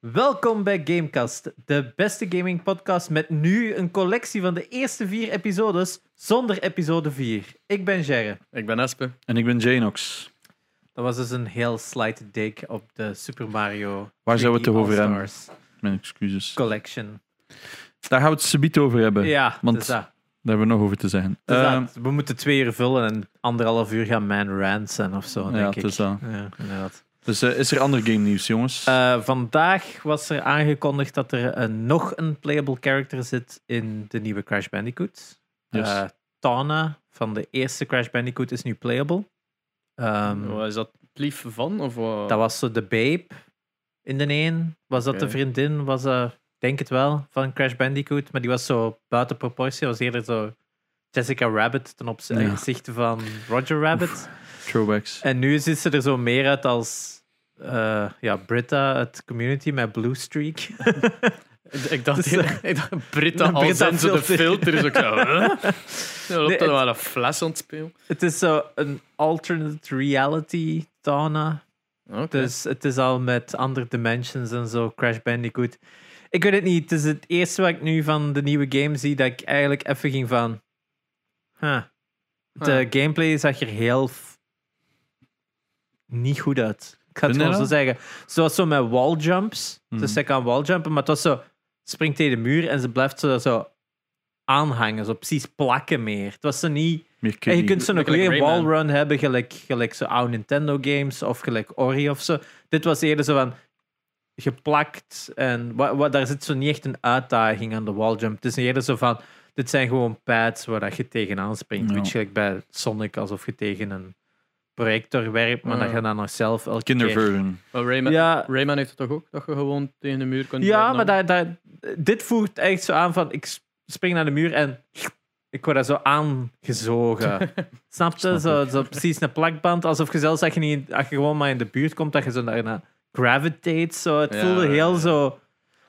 Welkom bij Gamecast, de beste gaming podcast met nu een collectie van de eerste vier episodes zonder episode 4. Ik ben Jerre. Ik ben Espe. En ik ben Janox. Dat was dus een heel slight dig op de Super Mario Waar zouden we het 3D over hebben? Mijn excuses. Collection. Daar gaan we het subiet over hebben. Ja, want dus dat. Daar hebben we nog over te zeggen. Dus dat. We moeten twee uur vullen en anderhalf uur gaan man rant zijn of zo, ja, denk ik. is dat. Ja, inderdaad. Dus eh, is er ander game nieuws, jongens? Eh, vandaag was er aangekondigd dat er eh, nog een playable character zit in de nieuwe Crash Bandicoot. Yes. Eh, Tana van de eerste Crash Bandicoot is nu playable. Ehm, Wat is dat lief van? Of wat? Dat was zo de babe in de een. Was dat de vriendin? Was dat, ik denk het wel, van Crash Bandicoot. Maar die was zo buiten proportie. Was eerder zo Jessica Rabbit ten opzichte van Roger Rabbit. Throwbacks. En nu ziet ze er zo meer uit als eh, ja, Britta uit Community met Blue Streak. Ik- dacht, Dus, eh, ik dacht Britta al zijn ze de filter. is ook zo. Huh? Ja, loopt Nee, het- wel een fles aan het spelen. het is zo een alternate reality Tana. Dus het is al met andere dimensions en zo, Crash Bandicoot. Ik weet het niet. Het is het eerste wat ik nu van de nieuwe game zie dat ik eigenlijk even ging van. Huh. De gameplay zag er heel niet goed uit. Ik ga het gewoon zo zeggen. Zoals zo met walljumps. Mhm. Dus zij kan walljumpen, maar het was zo. Springt tegen de muur en ze blijft zo, zo aanhangen, zo precies plakken meer. Het was zo niet. En je kunt zo'n Like goede Rayman. wallrun hebben, gelijk, gelijk zo oude Nintendo games of gelijk Ori of zo. Dit was eerder zo van geplakt en wa, wa- daar zit zo niet echt een uitdaging aan de walljump. Het is eerder zo van, dit zijn gewoon pads waar dat je tegenaan springt. Weet je, gelijk bij Sonic, alsof je tegen een projector werpt, maar dat je dan nog zelf elke Kinderversion. Maar Rayman, Ja. Rayman heeft het toch ook? Dat je gewoon tegen de muur kunt Ja, maar dat, dat, dit voegt echt zo aan van, ik spring naar de muur en ik word daar zo aangezogen. Snap je? Snap Zo, zo precies een plakband. Alsof je zelfs als je, niet, als je gewoon maar in de buurt komt, dat je zo daarna gravitate. Zo. Het Ja, voelde heel ja. zo...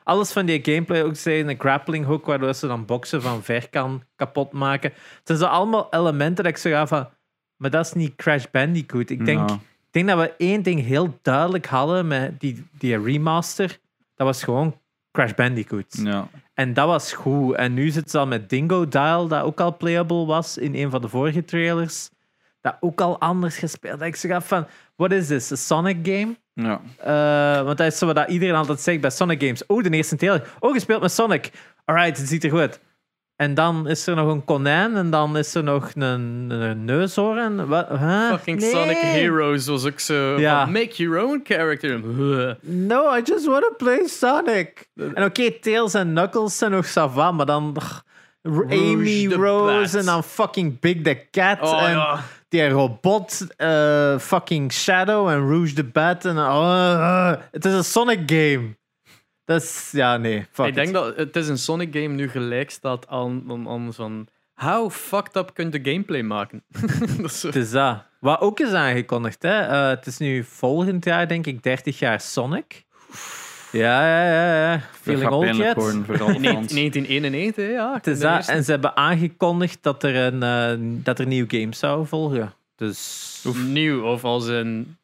Alles van die gameplay, ook zei een grappling hook, waardoor ze dan boksen van ver kan kapot maken. Het zijn zo allemaal elementen dat ik zo ga van... Maar dat is niet Crash Bandicoot. Ik denk, Ja. ik denk dat we één ding heel duidelijk hadden met die, die remaster. Dat was gewoon Crash Bandicoot. Ja. En dat was goed. En nu zit ze al met Dingo Dial, dat ook al playable was in een van de vorige trailers. Dat ook al anders gespeeld. Dat ik zo gaf van, what is this? Een Sonic game? ja. Eh, want dat is zo wat iedereen altijd zegt bij Sonic games. Oh, de eerste trailer. Oh, gespeeld met Sonic. Alright, het ziet er goed uit. En dan is er nog een konijn en dan is er nog een, een neushoorn. Wat? Huh? Fucking Nee. Sonic Heroes was ook zo. Ja. make your own character. No, I just want to play Sonic. En oké, Tails en Knuckles zijn nog savant, maar dan Amy Rose en dan fucking Big the Cat Oh en ja. die robot eh, fucking Shadow en Rouge the Bat en oh, uh, het is een Sonic game. Dat is ja nee. Fuck Ik denk dat het is een Sonic game nu gelijk staat aan, aan, aan van. How fucked up kun je gameplay maken? dat is zo- het is dat. Wat ook is aangekondigd, hè? eh, het is nu volgend jaar denk ik 30 jaar Sonic. Ja, ja, ja, ja. Feeling old yet? In fans. 1991, ja. Het is dat. En ze hebben aangekondigd dat er, een, eh, dat er nieuwe games zouden volgen. Dus Nieuw, of als een.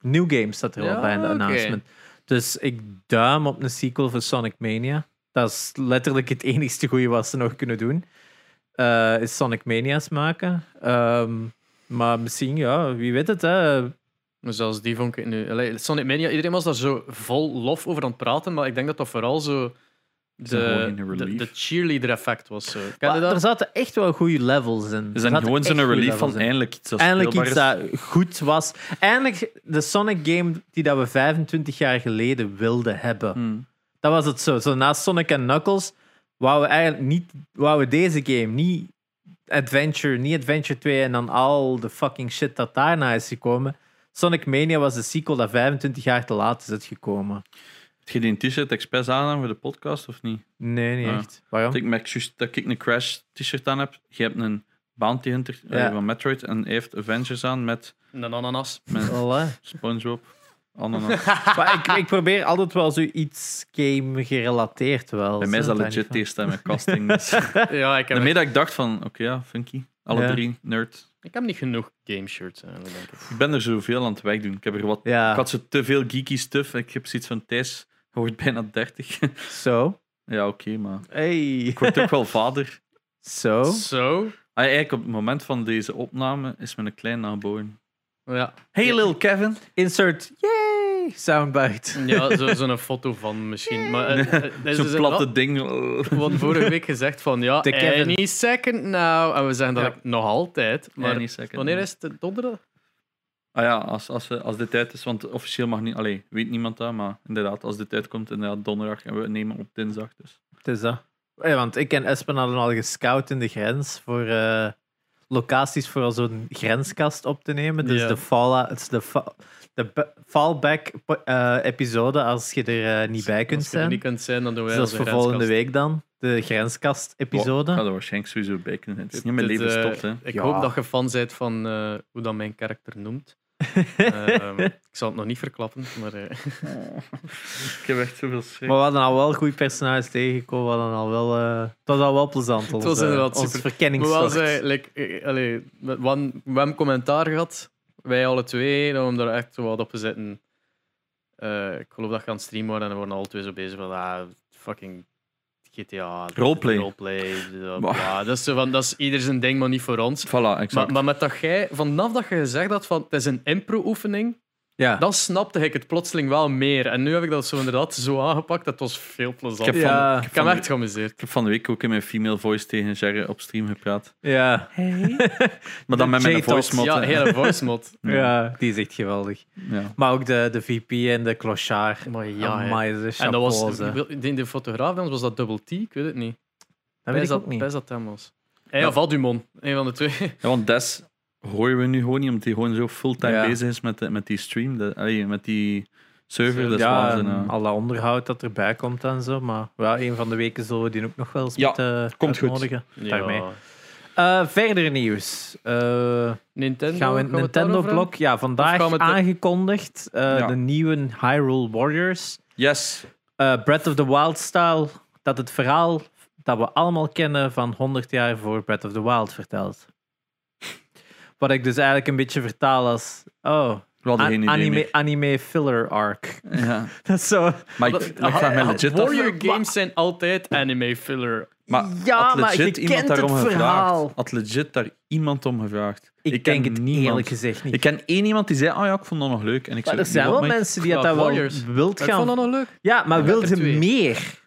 nieuw games staat er wel Ja, bij in de announcement. Dus ik duim op een sequel voor Sonic Mania. Dat is letterlijk het enigste goede wat ze nog kunnen doen. Eh, is Sonic Mania's maken. Ehm, maar misschien, ja, wie weet het. Hè. Zoals die vond ik nu. Sonic Mania, iedereen was daar zo vol lof over aan het praten, maar ik denk dat dat vooral zo. Zijn De, geen de, relief. de cheerleader effect was zo. Ken je Maar dat? er zaten echt wel goede levels in. Is Er dat zaten gewoon echt zo'n goede relief levels van in. eindelijk iets dat Eindelijk iets speelbaar dat goed was. Eindelijk de Sonic game die dat we 25 jaar geleden wilden hebben. Hmm. Dat was het zo. Zo naast Sonic en Knuckles wou we eigenlijk niet, wou we deze game niet Adventure, niet Adventure 2 en dan al de fucking shit dat daarna is gekomen. Sonic Mania was de sequel dat 25 jaar te laat is uitgekomen. Heb je die een t-shirt expres aan voor de podcast of niet? Nee, niet Ja. echt. Waarom? Ik merk juist dat ik een Crash t-shirt aan heb. Je hebt een Bounty Hunter eh, Ja. van Metroid en hij heeft Avengers aan met, Een ananas. met. SpongeBob. Ananas. maar ik, ik probeer altijd wel zoiets game gerelateerd wel. Bij mij is dat legit deze met casting. Dus. Ja, ik heb, Daarmee dat ik dacht van, oké ja, funky. Alle Ja. drie, nerd. ik heb niet genoeg game shirts eigenlijk, denk ik. Ik ben er zoveel aan het wegdoen. Ik, heb er wat, Ja. ik had zo te veel geeky stuff. Ik heb zoiets van, Thijs, wordt bijna 30. Zo. ja, oké, maar Hey. ik word ook wel vader. Zo. Zo. Ah, eigenlijk op het moment van deze opname is mijn klein geboren. Ja, Hey, little Kevin. Insert. Yay. Soundbite. ja zo- zo'n foto van misschien. Maar eh, eh, is Zo'n dus platte een- ding. Hadden vorige week gezegd van ja, Kevin. any second now. En we zeggen dat Ja. nog altijd. Maar Any second. wanneer is het donderdag? Ah ja, als, als, als dit tijd is, want officieel mag niet... Allee, weet niemand dat, maar inderdaad, als dit tijd komt, inderdaad donderdag en we nemen op dinsdag. Dus. Het is dat. Want ik en Espen hadden al gescout in de grens voor eh, locaties voor zo'n grenskast op te nemen. Dus de, fall, het is de, fa- de ba- fallback eh, episode als je er eh, niet bij kunt Als je er zijn. niet kunt zijn, dan doen wij Dus dat is voor volgende week dan. De grenskast episode. Ik ga er waarschijnlijk sowieso bij kunnen zijn. Het is niet mijn leven stopt, hè. Ik Ja. hoop dat je fan bent van eh, hoe dat mijn karakter noemt. Ehm, ik zal het nog niet verklappen, maar eh, Ik heb echt zoveel schrik. Maar we hadden al wel goede personages tegengekomen. We hadden al wel, eh, het was al wel plezant. Ons, was inderdaad ons verkenningstocht. like, eh, allee, we, we hebben commentaar gehad, wij alle twee, dat we hem daar echt zo wat op zetten. Eh, ik geloof dat je aan het streamen waren en we waren alle twee zo bezig van ah, fucking GTA. Roleplay. Roleplay. ja, dat, is zo van, dat is ieder zijn ding, maar niet voor ons. Voilà, Maar, exact. maar met dat jij, vanaf dat je gezegd had van het is een impro-oefening, ja. dan snapte ik het plotseling wel meer. En nu heb ik dat zo inderdaad zo aangepakt, dat was veel plezant. Ik heb van, Ja. ik heb me de- echt geamuseerd. ik heb van de week ook in mijn female voice tegen Jerry op stream gepraat. ja. Maar dan met mijn voice mod. Ja, hele voice mod. ja, die is echt geweldig. Ja. Maar ook de, de VP en de clochard. Maar ja. Amai, ze En dat was, denk de fotograaf bij ons was dat Double T, ik weet het niet. Dat weet ik Best ook niet. Best dat hem was. Hij Ja. of Adumon, een van de twee. Ja, want Des horen we nu gewoon niet, omdat hij gewoon zo fulltime Ja. bezig is met, de- met die stream, de, allee, met die server. Dat is ja, en ja. al dat onderhoud dat erbij komt en zo. Maar ja, een van de weken zullen we die ook nog wel eens Ja, moeten komt goed. uitnodigen. Daarmee. Eh, verder nieuws. Eh, Nintendo. gaan we in het Nintendo-blok? Ja, vandaag het- aangekondigd. eh, Ja. De nieuwe Hyrule Warriors. Yes. Eh, Breath of the Wild style. Dat het verhaal dat we allemaal kennen van 100 jaar voor Breath of the Wild vertelt. Wat ik dus eigenlijk een beetje vertaal als... Oh, anime, anime filler arc. Ja. Dat is zo... Maar ik, maar ik vraag me legit af. Warrior games zijn altijd anime filler. Maar Ja, had maar je legit iemand kent daarom het verhaal. gevraagd? Had legit daar iemand om gevraagd? Ik, ken denk het niemand. eerlijk gezegd niet. Ik ken één iemand die zei, oh ja, ik vond dat nog leuk. En ik maar zei, er zijn wel mensen die dat wel wilt Ik vond dat gaan. nog leuk. Ja, maar Ik wilden er meer?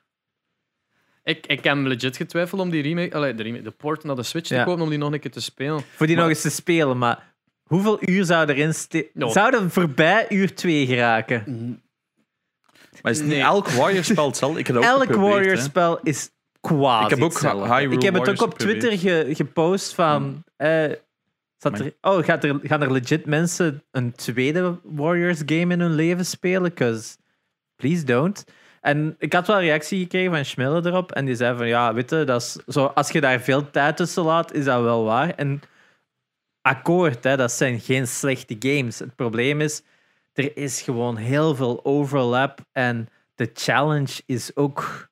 Ik, ik heb legit getwijfeld om die remake, allee, de, remake, de port naar de Switch Ja. te kopen om die nog een keer te spelen. Voor die Maar- nog eens te spelen, maar hoeveel uur zou erin steken? Ja. Zouden voorbij uur 2 geraken? Maar is Nee. elk Warrior-spel hetzelfde? Ik heb dat ook Elk geprobeerd, hè. Warrior-spel is kwaad. Ik heb ook. Hyrule Ik heb het ook Warriors op Twitter ge- gepost van. eh, zat er, oh, gaat er, gaan er legit mensen een tweede Warriors game in hun leven spelen? Cause please don't. En ik had wel reactie gekregen van Schmille erop. En die zei van ja, weet je, dat is zo, als je daar veel tijd tussen laat, is dat wel waar. En akkoord, hè, dat zijn geen slechte games. Het probleem is, er is gewoon heel veel overlap. En de challenge is ook.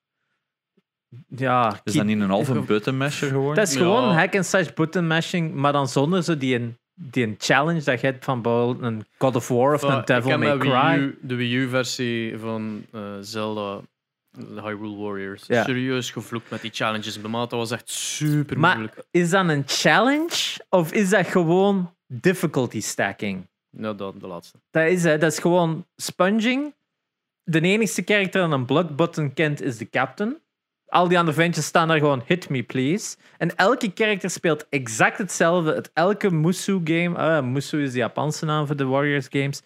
Ja, Is dat niet een halve button masher geworden? dat is Ja. gewoon hack and slash button mashing, maar dan zonder zo die een, die een challenge dat je hebt van bijvoorbeeld een God of War of een Devil May Cry. U, de Wii U-versie van eh, Zelda de Hyrule Warriors. Ja. Serieus gevloekt met die challenges. Maar dat was echt super Maar moeilijk. is dat een challenge of is dat gewoon difficulty stacking? Ja, dat, de laatste. Dat is, hè, dat is gewoon sponging. De enigste character dat een block button kent is de captain. Al die andere ventjes staan daar gewoon hit me please. En elke character speelt exact hetzelfde. Het elke Musu game. Musu is de Japanse naam voor de Warriors games.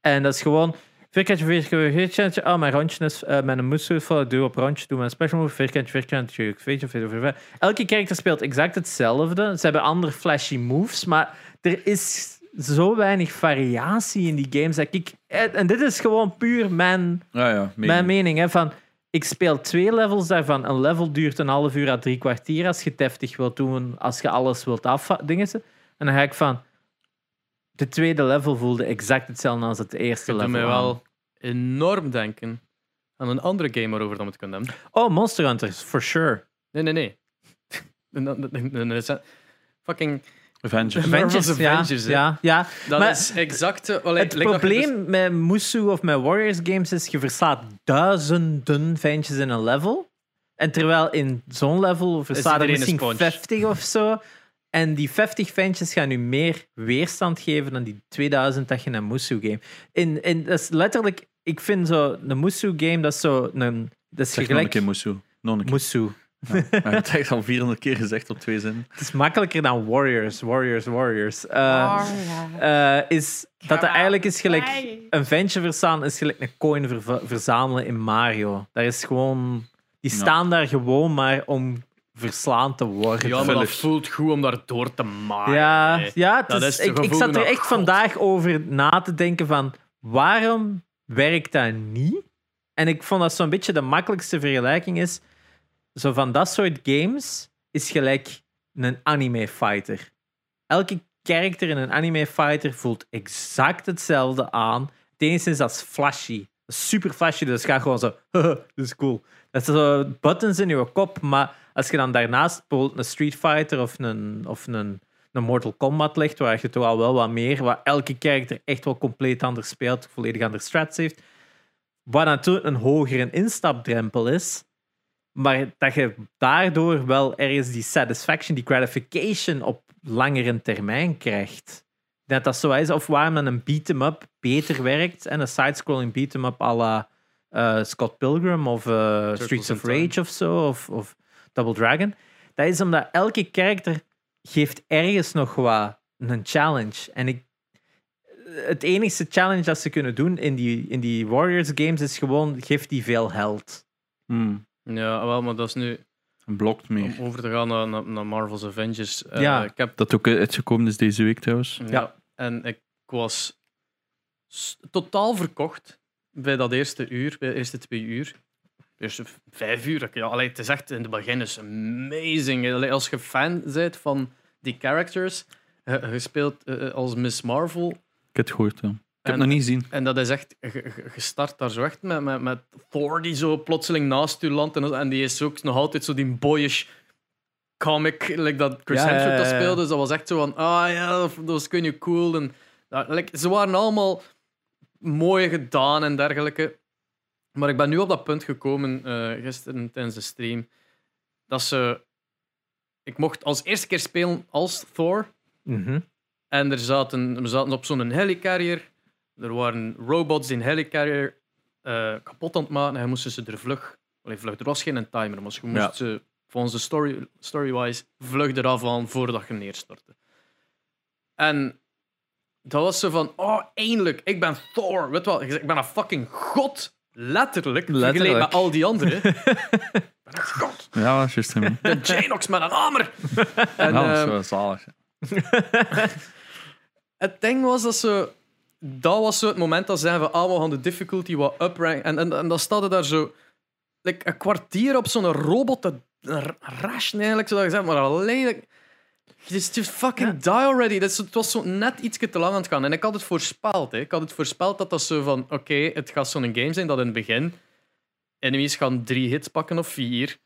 En dat is gewoon vierkantje, vierkantje, vierkantje. Oh, mijn rondje is uh, met een Musu is vol. Doe op rondje, doe mijn special move. Vierkantje, vierkantje, vierkantje, vierkantje. Elke character speelt exact hetzelfde. Ze hebben andere flashy moves, maar er is zo weinig variatie in die games. Dat ik, en dit is gewoon puur mijn Ja, ja. mijn mening. Hè, van, ik speel twee levels daarvan. Een level duurt een half uur à drie kwartier als je het deftig wilt doen, als je alles wilt afdingen. En dan ga ik van. De tweede level voelde exact hetzelfde als het eerste Je doet level. mij wel enorm denken aan een andere game waarover dat we het kunnen hebben. Oh, Monster Hunters, for sure. Nee, nee, nee. Fucking Avengers. Avengers, ja, Avengers, hè. ja, ja. Dat Maar is exact... allee, Het dus- probleem met Musu of met Warriors games is, je verslaat duizenden ventjes in een level. En terwijl in zo'n level verslaat er misschien sponge. 50 of zo. En die 50 ventjes gaan nu meer weerstand geven dan die 2000 dat je in een Musu game. In, in, dat is letterlijk, ik vind zo, een Musu game, dat is zo een. Dat is Zeg nog een gelijk. keer Musu. Nog een keer. Musu. Ja. Maar het echt al 400 keer gezegd op twee zinnen. Het is makkelijker dan Warriors, Warriors, Warriors. Eh, eh, is dat het eigenlijk is gelijk een ventje verstaan is gelijk een coin verzamelen in Mario. Daar is gewoon, die Ja. staan daar gewoon maar om verslaan te worden. Ja, maar dat voelt goed om daar door te maken. ja, ja het Dat is- is ik, ik zat er echt God. vandaag over na te denken van waarom werkt dat niet? En ik vond dat zo'n beetje de makkelijkste vergelijking is. Zo van dat soort games is gelijk een anime fighter. Elke karakter in een anime fighter voelt exact hetzelfde aan. Het is dat is flashy. Super flashy, dus gaat gewoon zo. dat is cool. Dat is zo buttons in je kop, maar als je dan daarnaast bijvoorbeeld een Street Fighter of een, of een, een Mortal Kombat legt, waar je toch al wel wat meer, waar elke karakter echt wel compleet anders speelt, volledig andere strats heeft, wat natuurlijk een hogere instapdrempel is, maar dat je daardoor wel ergens die satisfaction, die gratification op langere termijn krijgt. Dat dat zo is, of waarom dan een beat-em-up beter werkt en een side-scrolling beat-em-up à la eh, Scott Pilgrim of eh, Streets of Time. Rage of zo, of, of Double Dragon. Dat is omdat elke karakter geeft ergens nog wat een challenge. En ik, het enige challenge dat ze kunnen doen in die, in die Warriors games is gewoon, geef die veel held. Hmm. Ja, wel, maar dat is nu... Blokt meer. Om over te gaan naar, naar, naar Marvel's Avengers. eh, Ja. Ik heb Dat ook uitgekomen is deze week trouwens. Ja. En ik was totaal verkocht bij dat eerste uur, bij de eerste twee uur. De eerste vijf uur. ik- Ja, allee, het is echt in het begin is amazing. Allee, als je fan bent van die characters, eh, eh, als Miss Marvel. Ik heb het gehoord, ja. Ik heb het nog niet gezien. En dat is echt, je, je- je start daar zo echt met, met, met Thor die zo plotseling naast je landt. En, en die is ook nog altijd zo die boyish comic, like dat Chris Ja, Hemsworth dat speelde. Dus dat was echt zo van, ah ja, dat, was kun je cool. En, like, ze waren allemaal mooi gedaan en dergelijke. Maar ik ben nu op dat punt gekomen, eh, gisteren tijdens de stream, dat ze... Ik mocht als eerste keer spelen als Thor. Mhm. En er zaten, we zaten op zo'n helicarrier. Er waren robots die een helicarrier eh, kapot aan het maken. En moesten ze er vlug... Allee, vlug. Er was geen timer, maar je moest Ja. ze volgens de story, story-wise vlug eraf aan voordat je neerstortte. En dat was zo van, oh, eindelijk, ik ben Thor. Weet wel, ik ben een fucking god. Letterlijk, vergeleken Letterlijk. met al die anderen. ik ben een god. Ja, dat is juist hem. De Janox met een hamer. En, dat is ehm, wel zalig. Het ding was dat ze. Dat was zo het moment dat ze zeiden van, ah, we gaan de difficulty wat upranken. En, en, en dan staat er daar zo like, een kwartier op zo'n robot te rashen eigenlijk, zodat je zegt, maar alleen... like, Just, just fucking die already. Dat is, het was zo net iets te lang aan het gaan. En ik had het voorspeld. Hè. Ik had het voorspeld dat dat zo van... Oké, het gaat zo'n game zijn dat in het begin... Enemies gaan drie hits pakken of vier.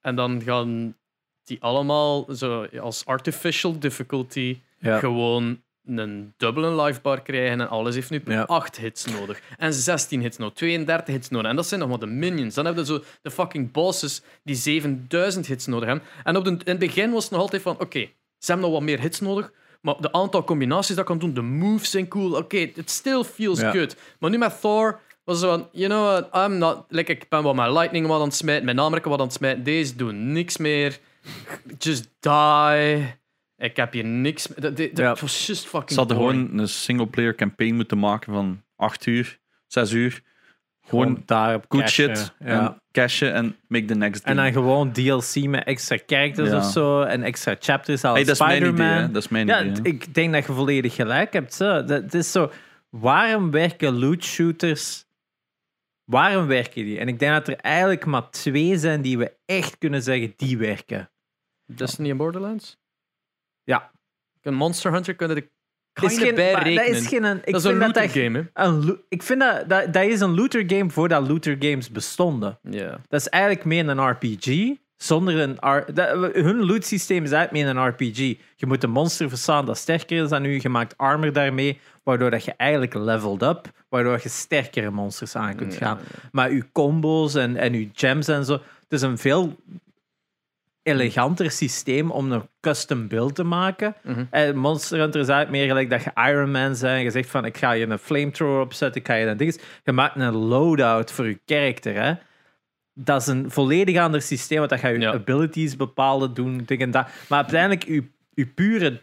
En dan gaan die allemaal zo als artificial difficulty Ja. gewoon een dubbele life bar krijgen en alles heeft nu Ja. 8 hits nodig. En 16 hits nodig, 32 hits nodig. En dat zijn nog maar de minions. Dan hebben we zo de fucking bosses die 7000 hits nodig hebben. En op de, in het begin was het nog altijd van, oké, ze hebben nog wat meer hits nodig, maar de aantal combinaties dat ik kan doen, de moves zijn cool. Oké, it still feels Ja. good. Maar nu met Thor was het zo van, you know what, I'm not... Like, ik ben wel mijn lightning wat aan het smijten, mijn namelijk wat aan het smijten. Deze doen niks meer. Just die. Ik heb hier niks... meer. Dat, Ja. was just fucking Ze hadden boring. gewoon een single-player campaign moeten maken van 8 uur, 6 uur. Gewoon daarop good cashen, shit. Ja. En cashen en make the next En thing. dan gewoon DLC met extra characters Ja. of zo en extra chapters als Hey, dat is mijn idee, hè. Dat is mijn Ja, idee. ik denk dat je volledig gelijk hebt. Zo. Dat, het is zo, waarom werken loot shooters? Waarom werken die? En ik denk dat er eigenlijk maar twee zijn die we echt kunnen zeggen die werken. Destiny en Borderlands? Ja. Een Monster Hunter kunnen er Het is geen, dat is geen, een- ik dat is een dat looter dat game, hè? een ik vind dat, dat dat is een looter game voordat looter games bestonden. Ja. Dat is eigenlijk meer een RPG. Zonder een R- dat- hun loot systeem is uit meer een RPG. Je moet een monster verslaan dat sterker is dan u. Je maakt armor daarmee, waardoor dat je eigenlijk leveled up, waardoor je sterkere monsters aan kunt gaan. Maar uw combos en, en uw gems en zo, het is een veel eleganter systeem om een custom build te maken. Mhm. En Monster Hunter is eigenlijk meer gelijk dat je Iron Man bent. Je zegt van, ik ga je een flamethrower opzetten, ik ga je een ding. Je maakt een loadout voor je karakter, hè. Dat is een volledig ander systeem, want dat gaat je Ja. abilities bepalen, doen, dingen dat. Maar uiteindelijk, je, je pure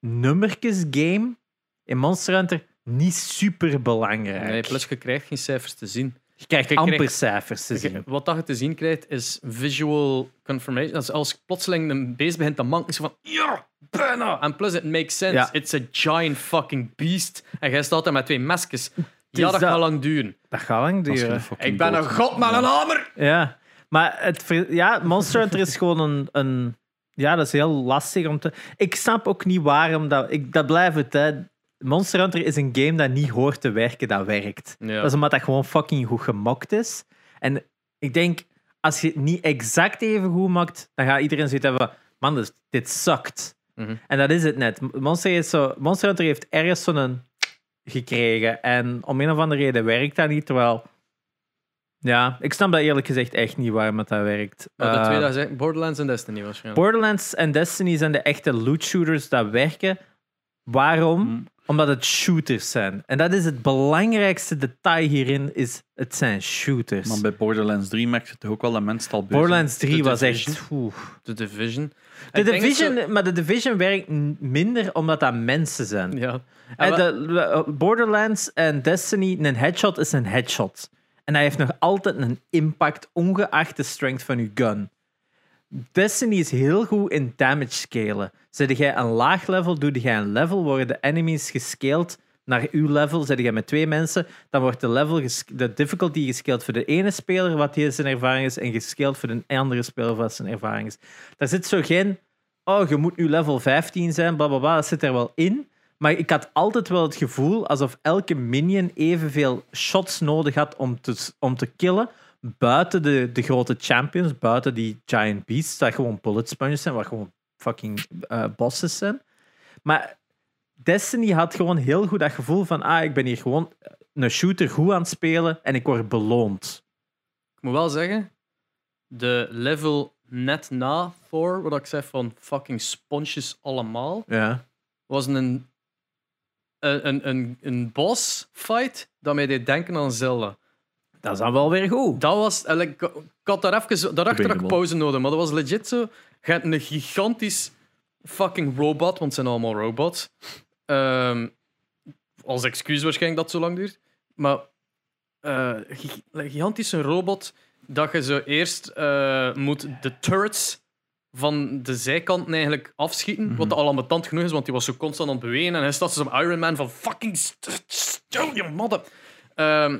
nummertjes game in Monster Hunter niet super belangrijk. Nee, plus je krijgt geen cijfers te zien. Je krijgt je amper krijgt- cijfers te zien. Wat dat je te zien krijgt is visual confirmation. Als, als plotseling een beest begint te manken, is het van ja, bijna. En plus, it makes sense. Ja. It's a giant fucking beast. En jij staat daar met twee mesjes. Ja, dat dat- gaat lang duren. Dat gaat lang duren. Ik ben een god met een hamer. Ja, maar het, ja, Monster Hunter is gewoon een, een. Ja, dat is heel lastig om te. Ik snap ook niet waarom dat. Ik, dat blijft het. Hè. Monster Hunter is een game dat niet hoort te werken, dat werkt. Ja. Dat is omdat dat gewoon fucking goed gemokt is. En ik denk, als je het niet exact even goed maakt, dan gaat iedereen zoiets hebben van, man, dit, dit sukt. Mhm. En dat is het net. Monster, is zo, Monster Hunter heeft ergens zo'n gekregen. En om een of andere reden werkt dat niet, terwijl... Ja, ik snap dat eerlijk gezegd echt niet waarom het dat werkt. Maar de Eh, twee dat zijn Borderlands en Destiny waarschijnlijk. Borderlands en Destiny zijn de echte loot shooters dat werken. Waarom? Mm. Omdat het shooters zijn. En dat is het belangrijkste detail hierin, is het zijn shooters. Maar bij Borderlands 3 merk je toch ook wel dat mensen het al beu zijn. Borderlands 3 The was echt... oeh. The Division. De Ik denk dat Division, maar de Division werkt minder omdat dat mensen zijn. Ja. En En wa- de, de- Borderlands en Destiny, een headshot is een headshot. En hij heeft nog altijd een impact, ongeacht de strength van je gun. Destiny is heel goed in damage scalen. Zet jij een laag level, doe jij een level, worden de enemies gescaled naar uw level. Zet jij met twee mensen, dan wordt de, level de difficulty gescaled voor de ene speler, wat die zijn ervaring is, en gescaled voor de andere speler, wat zijn ervaring is. Daar zit zo geen, oh, je moet nu level 15 zijn, bla bla bla, dat zit er wel in. Maar ik had altijd wel het gevoel alsof elke minion evenveel shots nodig had om te, om te killen. Buiten de, de grote champions, buiten die giant beasts, dat gewoon bullet sponges zijn, wat gewoon fucking eh, bosses zijn. Maar Destiny had gewoon heel goed dat gevoel van, ah, ik ben hier gewoon een shooter goed aan het spelen en ik word beloond. Ik moet wel zeggen, de level net na Thor, wat ik zei van fucking sponsjes allemaal, Ja. was een, een, een, een, een boss fight dat mij deed denken aan Zelda. Dat is dan wel weer goed. Dat was, ik, ik had daar even, daarachter had ik pauze nodig, maar dat was legit zo. Je hebt een gigantisch fucking robot, want het zijn allemaal robots. Ehm, als excuus waarschijnlijk dat het zo lang duurt. Maar eh, een gigantische robot dat je zo eerst eh, moet de turrets van de zijkanten eigenlijk afschieten. Wat al ambetant genoeg is, want die was zo constant aan het bewegen. En hij staat een Iron Man van fucking st- stil, je modder. Ehm,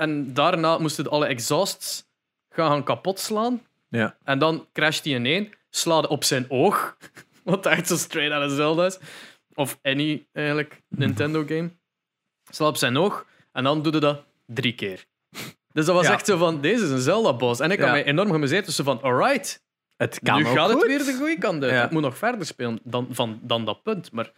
en daarna moesten alle exhausts gaan, gaan kapot slaan. Ja. En dan crasht hij ineen, slaat op zijn oog. Wat echt zo straight out of Zelda is. Of any, eigenlijk, Nintendo game. Slaat op zijn oog. En dan doe je dat drie keer. Dus dat was Ja. echt zo van, deze is een Zelda-boss. En ik had mij enorm geamuseerd. Dus zo van, alright, Het kan nu gaat goed. het weer de goede kant uit. Ja. Ik moet nog verder spelen dan, van, dan dat punt. Maar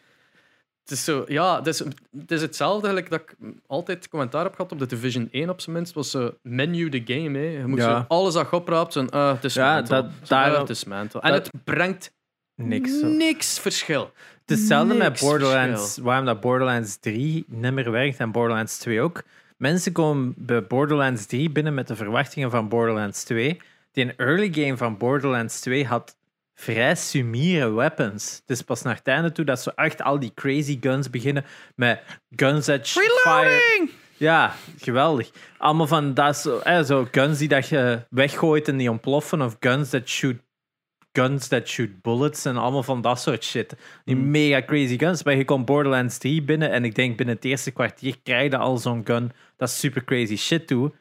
het is zo, ja, het is, het is hetzelfde eigenlijk dat ik altijd commentaar heb gehad op de Division 1 op zijn minst. was zo menu de game. Hè. Je moet Ja. zo alles dat je opraapt, zo, ah, het is Ja, mental. dat- ah, het is mental. En het brengt Niks. zo. niks verschil. Het is hetzelfde met Borderlands, verschil. waarom dat Borderlands 3 niet meer werkt en Borderlands 2 ook. Mensen komen bij Borderlands 3 binnen met de verwachtingen van Borderlands 2. Die een early game van Borderlands 2 had vrij sumiere weapons. Het is pas naar het einde toe dat zo echt al die crazy guns beginnen met guns that sh- fire. Ja, geweldig. Allemaal van dat zo, eh, zo guns die dat je weggooit en die ontploffen, of guns that shoot guns that shoot bullets en allemaal van dat soort shit. Die mega crazy guns. Maar je komt Borderlands 3 binnen en ik denk binnen het eerste kwartier krijg je al zo'n gun dat super crazy shit doet.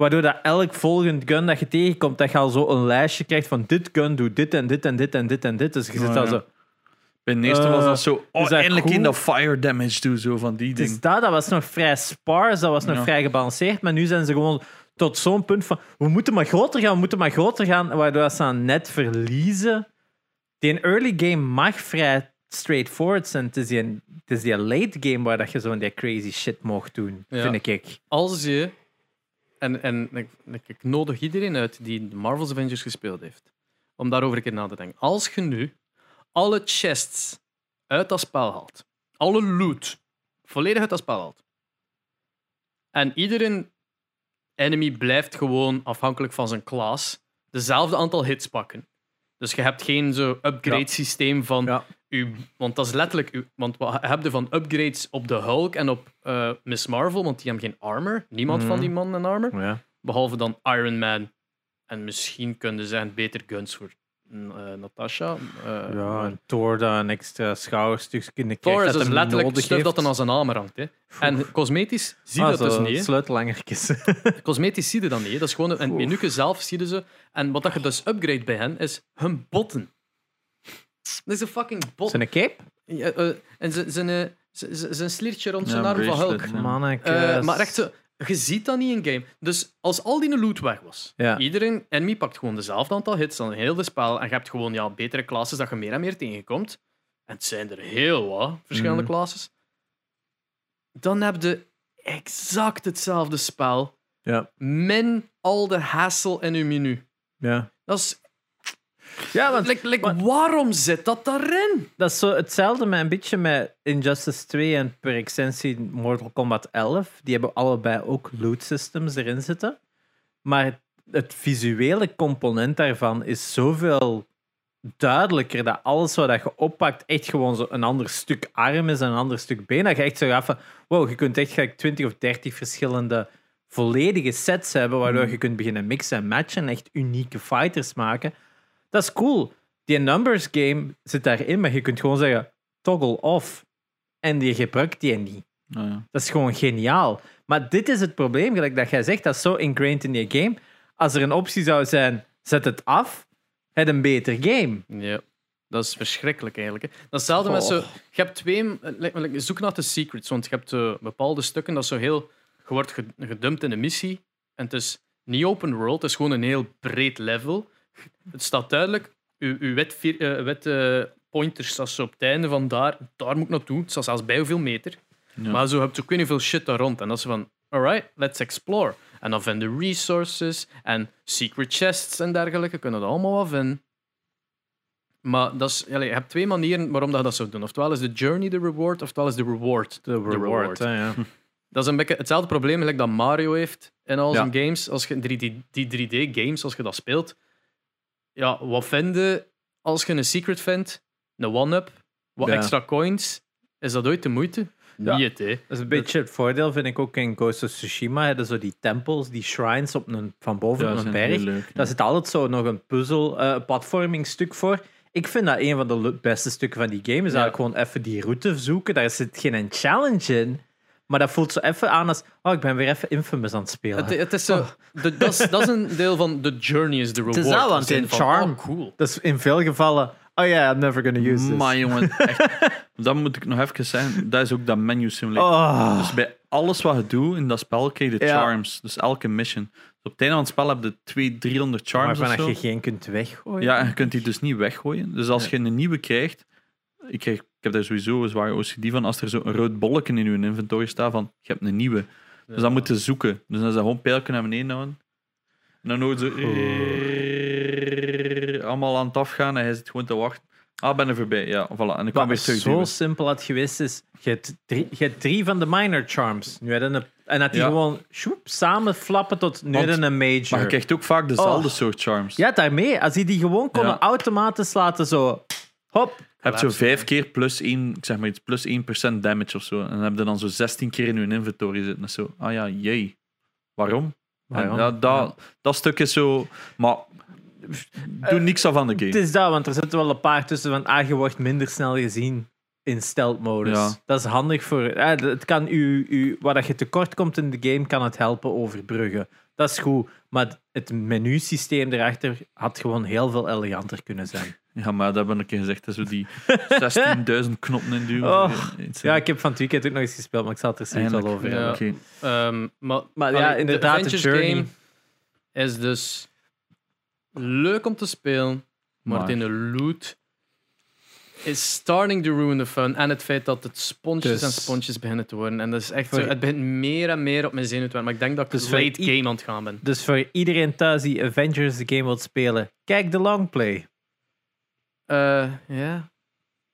Waardoor dat elk volgend gun dat je tegenkomt, dat je al zo een lijstje krijgt van dit gun doet dit en dit en dit en dit en dit. Dus je zit Oh, al ja. zo... Bij de eerste was Eh, dat zo, oh, dat eindelijk goed? in dat fire damage doen, zo van die dingen. Dus dat, dat was nog vrij sparse, dat was nog Ja. vrij gebalanceerd. Maar nu zijn ze gewoon tot zo'n punt van we moeten maar groter gaan, we moeten maar groter gaan, waardoor ze dan net verliezen. Die early game mag vrij straightforward zijn. Het is die, het is die late game waar dat je zo'n die crazy shit mocht doen, Ja. vind ik. Als je, en, en ik, ik nodig iedereen uit die de Marvel's Avengers gespeeld heeft, om daarover een keer na te denken. Als je nu alle chests uit dat spel haalt, alle loot volledig uit dat spel haalt, en iedere enemy blijft gewoon afhankelijk van zijn class dezelfde aantal hits pakken. Dus je hebt geen zo upgrade Ja. systeem van Ja. Uw, want dat is letterlijk uw, want wat heb je van upgrades op de Hulk en op eh, Miss Marvel, want die hebben geen armor. Niemand van Mhm. die mannen een armor, Ja. behalve dan Iron Man. En misschien kunnen zijn beter guns voor eh, Natasha. eh, Ja, en Thor dat een extra schouderstuk in de Thor is dus letterlijk stuff dat dan aan zijn armor hangt. Hè. En cosmetisch zie je Ah, dat dus niet. Sleutelangertjes. Cosmetisch zie je dat niet. hè. Dat is gewoon een menuke zelf zie je ze. En wat dat je dus upgrade bij hen is hun botten. Dat is een fucking bot. Zijn een cape? Ja, eh, en zijn- zijn sliertje rond zijn Ja, arm van Hulk. Ja. Manneke. Eh, maar echt zo, je ziet dat niet in game. Dus als al die loot weg was, Ja. iedereen enemy pakt gewoon dezelfde aantal hits dan heel de spel en je hebt gewoon ja, betere classes dat je meer en meer tegenkomt. En het zijn er heel wat verschillende classes. Dan heb je exact hetzelfde spel, Ja. min al de hassle in je menu. Ja. Dat is, Ja, want like, like, maar- waarom zit dat daarin? dat is zo hetzelfde met een beetje met Injustice 2 en per extensie Mortal Kombat 11. Die hebben allebei ook loot systems erin zitten. Maar het visuele component daarvan is zoveel duidelijker dat alles wat dat je oppakt echt gewoon zo een ander stuk arm is en een ander stuk been. Dat je echt zo gaat van, wow, je kunt echt gelijk 20 of 30 verschillende volledige sets hebben, waardoor je kunt beginnen mixen en matchen en echt unieke fighters maken. Dat is cool. Die numbers game zit daarin, maar je kunt gewoon zeggen toggle off. En die gebruikt die niet. Nou ja. Dat is gewoon geniaal. Maar dit is het probleem, gelijk dat jij zegt, dat is zo ingrained in je game. Als er een optie zou zijn, zet het af, het een beter game. Ja, dat is verschrikkelijk eigenlijk. hè. Dat is hetzelfde met zo. Oh. Je hebt twee. Zoek naar de secrets, want je hebt eh, bepaalde stukken dat zo heel. Je wordt ge- gedumpt in een missie. En het is niet open world, het is gewoon een heel breed level. Het staat duidelijk. Uw, uw wet, vier- eh, wet eh, pointer staat zo op het einde van daar. Daar moet ik naartoe. Het staat zelfs bij hoeveel meter. Ja. Maar zo heb je ook niet veel shit daar rond. En dat is van, alright, let's explore. En dan vinden resources en secret chests en dergelijke. Kunnen dat allemaal wel vinden. Maar dat is, je hebt twee manieren waarom dat je dat zou doen. Oftewel is de journey de reward, oftewel is de reward De reward. reward, hè, ja. Dat is een beetje hetzelfde probleem dat Mario heeft in al Ja. zijn games. Als je 3D, die 3D-games, als je dat speelt, ja, wat vinden als je een secret vindt, een one-up, wat Ja. extra coins, is dat ooit de moeite? Ja. Niet, hè? Dat is een beetje het voordeel, vind ik ook in Ghost of Tsushima. Hebben zo die tempels, die shrines op een, van boven Ja, op dat een zijn berg. heel leuk. Daar zit altijd zo nog een puzzel, eh platforming stuk voor. Ik vind dat een van de le- beste stukken van die game. Is eigenlijk gewoon even die route zoeken. Daar zit geen challenge in. Maar dat voelt zo even aan als... Oh, ik ben weer even Infamous aan het spelen. Het, het is zo, de- dat, is, dat is een deel van de journey is de reward. is want Als in in van, Charm- oh, cool. Dat is in veel gevallen... Oh ja, I'm never gonna use this. Maar jongen, echt, dat moet ik nog even zeggen. Dat is ook dat menu simulator. Oh. Dus bij alles wat je doet in dat spel krijg je de Ja. charms. Dus elke mission. Dus op het einde van het spel heb je 200, 300 charms Waarvan dat zo. je geen kunt weggooien. Ja, en je kunt die dus niet weggooien. Dus als je een nieuwe krijgt, ik, krijg, ik heb daar sowieso een zware OCD van, als er zo een rood bolletje in je inventory staat van, je hebt een nieuwe. Dus dan moet je zoeken. Dus dan is dat gewoon pijlken naar beneden houden. En dan je zo... Allemaal aan het afgaan en hij zit gewoon te wachten. Ah, ben er voorbij. Ja, voilà. En ik kwam weer Wat terug. zo simpel had geweest is, je hebt drie, je hebt drie van de minor charms. Nu hadden een, en dat die Ja. gewoon shoep, samen flappen tot nu Want- een major. Maar je krijgt ook vaak dezelfde Oh. soort charms. Ja, daarmee. Als die die gewoon konden Ja. automatisch laten zo... Hop. Je hebt zo vijf keer plus 1, ik zeg maar iets, plus 1% damage of zo. En dan heb je dan zo 16 keer in je inventory zitten. En zo, ah ja, jee. Waarom? Ja, dat, dat stuk is zo... Maar doe niks af aan de Het game. is dat, want er zitten wel een paar tussen van... Ah, je wordt minder snel gezien in stealth-modus. Ja. Dat is handig voor... eh, het kan u, u, waar dat je tekort komt in de game, kan het helpen overbruggen. Dat is goed. Maar het menusysteem erachter had gewoon heel veel eleganter kunnen zijn. Ja, maar dat hebben we een keer gezegd. hè, Zo die 16.000 knoppen in duwen. Oh. Iets, Ja, ik heb van het weekend ook nog eens gespeeld, maar ik zal het er wel Eindelijk. over Ja. Ehm, maar Maar ja, inderdaad, de Avengers journey. game, is dus leuk om te spelen, maar, Maar- in de loot is starting to ruin the fun. En het feit dat het sponsjes Dus- en sponsjes beginnen te worden. En dat is echt Voor- zo, het begint meer en meer op mijn zenuw te worden. Maar ik denk dat ik Dus voor late game aan het gaan ben. Dus voor iedereen thuis die Avengers de game wilt spelen, kijk de longplay. Eh, Ja.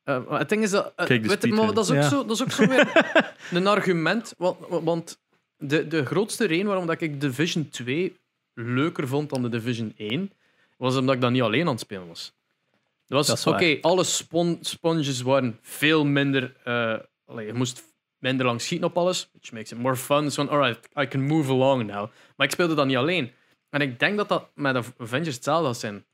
Eh, maar het ding is dat. eh, Kijk weet maar dat, is ook Ja. zo, dat is ook zo weer een argument. Want, want de, de grootste reden waarom dat ik Division 2 leuker vond dan de Division 1, was omdat ik dat niet alleen aan het spelen was. Dat Dat was Oké, alle spon sponges waren veel minder. eh, allee, je moest minder lang schieten op alles, which makes it more fun. So, alright, I can move along now. Maar ik speelde dat niet alleen. En ik denk dat dat met Avengers hetzelfde zal zijn.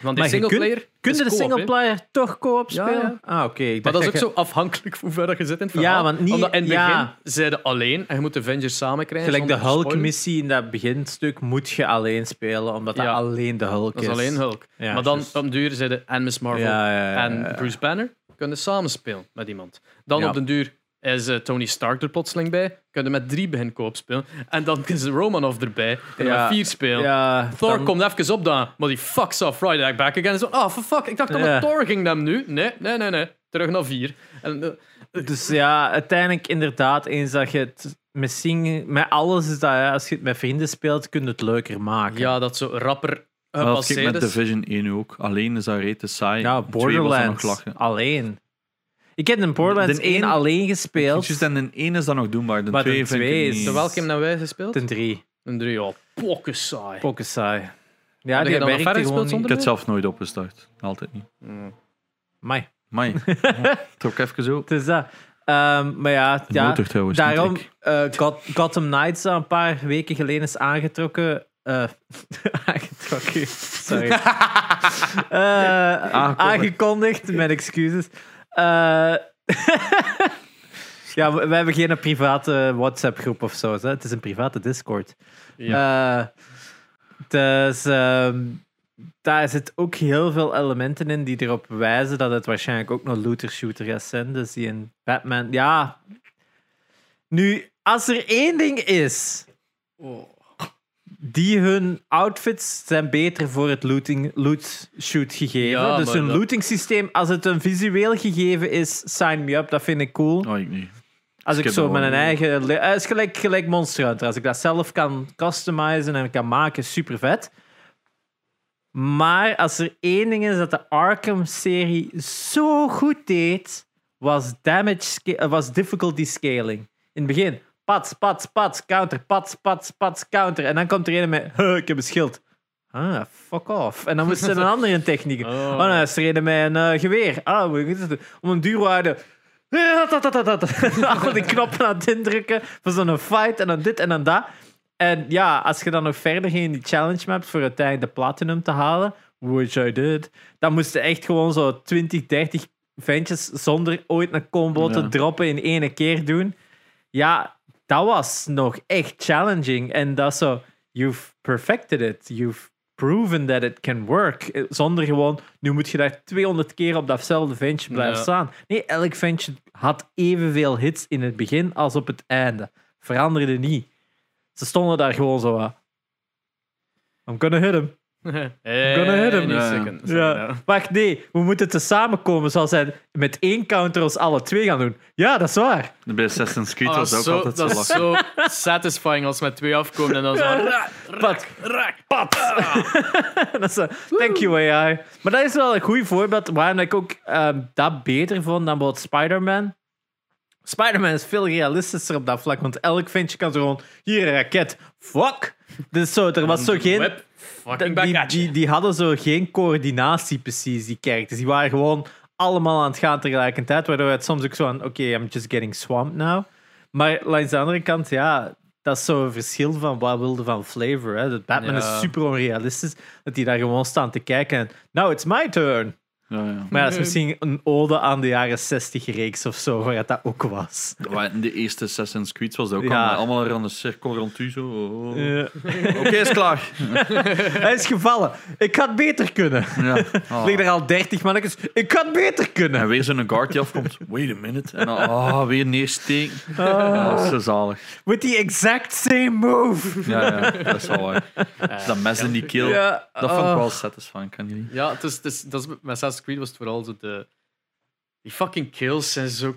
Want die singleplayer. Kun is je de singleplayer toch co-op Ja, spelen? Ah, oké. Maar dat is ook je- zo afhankelijk van hoe ver je zit in het verhaal. Ja, want niet- Omdat in het begin ja. zeiden alleen en je moet de Avengers samen krijgen. Gelijk de. Hulk-missie in dat beginstuk moet je alleen spelen, omdat dat alleen de Hulk Dat is. is alleen Hulk. Maar dan op den duur zeiden en Miss Marvel en. Bruce Banner kunnen samen spelen met iemand. Dan op den duur is eh, Tony Stark er plotseling bij. Kunnen met drie begin koop spelen. En dan is Romanov erbij. Kunnen Ja. met vier spelen. Ja, Thor dan- komt even op dan, maar die fucks off right back again. Zo, oh, for fuck, ik dacht dat Ja. het Thor ging hem nu. Nee, nee, nee, nee. Terug naar vier. En, eh, Dus ja, uiteindelijk inderdaad, eens dat je het misschien met alles is dat, ja, als je het met vrienden speelt, kun je het leuker maken. ja, dat zo rapper Maar dat ik met. Division 1 ook. Alleen is dat rete saai. Ja, Twee was dan nog Borderlands lachen. alleen. Ik heb een Borderlands De 1 één- alleen gespeeld. Juist, en de 1 is dan nog doenbaar. De Maar de 2 vind ik twee niet. is- De welke hebben nou wij gespeeld? Ten 3. Een drie, ja. Pokken saai. Pokken saai. Ja, Heb jij die dan nog werkte verder gewoon gespeeld niet. zonder- Ik heb het zelf nooit opgestart. Altijd niet. Amai, Mai. Trok even zo. het is dat. Ehm, maar ja, De ja motor trouwens. daarom niet ik. eh, Got- Gotham Knights dat een paar weken geleden is aangetrokken. eh, aangetrokken, sorry. Eh, aangekondigd, mijn excuses. Eh, ja, we, we hebben geen private WhatsApp-groep of zo. Hè? Het is een private Discord. Eh, dus ehm, daar zit ook heel veel elementen in die erop wijzen dat het waarschijnlijk ook nog looter-shooter gaat zijn. Dus die in Batman... Ja... Nu, als er één ding is... Die hun outfits zijn beter voor het looting, loot-shoot gegeven. Ja, dus hun dat- looting systeem, als het een visueel gegeven is, sign me up. Dat vind ik cool. Oh, ik niet. Als ik Skip zo dat met een gewoon. eigen. Het is gelijk, gelijk Monster Hunter. Als ik dat zelf kan customizen en kan maken, super vet. Maar als er één ding is dat de Arkham-serie zo goed deed, was, damage eh, was difficulty scaling. In het begin, pats, pats, pats, counter, pats, pats, pats, counter. En dan komt er een met, "Huh, ik heb een schild. Ah, fuck off. En dan moest ze een andere techniek. Oh. Oh, dan is er een met een eh, geweer. Ah, hoe is het? Om een duurwaarde. Al die knoppen aan het indrukken voor zo'n fight en dan dit en dan dat. En ja, als je dan nog verder ging in die challenge maps voor uiteindelijk de platinum te halen, which I did, dan moesten echt gewoon zo 20, 30 ventjes zonder ooit een combo te droppen in één keer doen. Ja, dat was nog echt challenging. En dat is zo, you've perfected it. You've proven that it can work. Eh, Zonder gewoon, nu moet je daar 200 keer op datzelfde ventje blijven Ja. staan. Nee, elk ventje had evenveel hits in het begin als op het einde. Veranderde niet. Ze stonden daar gewoon zo aan. I'm gonna hit him. Hey, gonna hit him. Ja, second. Ja. Wacht, nee, we moeten te samenkomen zoals zij met één counter ons alle twee gaan doen. Ja, dat is waar. Bij Assassin's Creed Ah, was dat ook zo, altijd zo dat is zo satisfying als we met twee afkomen en dan zo. Ja. Pat, pat. dat is zo, thank you AI. Maar dat is wel een goed voorbeeld waarom ik ook ehm, dat beter vond dan bijvoorbeeld Spider-Man. Spider-Man is veel realistischer op dat vlak, want elk ventje kan zo gewoon, hier een raket, fuck. Dus zo, er was zo geen... Die, die, die hadden zo geen coördinatie precies, die characters. Die waren gewoon allemaal aan het gaan tegelijkertijd, waardoor het soms ook zo aan, oké, I'm just getting swamped now. Maar langs de andere kant, ja, dat is zo'n verschil van wat wilde van flavor. Hè. Dat Batman Ja. is super onrealistisch, dat die daar gewoon staan te kijken en, now it's my turn. Ja, ja. Maar ja, dat is misschien een ode aan de jaren 60 reeks of zo, waar het dat ook was. In de eerste Assassin's Creed was dat ook Ja. allemaal, allemaal rond een cirkel rond u. Zo. Oh, oh. Ja. Oké, is klaar. Hij is gevallen. Ik had beter kunnen. Ja. Ah. Lig er al 30 mannetjes. Ik had beter kunnen. En weer zo'n guard die afkomt. Wait a minute. En dan ah, weer neersteken. Ja, dat is zo zalig. With the exact same move. Ja, ja, dat is wel waar. Dat mes in die keel, Ja, dat vond ik oh. wel satisfying. Kan je niet? Ja, het is, het is, dat is, met Assassin's Creed was het vooral zo de... Die fucking kills zijn zo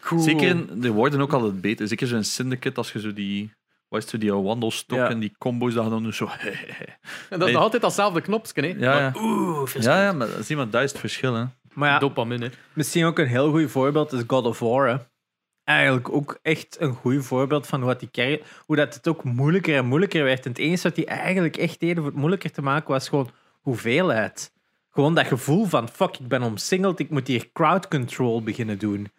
cool. Zeker, in, de worden ook altijd beter. Zeker zo in Syndicate, als je zo die, wat is het, die wandelstok Ja. en die combo's, dat je dan zo... En dat is altijd datzelfde knopje, hè. Ja, ja. Maar Oeh, Ja, ja, maar zie maar, dat is het verschil. Hè. Maar ja, Dopamine, misschien ook een heel goed voorbeeld is God of War. hè. Eigenlijk ook echt een goed voorbeeld van wat die hoe dat het ook moeilijker en moeilijker werd. En het enige wat die eigenlijk echt deden voor het moeilijker te maken was gewoon hoeveelheid. Gewoon dat gevoel van fuck, ik ben omsingeld, ik moet hier crowd control beginnen doen.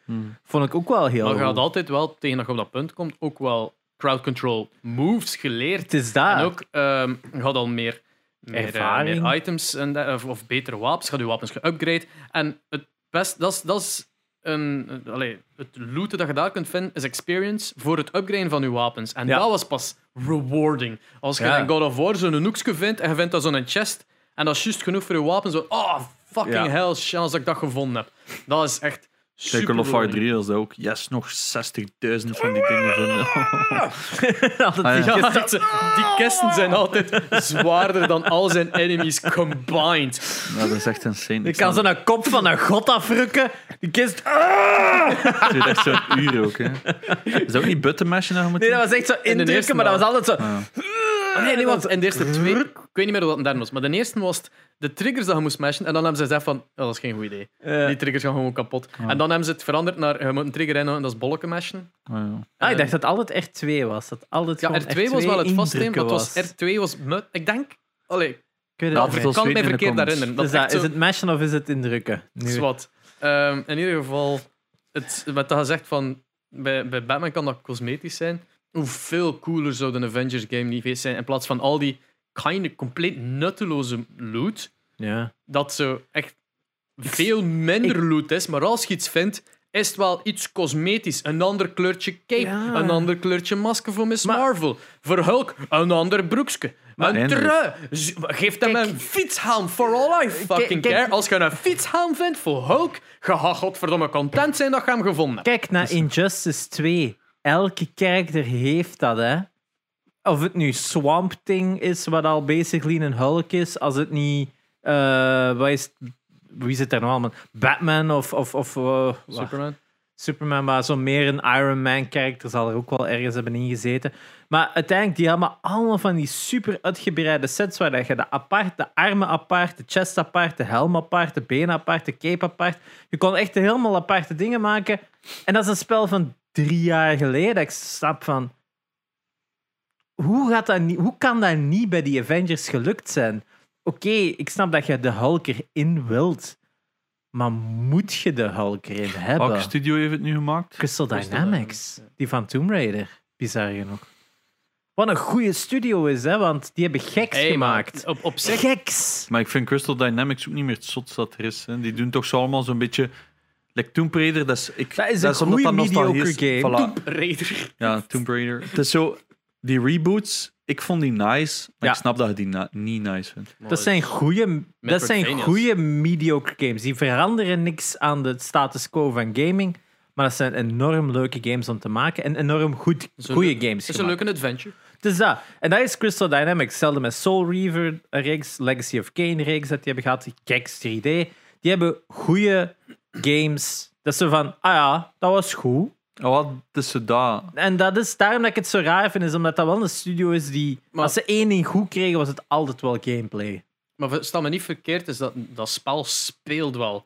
Vond ik ook wel heel Maar je had altijd wel, tegen dat je op dat punt komt, ook wel crowd control moves geleerd. Het is daar. En ook, ehm, je had al meer, meer, eh, Ervaring. meer items en dat- of, of betere wapens. Je had je wapens geupgrade. En het best, dat is, dat is een, allee, het looten dat je daar kunt vinden, is experience voor het upgraden van je wapens. En Ja. dat was pas rewarding. Als je Ja. in God of War zo'n hoekje vindt en je vindt dat zo'n chest en dat is juist genoeg voor je wapen, zo, oh, fucking Ja. hell, chance dat ik dat gevonden heb. Dat is echt super Kijk, Call of War rewarding. 3 was dat ook. Yes, nog 60.000 van die dingen vinden. Ah, ja. die Ja, kist- echt, die kisten zijn altijd zwaarder dan al zijn enemies combined. Dat is echt insane. Je kan zo'n kop van een god afrukken. Die kist. Ah! Het duurt echt zo'n uur ook. Hè. Is dat ook niet buttonmashen dat je moet Nee, dat was echt zo indrukken, maar dat was altijd zo. Ah, Oh, nee, nee, want in de eerste twee... Ik weet niet meer wat het derde was, maar de eerste was het de triggers dat je moest mashen. En dan hebben ze gezegd van, oh, dat is geen goed idee. Die triggers gaan gewoon kapot. En dan hebben ze het veranderd naar, je moet een trigger in en dat is bolken mashen. ah, ja. ah, ik dacht dat het altijd R2 was. Dat altijd Ja, gewoon R2 was wel het vastnemen, maar was R2 was... Ik denk... Allee, Ik het kan het mij verkeerd herinneren. Dat Is, is dat, echt is zo- het mashen of is het indrukken? Nu. Ehm, in ieder geval, het, met dat gezegd van bij, bij Batman kan dat cosmetisch zijn. Hoeveel cooler zou een Avengers game niet geweest zijn in plaats van al die kind compleet nutteloze loot. Ja. Dat zo echt veel minder loot is, maar als je iets vindt, is het wel iets cosmetisch. Een ander kleurtje cape, Ja. een ander kleurtje masker voor Miss Maar- Marvel. Voor Hulk, een ander broekje. Een eindelijk. trui. Geef hem een fietshelm, for all I fucking kijk. care. Als je een fietshelm vindt voor Hulk, ga godverdomme content zijn dat je hem gevonden hebt. Kijk naar Injustice 2. Elke karakter heeft dat, hè. Of het nu Swamp Thing is, wat al basically een Hulk is. Als het niet... eh, wat is het- wie zit er nou allemaal? Batman of... of, of eh? Superman. Superman, maar zo meer een Iron Man karakter zal er ook wel ergens hebben ingezeten. Maar uiteindelijk, die hebben allemaal van die super uitgebreide sets waar dat je de apart, de armen apart, de chest apart, de helm apart, de benen apart, de cape apart. Je kon echt helemaal aparte dingen maken. En dat is een spel van drie jaar geleden. dat Ik snap van... Hoe, gaat dat niet, hoe kan dat niet bij die Avengers gelukt zijn? Oké, ik snap dat je de Hulk erin wilt. Maar moet je de Hulk erin hebben? Welke studio heeft het nu gemaakt? Crystal Dynamics. Die van Tomb Raider. Bizar genoeg. Wat een goede studio is, hè, want die hebben geks Hey, maar gemaakt. op, op zich Geks! Maar ik vind Crystal Dynamics ook niet meer het zotst dat er is. Hè. Die doen toch zo allemaal zo'n beetje... Like Tomb Raider, dat is... Ik, Dat is een omdat goeie nostalgie mediocre is. game. Voilà. Raider. Ja, Tomb Raider. Het is zo... Die reboots, ik vond die nice, maar Ja. ik snap dat je die na- niet nice vindt. Dat zijn goede, dat zijn goede mediocre games. Die veranderen niks aan de status quo van gaming. Maar dat zijn enorm leuke games om te maken. En enorm goed, goede leuk- games Het is een leuke adventure. Het is dat. En dat is Crystal Dynamics. Hetzelfde met Soul Reaver reeks, Legacy of Kane reeks dat die hebben gehad, Gex 3D. Die hebben goede games. Dat ze van, ah ja, dat was goed. Oh, wat is zo dat. En dat is daarom dat ik het zo raar vind, is omdat dat wel een studio is die, Maar- als ze één ding goed kregen, was het altijd wel gameplay. Maar versta me niet verkeerd, is dat dat spel speelt wel.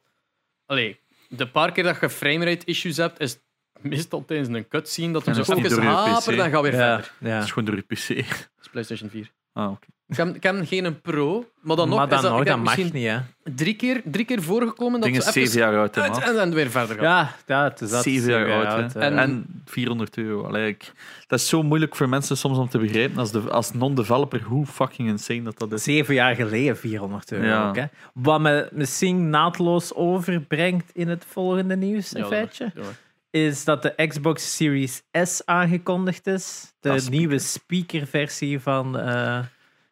Allee, de paar keer dat je framerate issues hebt, is meestal tijdens een cutscene dat hem En zo je hapert PC? en gaat weer Ja, verder. ja. Dat is gewoon door je PC. Dat is PlayStation 4. Ah, oké. Ik heb, ik heb geen een pro, maar dan nog maar dan is dat, nog, dat mag niet, hè. drie keer, drie keer voorgekomen dat Ding is ze even 7 jaar oud, hè, uit man. en dan weer verder gaan. Ja, ja het is dat. 7 jaar oud. En- En, 400 euro. Allee, ik- dat is zo moeilijk voor mensen soms om te begrijpen als, de, als non-developer hoe fucking insane dat dat is. Zeven jaar geleden 400 euro Ja. ook, hè. Wat me misschien naadloos overbrengt in het volgende nieuws, een feitje. Ja. is dat de Xbox Series S aangekondigd is. De Ah, speaker. nieuwe speakerversie van eh,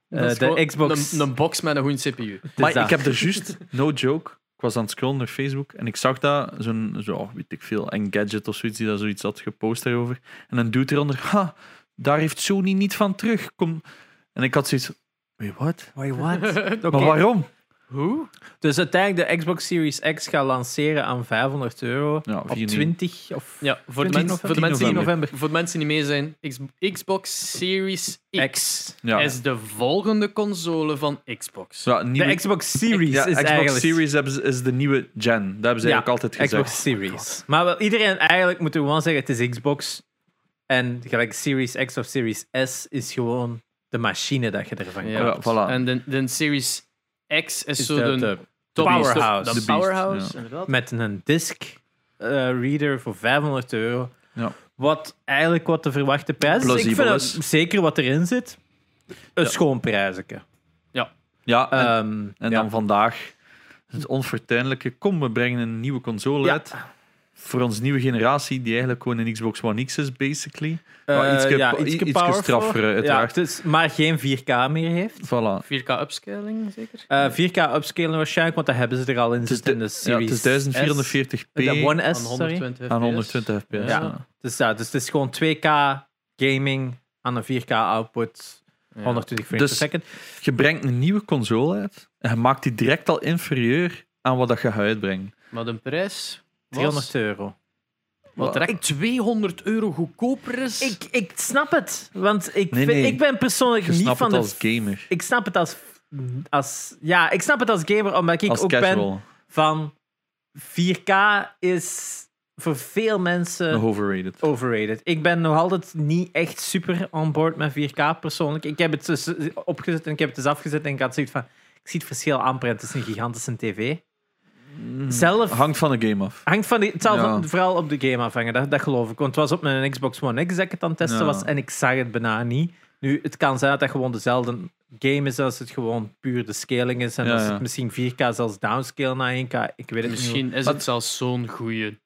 eh, de Xbox. Een, een box met een goede CPU. Maar ik heb er juist, no joke, ik was aan het scrollen naar Facebook en ik zag dat, zo'n, zo, weet ik veel, Engadget of zoiets, die daar zoiets had gepost daarover. En dan doet eronder, ha, daar heeft Sony niet van terug. Kom. En ik had zoiets, wait, what? Wait, what? Oké. Maar waarom? Hoe? Dus uiteindelijk de Xbox Series X gaat lanceren aan 500 euro Ja, op 4 20 of Ja, voor de, 20 mensen, voor, de 10 mensen die, november. voor de mensen die mee zijn, Xbox Series X, X. Ja. is de volgende console van Xbox. Ja, nieuwe, De Xbox Series ja, is Xbox eigenlijk Series is de nieuwe gen. Dat hebben ze Ja, eigenlijk altijd gezegd. Xbox Series. maar wel, iedereen eigenlijk moet gewoon zeggen: het is Xbox. En gelijk Series X of Series S is gewoon de machine dat je ervan Ja, koopt. voilà. En de, de Series X is, Is zo de- powerhouse. De, powerhouse, ja. inderdaad. Met een disc eh, reader voor 500 euro. Ja. Wat eigenlijk wat de verwachte prijs is. Ik vind is. zeker wat erin zit. Een Ja. schoon prijzeke. Ja, en, Ehm, en ja. dan vandaag het onfortuinlijke, kom, we brengen een nieuwe console Ja. Voor onze nieuwe generatie, die eigenlijk gewoon een Xbox One X is, basically. Eh, Maar ietske- ja, ietske ietske straffer, uiteraard. maar geen 4K meer heeft. Voilà. 4K upscaling, zeker? Eh, 4K upscalen waarscheinlijk, want dat hebben ze er al in Het is, zitten de, in de ja, Series het is 1440p S. De One S, sorry. 120 aan FPS. 120 fps. Ja. Ja. Dus, ja, dus het is gewoon 2K gaming aan een 4K output, Ja. 120 frames Dus- per second. Je brengt een nieuwe console uit en je maakt die direct al inferieur aan wat dat je gaat uitbrengen. Maar de prijs 300 euro. wat direct 200 euro goedkoper is. Ik, ik snap het, want ik, Nee, vind- nee. ik ben persoonlijk Je niet snapt van het de... als gamer, Ik snap het als, als... Ja, ik snap het als gamer, omdat ik als ook ben casual. van... 4K is voor veel mensen... Nog overrated. overrated. Ik ben nog altijd niet echt super on board met 4K persoonlijk. Ik heb het dus opgezet en ik heb het dus afgezet en ik had zoiets van... Ik zie het verschil amper en het is een gigantische tv. Zelf Hangt van de game af. hangt van die, het zal Ja. van- vooral op de game afhangen, dat, dat geloof ik. Want het was op mijn Xbox One X dat ik het aan het testen Ja. was en ik zag het bijna niet. Nu, het kan zijn dat dat gewoon dezelfde game is als het gewoon puur de scaling is en Ja, ja. het misschien 4K zelfs downscale naar 1K. Ik weet het niet. Misschien is Wat- het zelfs zo'n goede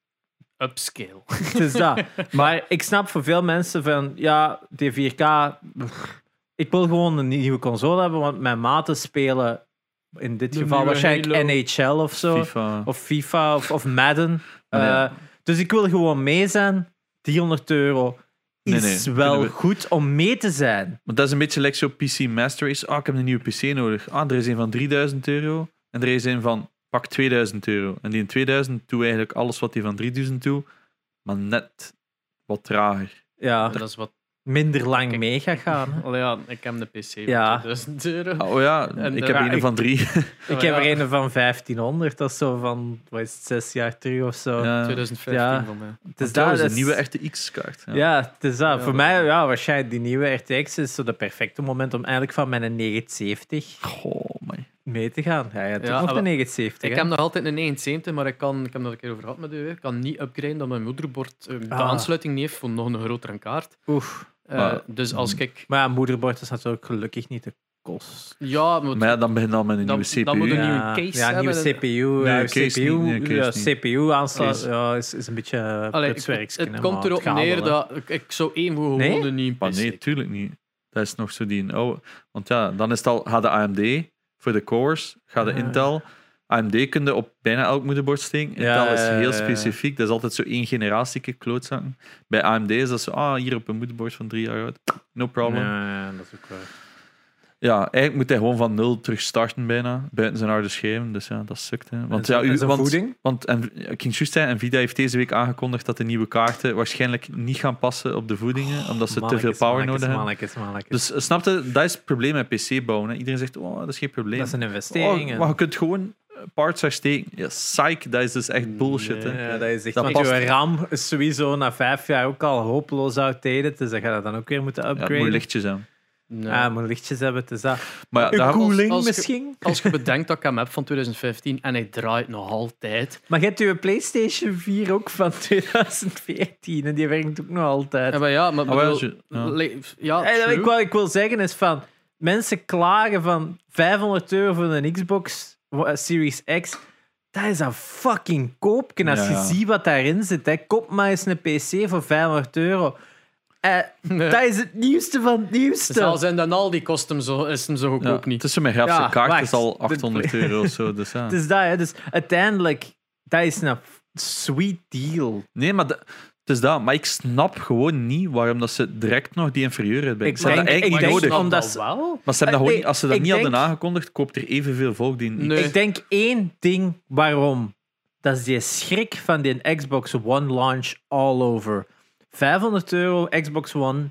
upscale. Het is dat. Maar ik snap voor veel mensen van, ja, die 4K... pff, Ik wil gewoon een nieuwe console hebben, want mijn maten spelen in dit De geval waarschijnlijk Halo. NHL of zo. FIFA. Of FIFA of, of Madden. Ah, nee. Eh, dus ik wil gewoon mee zijn. 300 euro is nee, wel we- goed om mee te zijn. Maar dat is een beetje like zo PC Master Race. Ah, ik heb een nieuwe PC nodig. Ah, er is een van 3000 euro. En er is een van pak 2000 euro. En die in 2000 doet eigenlijk alles wat die van 3000 doet, maar net wat trager. Ja, Dat is wat. Minder lang Kijk. mee gaat gaan. Allee, ja, ik heb een PC voor Ja. 2000 euro. Oh ja, En ik de- heb een van drie. Ik heb er een van 1500, dat is zo van, wat is het, zes jaar terug of zo. Ja. 2015 Ja. van mij. Het is dat is een nieuwe echte X-kaart. Ja. Ja, het is dat. Ja, Voor dat- mij, ja, waarschijnlijk die nieuwe RTX is zo de perfecte moment om eigenlijk van mijn 970 Goh, man. mee te gaan. Ja, ja, toch Ja, nog maar- een 79. Ik hè? heb nog altijd een 79, maar ik, kan, ik heb dat een keer over gehad met u. Ik kan niet upgraden dat mijn moederbord eh, de Ah. aansluiting niet heeft voor nog een grotere kaart. Oef. Eh, Maar- dus als ik. Maar ja, moederbord is natuurlijk gelukkig niet de kost. Ja, maar, Maar ja, dan begin je al met een Dan- nieuwe CPU. dan moet een ja, nieuwe case ja, hebben nieuwe CPU. Case CPU, niet, nee, case ja, niet. CPU aansluit Case. ja, is, is een beetje uh, Allee, het, komt erop het neer dat ik, ik zou één voor Nee? gewoon een nieuwe PC. nee, tuurlijk niet. Dat is nog zo die oude. Want ja, dan is het al, gaat de AMD voor de cores, gaat de Ah. Intel. AMD kun je op bijna elk moederbord steken. Ja, Intel is ja, ja, heel ja. specifiek. Dat is altijd zo één generatie klootzakken. Bij AMD is dat zo, ah, hier op een moederbord van drie jaar oud. No problem. Ja, Ja, ja, dat is ook waar. eigenlijk moet hij gewoon van nul terug starten bijna. Buiten zijn harde scherm. Dus ja, dat sukt. Hè. Want, En ja, zijn- u, en zijn want, voeding? want en, ik ging juist zeggen, Nvidia heeft deze week aangekondigd dat de nieuwe kaarten waarschijnlijk niet gaan passen op de voedingen, omdat ze te veel power mannetjes, nodig hebben. mannetjes, mannetjes. Dus snap je, dat is het probleem met PC bouwen. Hè. Iedereen zegt, oh, dat is geen probleem. dat is een investering. Oh, maar je kunt gewoon parts hersteken. Ja, psych, dat is dus echt bullshit. Nee. Hè. Ja, dat is echt. Dat want past- je RAM is sowieso na vijf jaar ook al hopeloos outdated. Dus dan ga je dat dan ook weer moeten Ja, het upgraden. moet lichtjes zijn. Nee. Ah, moet lichtjes hebben, het is dat. Maar ja, koeling als je- misschien? Als je bedenkt dat ik hem heb van 2015 en hij draait nog altijd. Maar je hebt je PlayStation 4 ook van 2014 en die werkt ook nog altijd. Ja, maar ja, maar wel, bedoel, je- ja. ja, ik, wat ik wil zeggen is van mensen klagen van 500 euro voor een Xbox Series X. Dat is een fucking koopje als Ja, je ja. ziet wat daarin zit. Hè. Koop maar eens een PC voor 500 euro. Eh, Nee. Dat is het nieuwste van het nieuwste. Zelfs in dan al die kost hem zo, is hem zo ja, goedkoop niet. tussen mijn grafische Ja, kaart wacht. is al De- 800 euro of zo. Dus, ja. Het is dat, hè. Dus uiteindelijk, dat is een sweet deal. Nee, maar de- het is dat. Maar ik snap gewoon niet waarom dat ze direct nog die inferieur uitbrengen. Ik Ze hebben denk, dat ik eigenlijk denk niet nodig. omdat dat ze- wel. Maar ze hebben dat Eh, gewoon nee, niet, als ze dat niet hadden aangekondigd, koopt er evenveel volk die... Nee. Ik denk één ding waarom. Dat is die schrik van die Xbox One launch all over. 500 euro Xbox One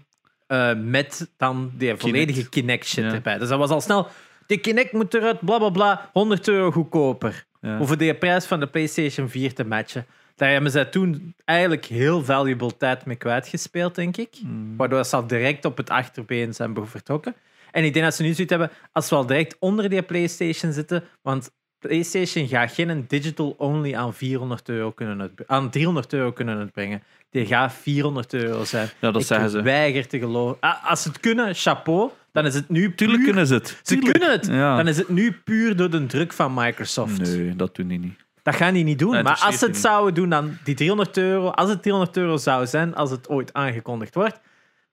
eh, met dan die volledige Kinect shit Ja. erbij. Dus dat was al snel. De Kinect moet eruit, bla bla bla. 100 euro goedkoper. Ja. Om voor de prijs van de PlayStation 4 te matchen. Daar hebben ze toen eigenlijk heel valuable tijd mee kwijtgespeeld, denk ik. Mm. Waardoor ze al direct op het achterbeen zijn vertrokken. En ik denk dat ze nu zoiets hebben, als we al direct onder die PlayStation zitten, want PlayStation gaat geen digital only aan 400 euro kunnen aan 300 euro kunnen uitbrengen. Die gaat 400 euro zijn. Ja, dat ik zeggen ze. weiger te geloven. Ah, Als ze het kunnen, chapeau, dan is het nu Tuurlijk puur- kunnen ze het. Ze Tuurlijk. kunnen het. Ja. Dan is het nu puur door de druk van Microsoft. Nee, dat doen die niet. Dat gaan die niet doen. Nee, maar als ze het zouden doen, dan die 300 euro. Als het 300 euro zou zijn, als het ooit aangekondigd wordt,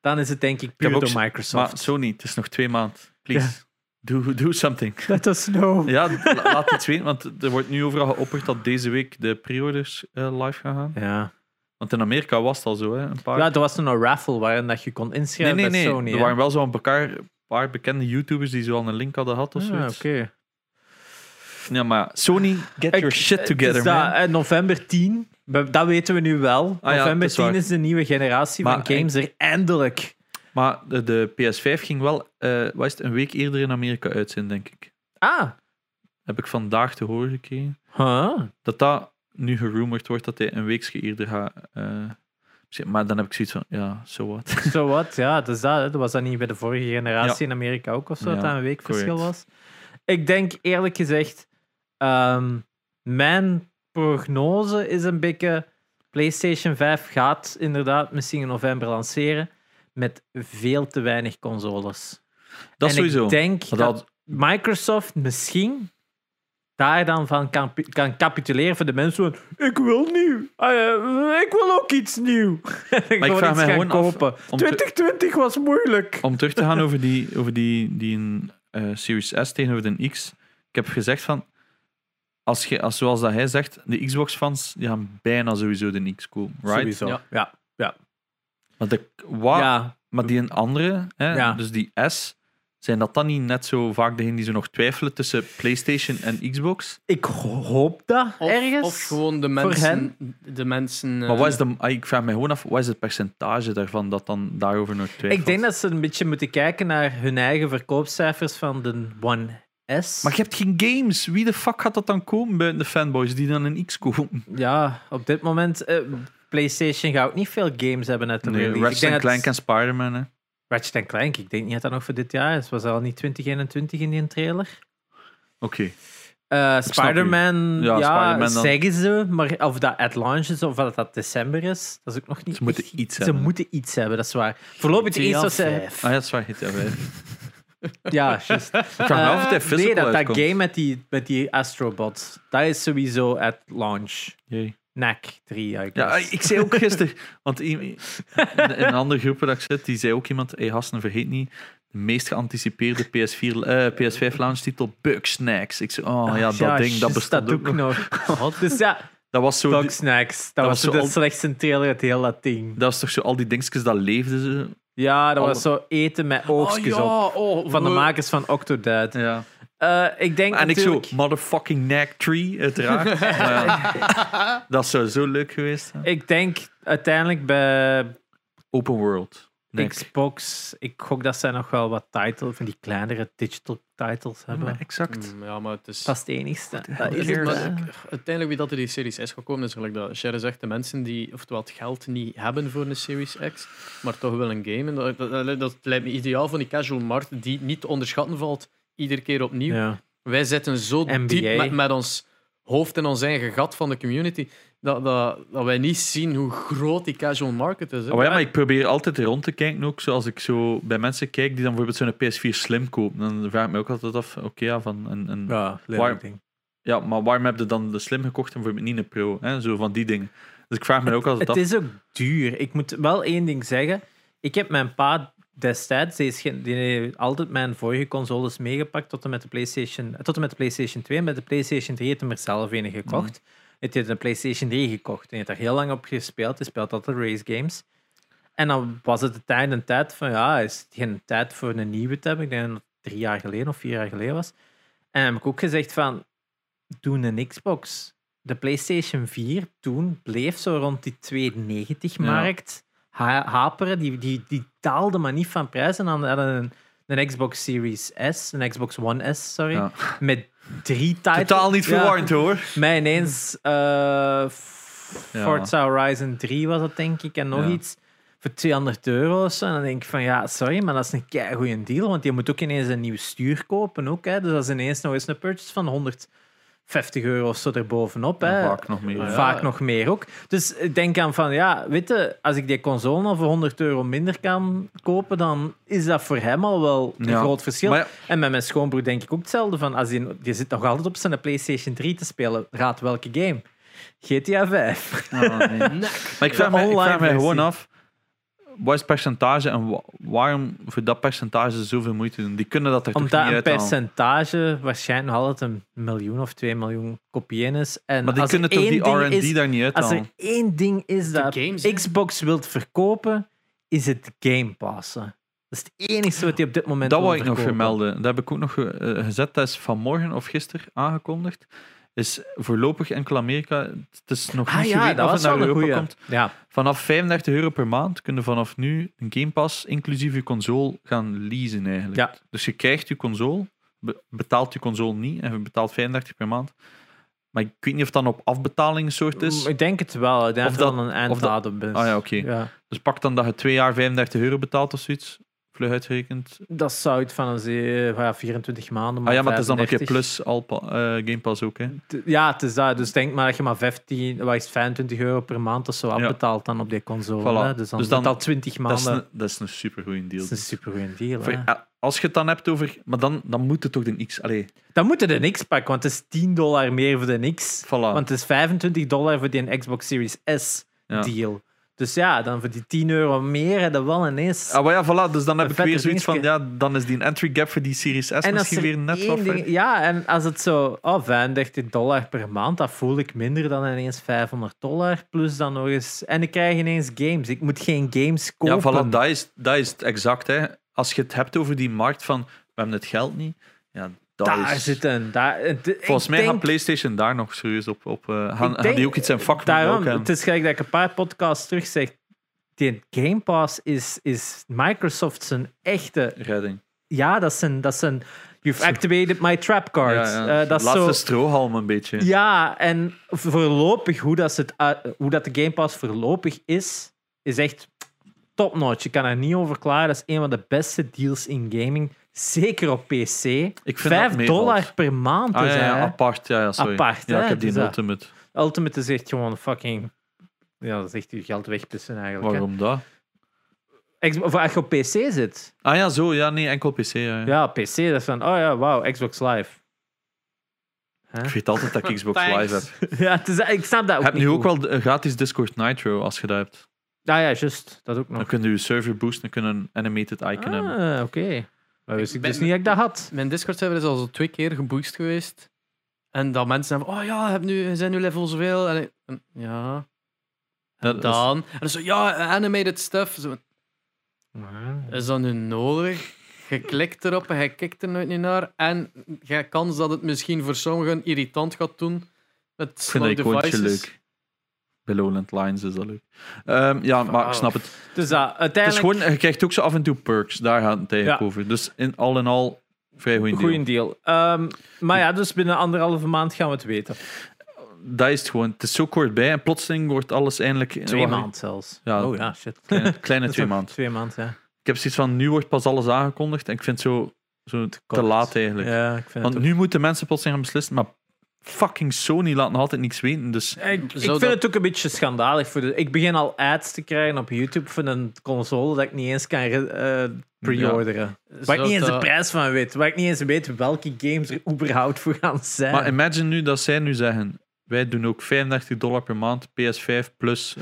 dan is het denk ik Ik puur ook- door Microsoft. Maar Sony, het is nog twee maanden. Please, do, do something. Let us know. Ja, la- laat iets weten, want er wordt nu overal geopperd dat deze week de pre-orders eh, live gaan gaan. Ja. Want in Amerika was het al zo, hè, een paar. ja, er was een raffle waarin dat je kon inschrijven nee, bij nee. Sony. er hè? waren wel zo'n paar, paar bekende YouTubers die zo al een link hadden gehad of Ah, zoiets. oké. Ja, maar Sony, get your shit together, is dat, man. eh, november 10, we- dat weten we nu wel. Ah ja, november dat is 10 waar. is de nieuwe generatie Maar van games er eindelijk. Maar de, de PS5 ging wel, eh wat is het, een week eerder in Amerika uit zijn, denk ik. Ah, Heb ik vandaag te horen gekregen. huh? Dat dat nu gerumored wordt dat hij een weekje eerder gaat. eh, maar dan heb ik zoiets van, ja, so what. Zo wat, ja, dat dat. hè. Dat was dat niet bij de vorige generatie in Amerika ook of zo, dat Ja, dat een week verschil correct. was. Ik denk eerlijk gezegd, ehm, mijn prognose is een beetje: PlayStation 5 gaat inderdaad misschien in november lanceren met veel te weinig consoles. Dat en sowieso. ik denk Dat Microsoft misschien daar dan van kan, kan capituleren voor de mensen van ik wil nieuw. Ah, ik wil ook iets nieuw. ik vraag mij gewoon af kopen. om te- 2020 was moeilijk. Om terug te gaan over die, over die, die eh, Series S tegenover de X. Ik heb gezegd van, als je, als, zoals dat hij zegt, de Xbox-fans die gaan bijna sowieso de X kopen. Right? Sowieso. Ja. Ja. Ja. Maar, de, wat, Ja. maar die een andere, hè, Ja. dus die S, zijn dat dan niet net zo vaak degenen die zo nog twijfelen tussen PlayStation en Xbox? Ik ho- hoop dat Of, ergens. of gewoon de voor mensen. hen. De mensen Maar eh, wat is de, ah, ik vraag me gewoon af, wat is het percentage daarvan dat dan daarover nog twijfelt? ik denk dat ze een beetje moeten kijken naar hun eigen verkoopcijfers van de One S. Maar je hebt geen games. Wie de fuck gaat dat dan komen buiten de fanboys die dan een X kopen? Ja, op dit moment. eh, PlayStation gaat ook niet veel games hebben uit de Nee, release. Ik Ratchet Clank en Spider-Man. hè. Ratchet Clank, ik denk niet dat dat nog voor dit jaar is. Was dat al niet 2021 in die trailer? Oké. Eh, snap Spider-Man, Ja, dan. zeggen ze, maar of dat at launch is of dat dat december is, dat is ook nog niet. Ze moeten iets Ze hebben. moeten iets hebben, dat is waar. Voorlopig het eerste wat ze. Ah ja, dat is waar. GTA 5. Ja, juist. Ik vraag me af of hij Eh, physical nee, dat, dat uitkomt. game met die, met die Astrobots, dat is sowieso at launch. Jee. NAC 3, I guess. Ja, ik zei ook gisteren, want i- in een andere groep waar ik zit, die zei ook iemand, hey Hassen, vergeet niet, de meest geanticipeerde PS4, eh, PS5 launch titel, Bugsnacks. Ik zei, oh ja, dat ding, dat juist, bestaat dat ook nog. nog. dus ja, Dat was zo, Snacks. Dat, was was de zo al- slechtste trailer uit heel dat ding. dat was toch zo al die dingetjes dat leefden. Ze. Ja, dat was zo eten met oogstjes op. oh, Van de makers van Octodad. Ja. Eh, ik denk En ik zo, motherfucking Knack 3, uiteraard. Maar ja, dat zou zo leuk geweest zijn. Ik denk uiteindelijk bij... Open world. Nee. Xbox, ik gok dat zij nog wel wat titles, van die kleinere digital titles hebben. Maar exact. Mm, Ja, maar het is... Dat is het enigste. Dat is het, Maar uiteindelijk wie dat er die Series S gaat komen, is gelijk dat Sherry zegt, de mensen die oftewel het geld niet hebben voor een Series X, maar toch wel een game. En dat, dat, lijkt me ideaal voor die casual markt die niet te onderschatten valt, iedere keer opnieuw. Ja. Wij zitten zo NBA. diep met, met ons hoofd in ons eigen gat van de community, dat, dat, dat wij niet zien hoe groot die casual market is. hè. Oh, ja, maar ik probeer altijd rond te kijken, ook zoals ik zo bij mensen kijk die dan bijvoorbeeld zo'n PS4 Slim kopen. Dan vraag ik me ook altijd af, oké, ja, van een, een, ja. Ja, Waar- ding. maar waarom heb je dan de Slim gekocht en bijvoorbeeld niet een Pro? Hè? Zo van die dingen. Dus ik vraag me ook altijd Het af. is ook duur. Ik moet wel één ding zeggen. Ik heb mijn pa destijds, die, is die heeft altijd mijn vorige consoles meegepakt tot en met de PlayStation, tot en met de PlayStation 2. En met de PlayStation 3 heeft hij er zelf een gekocht. Het heeft een PlayStation 3 gekocht. En hij heeft daar heel lang op gespeeld. Hij speelt altijd race games. En dan was het de tijd tijd van, ja, is het geen tijd voor een nieuwe te hebben. Ik denk dat het drie jaar geleden of vier jaar geleden was. En heb ik ook gezegd van, doe een Xbox. De PlayStation 4 toen bleef zo rond die 290 markt ha- haperen. Die, die, die daalde maar niet van prijs. En dan hadden een, een Xbox Series S, een Xbox One S, sorry, Ja. met drie titles. Totaal niet Ja. verwarrend hoor. Mij ineens Ja. Forza Horizon 3 was dat, denk ik, en nog iets voor 200 euro. En dan denk ik van, ja, sorry, maar dat is een kei goede deal, want je moet ook ineens een nieuw stuur kopen ook, hè. Dus dat is ineens nog eens een purchase van 150 euro of zo erbovenop, hè. Vaak nog meer. Ja. Vaak nog meer ook. Dus ik denk aan van, ja, weet je, als ik die console al voor 100 euro minder kan kopen, dan is dat voor hem al wel een Ja. groot verschil. Ja, En met mijn schoonbroer denk ik ook hetzelfde. Van als die, die zit nog altijd op zijn PlayStation 3 te spelen. Raad welke game? GTA 5. ah, nee. Maar ik vraag, me, ik online vraag me gewoon af, wat is het percentage en wa- waarom voor dat percentage zoveel moeite doen? Die kunnen dat er toch Omdat niet een uithalen. percentage waarschijnlijk nog altijd een miljoen of twee miljoen kopieën is. En Maar die als kunnen toch die R&D daar niet Als uithalen? er één ding is dat games? Xbox wilt verkopen, is het Game Passen. Dat is het enige wat hij op dit moment Dat wil ik nog vermelden. Dat heb ik ook nog eh, gezet. Dat is vanmorgen of gisteren aangekondigd. Is voorlopig enkel Amerika. Het is nog Ah niet ja, geweten dat of het naar Europa goeie. komt. Ja, Vanaf 35 euro per maand kunnen vanaf nu een Game Pass inclusief je console gaan leasen eigenlijk. Ja. Dus je krijgt je console, be- betaalt je console niet en je betaalt 35 per maand. Maar ik weet niet of dat een op afbetaling soort is. ik denk het wel. Ik denk Of dat dat- dan een einddatum is. Ah ja, oké. Ja. Dus pak dan dat je twee jaar 35 euro betaalt of zoiets. Vlug uitgerekend. Dat zou het van een zee, ja, 24 maanden. Ah ja, maar het is dan ook 35. een plus Alpa, eh, Game Pass ook. Hè. Ja, het is dat. Dus denk maar dat je maar 15, wat is het, 25 euro per maand of zo afbetaalt dan op die console. Voilà. Hè? Dus dan, Dus dan- betaalt 20 Dat is, maanden. een, dat is een super goede deal. Dat is een super goede deal. Hè. als je het dan hebt over. Maar dan, dan moet het toch de X. Allee, Dan moet je de X pakken, want het is 10 dollar meer voor de X. voilà. Want het is 25 dollar voor die Xbox Series S deal. Dus ja, dan voor die 10 euro meer heb je wel ineens. Ah, maar ja, voilà. Dus dan heb ik weer zoiets van. Ja, dan is die entry gap voor die Series S en misschien er weer net wat. ding-. Ja, en als het zo, oh, 35 dollar per maand, dat voel ik minder dan ineens 500 dollar. Plus dan nog eens. En ik krijg ineens games. Ik moet geen games Ja, kopen. voilà. Dat is, dat is het exact. Hè. Als je het hebt over die markt van. We hebben het geld niet. Ja, daar is. zit een. Daar, het- Volgens ik mij denk- gaat PlayStation daar nog serieus op. op eh, gaan, Ik gaan denk- die ook iets in vak Daarom, het is gelijk dat ik een paar podcasts terug zeg. Die Game Pass is, is Microsoft zijn echte. Redding. Ja, dat zijn. Dat zijn you've activated my trap card. Ja, ja. Eh, dat is Laatste zo. strohalm een beetje. Ja, en voorlopig, hoe dat, ze het, uit- hoe dat de Game Pass voorlopig is, is echt topnotch. Je kan er niet over klaar. Dat is een van de beste deals in gaming. Zeker op PC. Ik vind dat 5 meevalt. dollar per maand Ah, is ja, ja, apart. Ja, ja, sorry. Apart, ja, hè, ik heb die dus dat- Ultimate. Ultimate is echt gewoon fucking. Ja, dat is echt je geld wegpissen eigenlijk. hè. Waarom dat? Xbox- als je op PC zit. Ah ja, zo. Ja, nee, enkel PC. Ja, ja. Ja, PC, dat is van, oh ja, wauw, Xbox Live. Hè? Ik weet altijd dat ik Xbox. Live heb. ja, het is, ik snap dat ook Je hebt niet nu ook goed. wel een gratis Discord Nitro als je dat hebt. Ah ja, juist. Dat ook nog. Dan kun je je server boosten en kun je een animated icon hebben. Ah, oké. Maar wist ik ben- dus niet dat ik dat had. Mijn Discord-server is al zo twee keer geboost geweest. En dat mensen hebben oh ja, je hebt nu, zijn nu level zoveel. En ik- ja. En dat is- dan? En dan zo, ja, animated stuff. Zo, is dat nu nodig? Je klikt erop en je kijkt er nooit niet naar. En je kans dat het misschien voor sommigen irritant gaat doen. Met Ik vind dat icoontje leuk. Bij Lowland Lines is dat leuk. Ehm, ja, maar ik snap het. Dus dat, Het is gewoon, je krijgt ook zo af en toe perks. Daar gaat het eigenlijk Ja. over. Dus in, al in al, vrij goed een deal. goede deal. Ehm, maar ja, dus binnen anderhalve maand gaan we het weten. Dat is het gewoon. Het is zo kort bij en plotseling wordt alles eindelijk... Twee maanden zelfs. Ja. oh ja, shit. Kleine, kleine twee maanden. Twee maanden, ja. Ik heb zoiets van, nu wordt pas alles aangekondigd. En ik vind het zo, zo te laat eigenlijk. Ja, ik vind Want het nu moeten mensen plotseling gaan beslissen. Maar fucking Sony laat nog altijd niks weten. Dus Ik, vind dat- het ook een beetje schandalig. Voor de, ik begin al ads te krijgen op YouTube van een console dat ik niet eens kan eh, pre-orderen. Waar ik niet eens de prijs van weet. Waar ik niet eens weet welke games er überhaupt voor gaan zijn. Maar imagine nu dat zij nu zeggen: wij doen ook 35 dollar per maand PS5 plus.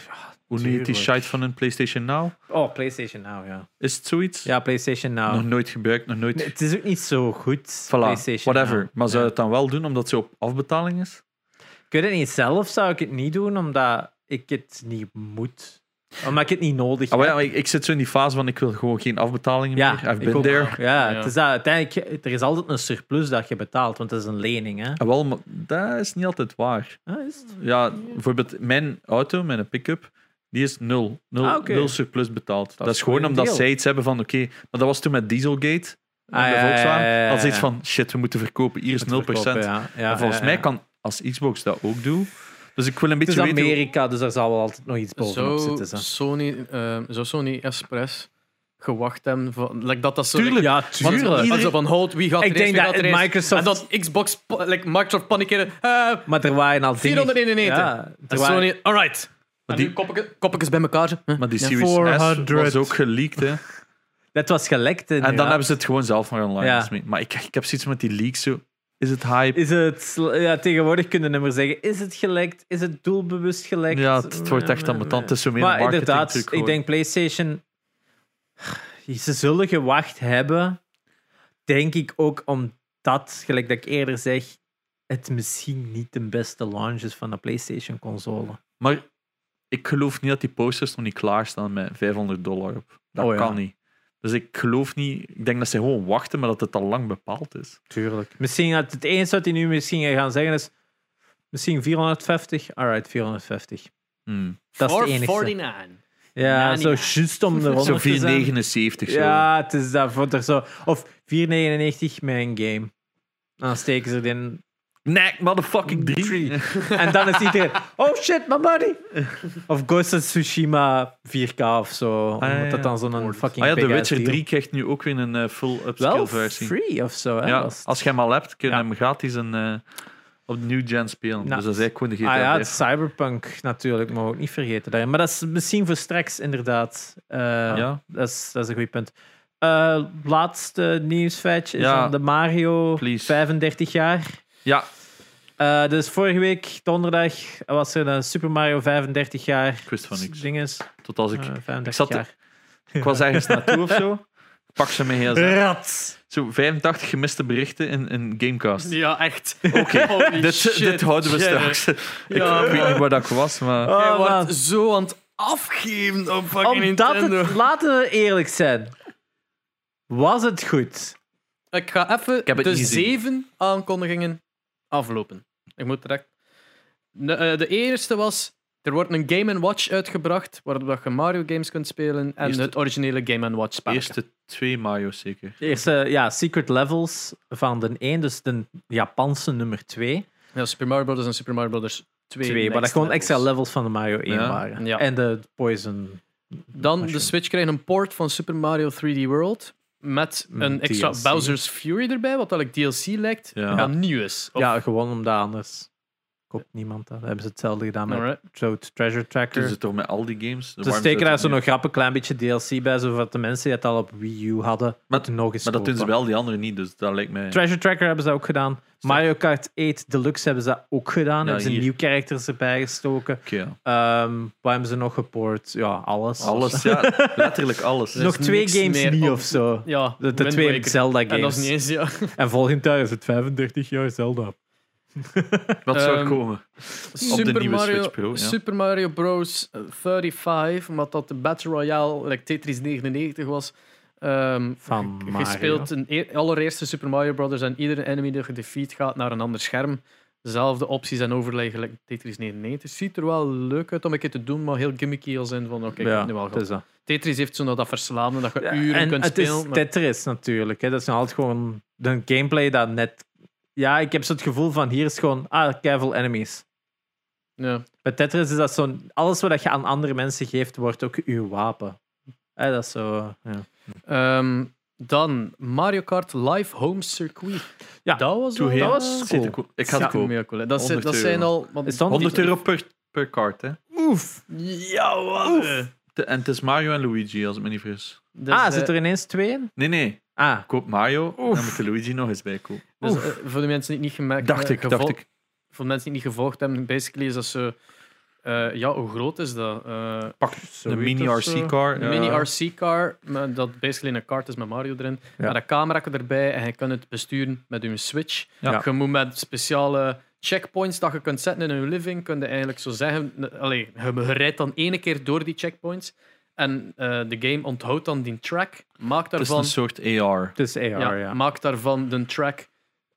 Hoe heet die shite van een PlayStation Now? Oh, PlayStation Now, ja. Is het zoiets? Ja, PlayStation Now. Nog nooit gebruikt, nog nooit. Nee, het is ook niet zo goed. voilà, PlayStation whatever. Now. Maar zou Ja. het dan wel doen omdat ze op afbetaling is? Ik weet het niet. Zelf zou ik het niet doen, omdat ik het niet moet. Omdat ik het niet nodig Ah, heb. ja, ik, ik zit zo in die fase van ik wil gewoon geen afbetalingen Ja, meer. I've ik been ook. there. Ja, Ja. Het is dat, uiteindelijk, er is altijd een surplus dat je betaalt, want het is een lening. Hè? Ah, wel, maar dat is niet altijd waar. Ah, is het? Ja, bijvoorbeeld mijn auto, mijn pick-up, die is nul. Nul, Ah, nul surplus betaald. Dat, is is gewoon omdat deal. zij iets hebben van, oké, maar dat was toen met Dieselgate. Ah, bij ja, Volkswagen. ja, ja, ja, Als iets van, shit, we moeten verkopen, hier is 0%. Verkopen, ja. Ja, en volgens ja, mij kan, als Xbox dat ook doet, dus ik wil een Het is beetje weten... hoe- Amerika, dus daar zal wel altijd nog iets bovenop Zou zitten. Zo. Sony, eh, zou Sony Express gewacht hebben? Van, like dat dat zo, Tuurlijk. Ja, tuurlijk. want zo van hold, wie gaat Ik er denk dat? Microsoft- En dat Xbox, like Microsoft panikeren. eh Maar er waren al dingen... 491. Ja, en Sony, alright. Maar die- koppeltjes bij elkaar. Maar die. Series S 400. was ook geleakt, hè. Dat was gelekt. En dan hebben ze het gewoon zelf maar online Ja. Maar ik, ik heb zoiets met die leaks, zo... Is het hype? Is het, ja, tegenwoordig kunnen we maar zeggen, is het gelekt? Is het doelbewust gelekt? Ja, het, het wordt echt ambetant. Het is zo meer Maar inderdaad, ik gewoon. denk PlayStation. Ze zullen gewacht hebben. Denk ik ook omdat, gelijk dat ik eerder zeg, het misschien niet de beste launch is van een PlayStation-console. Maar ik geloof niet dat die posters nog niet klaarstaan met 500 dollar op. Dat Oh ja. kan niet. Dus ik geloof niet... Ik denk dat ze gewoon wachten, maar dat het al lang bepaald is. Tuurlijk. Misschien dat het enige wat hij nu misschien gaan zeggen is. Misschien 450. Alright, 450. Hmm. Dat is het enige. 449. Ja, zo 99. juist om eronder Zo te zijn. 479 zo. Ja, het is dat voor er zo. Of 4,99 met een game. Dan steken ze het Nee, motherfucking 3. Drie. En dan is iedereen. Oh shit, my money! Of Ghost of Tsushima 4K of zo. Ah, ja, Omdat dat dan zo'n fucking. Ah ja, The Witcher deal- 3 krijgt nu ook weer een eh, full upscale Wel versie. free of zo. Hè? Ja, als je hem al hebt, kun je Ja. hem gratis een, eh, op de new gen spelen. Ja. Dus dat is eigenlijk gewoon de GTA Ah ja, 5. het Cyberpunk natuurlijk, maar ook niet vergeten. daarin. Maar dat is misschien voor straks inderdaad. Eh, Ja. dat, is, dat is een goed punt. Eh, laatste nieuwsfeitje is Ja. dan de Mario Please. 35 jaar. Ja, Eh, dus vorige week, donderdag, was er een Super Mario 35 jaar. ik wist van niks. Dinges. Tot als ik... Eh, 35 ik zat jaar. Ik was ergens naartoe of zo. Ik pak ze mee gsm. Rat! Zo 85 gemiste berichten in, in Gamecast. Ja, echt. Oké, dit, dit houden we straks. Ja, ik weet niet waar dat ik was, maar... Oh, Jij wordt zo aan het afgeven op fucking Omdat Nintendo. het, laten we eerlijk zijn. Was het goed? Ik ga even de zeven aankondigingen aflopen. Ik moet direct... De, eh, de eerste was... Er wordt een Game Watch uitgebracht, waarop je Mario games kunt spelen en Eerste- het originele Game Watch De spel. eerste twee Mario's zeker. De eerste, ja, Secret Levels van de 1, dus de Japanse nummer 2. Ja, Super Mario Bros. en Super Mario Bros. 2. 2 waar dat gewoon levels. extra levels van de Mario 1 Ja. waren. Ja. En de Poison. Dan de. Switch krijgt een port van Super Mario 3D World met een extra DLC. Bowser's Fury erbij, wat eigenlijk DLC lijkt, Ja. nieuw is. Of- Ja, gewoon omdat anders koopt niemand dat. Dan hebben ze hetzelfde gedaan met Alright. Treasure Tracker. Dus het toch met al die games. Ze steken daar zo nog grappig klein beetje DLC bij, zodat de mensen die het al op Wii U hadden, Maar- het nog eens Maar dat doen ze wel, die andere niet. Dus dat lijkt mij... Treasure Tracker hebben ze ook gedaan. Mario Kart 8 Deluxe hebben ze ook gedaan. hebben ze hier. nieuw characters erbij gestoken. Oké, ja. Ehm wat hebben ze nog gepoord? Ja, alles. Alles, ja. Letterlijk alles. Is nog twee niks games meer niet op- of zo. Ja, De, de Wind twee Waker. En dat is games. niet eens, ja. En volgend jaar is het 35 jaar Zelda. Wat zou Ehm, komen? Super nieuwe Mario, Switch Pro, ja. Super Mario Bros. 35, omdat dat de Battle Royale, like Tetris 99 was. ehm, Van je Mario. speelt een e- allereerste Super Mario Brothers en iedere enemy die je defeat gaat naar een ander scherm. dezelfde opties en overlay gelijk Tetris 99. Ziet er wel leuk uit om een keer te doen, maar heel gimmicky als in van oké, ik heb het nu het gehad. is dat. Tetris heeft zo nog dat verslavende dat je Ja, uren en kunt het spelen. is maar- Tetris natuurlijk. Hè. Dat is altijd gewoon de gameplay dat net... Ja, ik heb zo het gevoel van hier is gewoon... Ah, keiveel enemies. ja. Bij Tetris is dat zo... Alles wat je aan andere mensen geeft, wordt ook uw wapen. Hè, dat is zo... Ja. Ehm, dan Mario Kart Live Home Circuit. Ja, dat was wel- dat was cool. cool. Ik ga Ja, het kopen. mega cool. Dat, zijn- 100 dat zijn al... want- Is dat 100 euro per, per kaart, hè. Oef. Ja, wat? De- En het is Mario en Luigi, als ik me niet vergis. Dus, ah, eh, zit er ineens twee in? Nee, nee. Ah, Koop Mario en Oef. dan moet de Luigi nog eens bij kopen. Dus, eh, voor de mensen die het niet gemerkt Dacht ik, gevolgd- dacht ik. Voor de mensen die het niet gevolgd hebben, basically is dat zo... eh, ja, hoe groot is dat? Eh, Pak een zoiets mini of zo. RC-car. Een mini RC-car, maar dat basically een kart is met Mario erin. Ja. Met een camera erbij en je kan het besturen met je Switch. Ja. Je moet met speciale checkpoints dat je kunt zetten in je living, kun je eigenlijk zo zeggen... Allee, je rijdt dan ene keer door die checkpoints en eh, de game onthoudt dan die track, maakt Het is daarvan, een soort AR. het is AR, ja. ja, maakt daarvan de track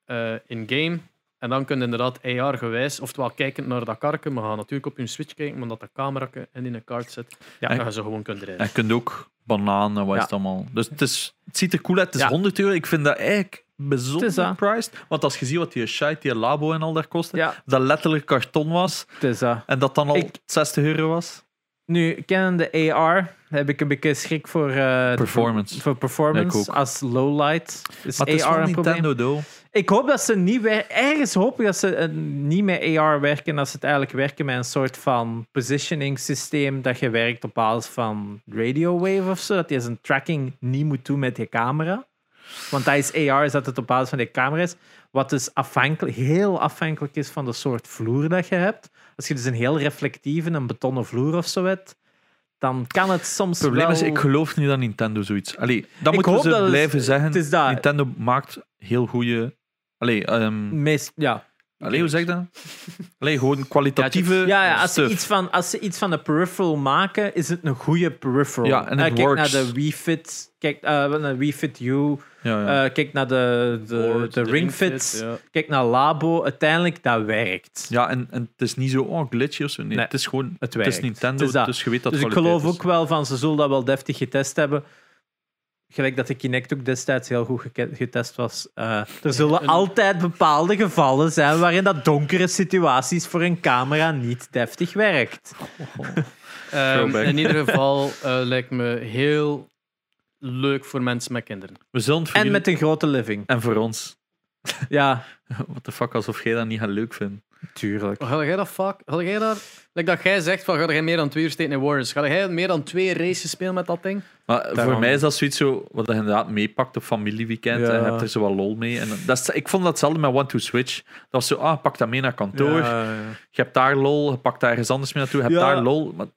eh, in-game. En dan kun je inderdaad AR-gewijs, oftewel kijkend naar dat karken, maar ga natuurlijk op je Switch kijken, omdat dat camera in een kaart zit. Ja. en je zo gewoon kunt rijden. En je kunt ook bananen en wat Ja. is het allemaal. Dus het, is, het ziet er cool uit. Het is Ja. 100 euro. Ik vind dat eigenlijk bijzonder dat. priced. Want als je ziet wat die shite, die labo en al daar kostte, Ja, dat letterlijk karton was het is dat. en dat dan al Ik- 60 euro was. Nu, kennende AR heb ik een beetje schrik voor... eh, de- Performance. Voor performance als lowlight. Is is AR van? Nintendo, though. Ik hoop dat ze niet wer- ergens hoop ik dat ze eh, niet met AR werken, dat ze het eigenlijk werken met een soort van positioning systeem dat je werkt op basis van radio wave of zo, dat je zijn tracking niet moet doen met je camera. Want dat is AR, is dat het op basis van die camera is, wat dus afhankelijk, heel afhankelijk is van de soort vloer dat je hebt. Als je dus een heel reflectieve, een betonnen vloer of zo hebt, dan kan het soms Het probleem wel... is, ik geloof niet dat Nintendo zoiets... Allee, dat moeten we ze dat het- blijven zeggen. het is dat. Nintendo maakt heel goede... Allee, ehm, Meest, ja, allee, hoe zeg je dat? Allee, gewoon kwalitatieve Ja, ja als, ze iets van, als ze iets van de peripheral maken, is het een goede peripheral. Ja, en Eh, het kijk works. naar de Wii Fit, kijk eh, naar de Wii Fit U, Ja, ja. eh, kijk naar de, de, Board, de, Ring Fit, Fit, ja. kijk naar Labo. Uiteindelijk, dat werkt. ja en, en het is niet zo, oh, glitchy of zo. Nee, Nee, het is gewoon... het Het, werkt. is Nintendo, Het is dat. dus je weet dat dus ik geloof is. ook wel van, ze zullen dat wel deftig getest hebben. Gelijk dat de Kinect ook destijds heel goed getest was. Eh, er zullen een- altijd bepaalde gevallen zijn waarin dat donkere situaties voor een camera niet deftig werkt. Ehm, in ieder geval eh, lijkt me heel leuk voor mensen met kinderen. We zullen het voor En jullie- met een grote living. en voor ons. Ja, What the fuck, alsof jij dat niet gaat leuk vinden. tuurlijk. Ga jij dat vaak? Ga jij daar? Like dat jij zegt van ga jij meer dan twee uur steken in Warriors? Ga jij meer dan twee races spelen met dat ding? Maar Daarom. voor mij is dat zoiets zo, wat je inderdaad meepakt op familieweekend. Ja. En je hebt er zo wat lol mee. En dat is, ik vond dat hetzelfde met One to Switch. Dat was zo, ah, pak dat mee naar kantoor. Ja, ja. Je hebt daar lol, je pakt daar ergens anders mee naartoe. Je hebt Ja. daar lol. Maar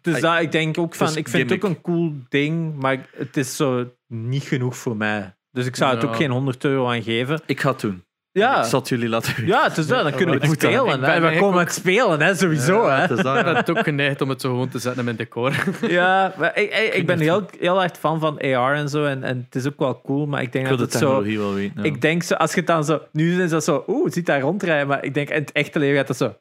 Dus dat, ik denk ook van, is ik vind het ook een cool ding, maar het is zo niet genoeg voor mij. Dus ik zou het Ja. ook geen 100 euro aan geven. ik ga het doen. Ja, Ik zal het jullie laten ja het is dat. Dan kunnen we Ik het spelen. ik ben We komen ook- het spelen, hè, sowieso. Hè. Het is Ik dat. ben ook geneigd om het zo gewoon te zetten in mijn decor. Ja, maar ik, ik, ik ben heel, heel erg fan van AR en zo. En, en het is ook wel cool, maar ik denk Ik dat de het zo... technologie wel weten. ja. Ik denk zo, als je het dan zo... Nu is dat zo... Oeh, ziet daar rondrijden. Maar ik denk in het echte leven gaat dat zo...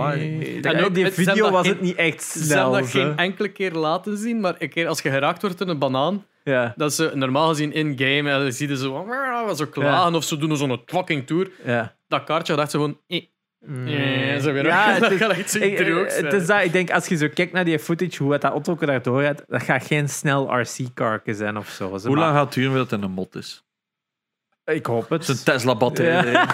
En En ook die video dat was geen- het niet echt Ze hebben snel. dat zo. geen enkele keer laten zien, maar een keer als je geraakt wordt in een banaan, Ja, dat ze normaal gezien in-game, en dan zie je zo, zo klagen of ze doen zo'n fucking tour. ja. Dat kaartje dacht ze gewoon... eh, eh, zo weer Ja, het dat is- gaat echt zo Ik, het is dat, ik denk, als je zo kijkt naar die footage, hoe het dat auto daardoor rijdt, dat gaat geen snel RC-karken zijn of zo. Hoe lang gaat het duren voordat het een mot is? Ik hoop het. Zo'n Tesla-batterij.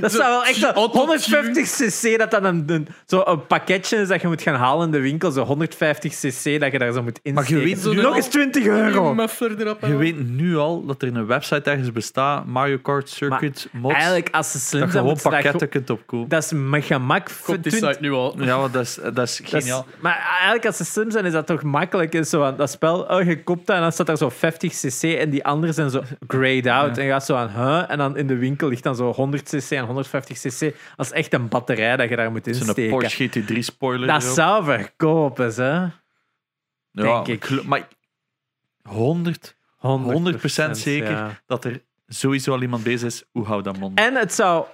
Dat zou wel echt zo Autotune. 150 cc, dat dat een, een, zo een pakketje is dat je moet gaan halen in de winkel. Zo 150 cc dat je daar zo moet Maar insteken. je weet zo Nog eens 20 euro. Je weet nu al dat er een website ergens bestaat, Mario Kart Circuit mods, Eigenlijk, als ze slim dat je zijn, gewoon dat pakketten kunt opkopen. Dat is met gemak. Komt die 20 site nu al. Ja, maar dat is, dat is Dat is- geniaal. maar eigenlijk, als ze slim zijn, is dat toch makkelijk. Is zo, dat spel, oh, je koopt dat en dan staat daar zo 50 cc en die anderen zijn zo grayed out. En je gaat zo aan, huh? En dan in de winkel ligt dan zo 100 cc en 150 cc. Dat is echt een batterij dat je daar moet Zo'n insteken. Porsche GT3 spoiler. Dat zou verkopen, ja, denk ik. Maar 100, 100% zeker ja. dat er sowieso al iemand bezig is, hoe hou dat mond? En het zou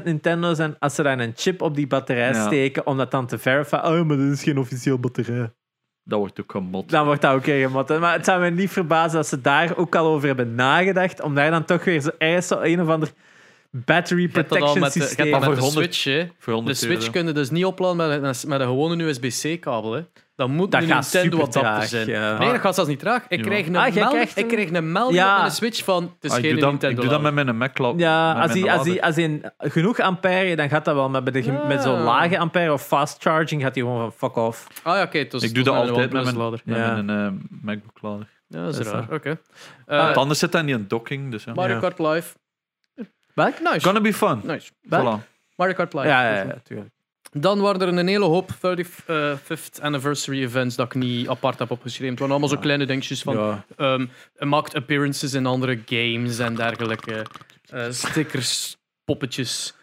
100% Nintendo zijn als ze daar een chip op die batterij Ja. steken om dat dan te verifiëren. Oh, maar dit is geen officieel batterij. Dat wordt ook gemot. Dan wordt dat ook weer gemot. Maar het zou me niet verbazen als ze daar ook al over hebben nagedacht. Om daar dan toch weer zo, zo een of ander battery Je hebt dat al protection met de, je hebt systeem. dat Maar met de voor 100 Switch, hè. Voor De 100 Switch euro. kun je dus niet opladen met een, met een gewone USB-C-kabel. hè. Dat moet Dat een gaat Nintendo supertraag, adapter zijn. ja. Nee, dat gaat zelfs niet traag. Ik Ja. krijg een, Ah, meld- krijgt ik een- krijg een melding Ja. op mijn Switch van... Het is Ah, ik, geen doe dat, Nintendo ik doe dat met mijn Mac la- Ja, met als hij, als, als genoeg ampère, dan gaat dat wel. Maar bij de, Ja. met zo'n lage ampère of fast charging gaat hij gewoon van fuck off. Ah ja, oké. dus Ik doe dat altijd met mijn, lader. met Ja. mijn eh, MacBook lader. Ja, dat is raar. Oké. Want Eh, anders zit dat niet in docking. Dus ja. Mario. Kart Live. Welk? Nice. Gonna be fun. nice. Welk? Voilà. Mario Kart Live. Ja, ja, ja, tuurlijk. Dan waren er een hele hoop 35th anniversary events dat ik niet apart heb opgeschreven. Het waren allemaal zo kleine dingetjes van Ja. ehm maakt appearances in andere games en dergelijke. Eh, stickers, poppetjes,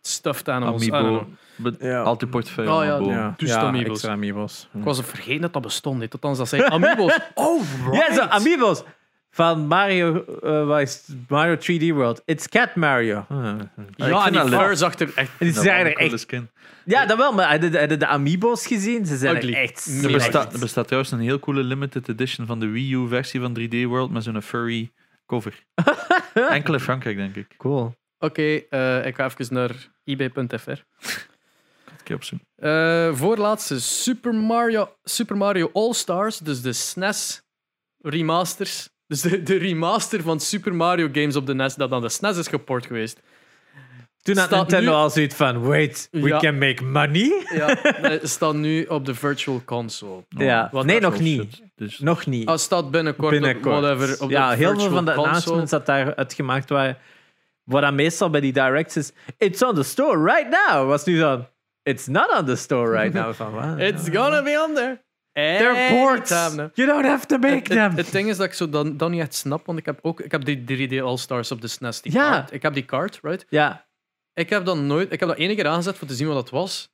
stuffed animals. Amiibo. Ja. Altijd portefeuille. Oh, ja, amiibo. Ja, Dus ja, amiibos. extra amiibos. Ik was vergeten dat dat bestond. hè. Tot als dat zei amiibos. Oh, right. Ja, zo, amiibos. Van Mario, eh, wat is het? Mario 3D World. It's Cat Mario. Ah. ik Ja, en die fur zag er echt... En die zijn er echt... skin. Ja, dat wel, maar heb je de, je de amiibos gezien? Ze zijn Ugly. er echt Er Er bestaat, er bestaat trouwens een heel coole limited edition van de Wii U versie van 3D World met zo'n furry cover. Enkel in Frankrijk, denk ik. Cool. Oké, eh, ik ga even naar ebay.fr. Ik heb op zoek. Eh voorlaatste Super Mario, Super Mario All-Stars, dus de SNES remasters. Dus de, de remaster van Super Mario games op de NES, dat dan de SNES is geport geweest. Toen had Nintendo nu- al zoiets van, wait, we Ja. can make money? Ja, staat nu op de Virtual Console. Ja, nee, nog niet. Dus, Nog niet. Ah, staat binnenkort, Binnenkort. Op, whatever, op de ja, heel veel van de Console. announcements dat daar uitgemaakt waren, wat dan meestal bij die directs is, it's on the store right now, was nu dan, it's not on the store right now. Van? It's gonna be on there. They're ports. You don't have to make them. het, het ding is dat ik zo dan, dan niet echt snap, want ik heb ook ik heb die 3D All-Stars op de SNES. Die Ja. card. Ik heb die card, right? ja, Ik heb dat nooit... Ik heb dat één keer aangezet voor te zien wat dat was.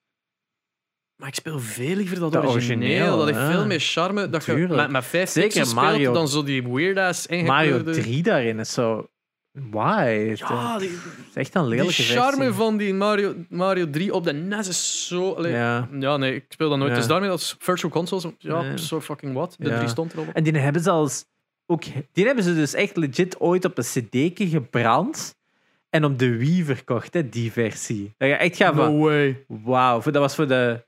Maar ik speel veel liever dat, Dat origineel. origineel, Dat heeft ja. veel meer charme. Dat je met, met vijf Zeker Mario- speelt dan zo die weird-ass Mario ingekleurde... 3 daarin is zo, why? Ja, die, is echt een die lelijke charme versie. van die Mario, Mario 3 op de NES is zo... allee, ja. Ja. nee, ik speel dat nooit. Ja. Dus daarmee dat is virtual consoles... Ja, so fucking what. De Ja. 3 stond erop. En die hebben ze als ook, die hebben ze dus echt legit ooit op een cd'tje gebrand en op de Wii verkocht, hè, die versie. Dat je echt gaat van, No way. wauw, voor- dat was voor de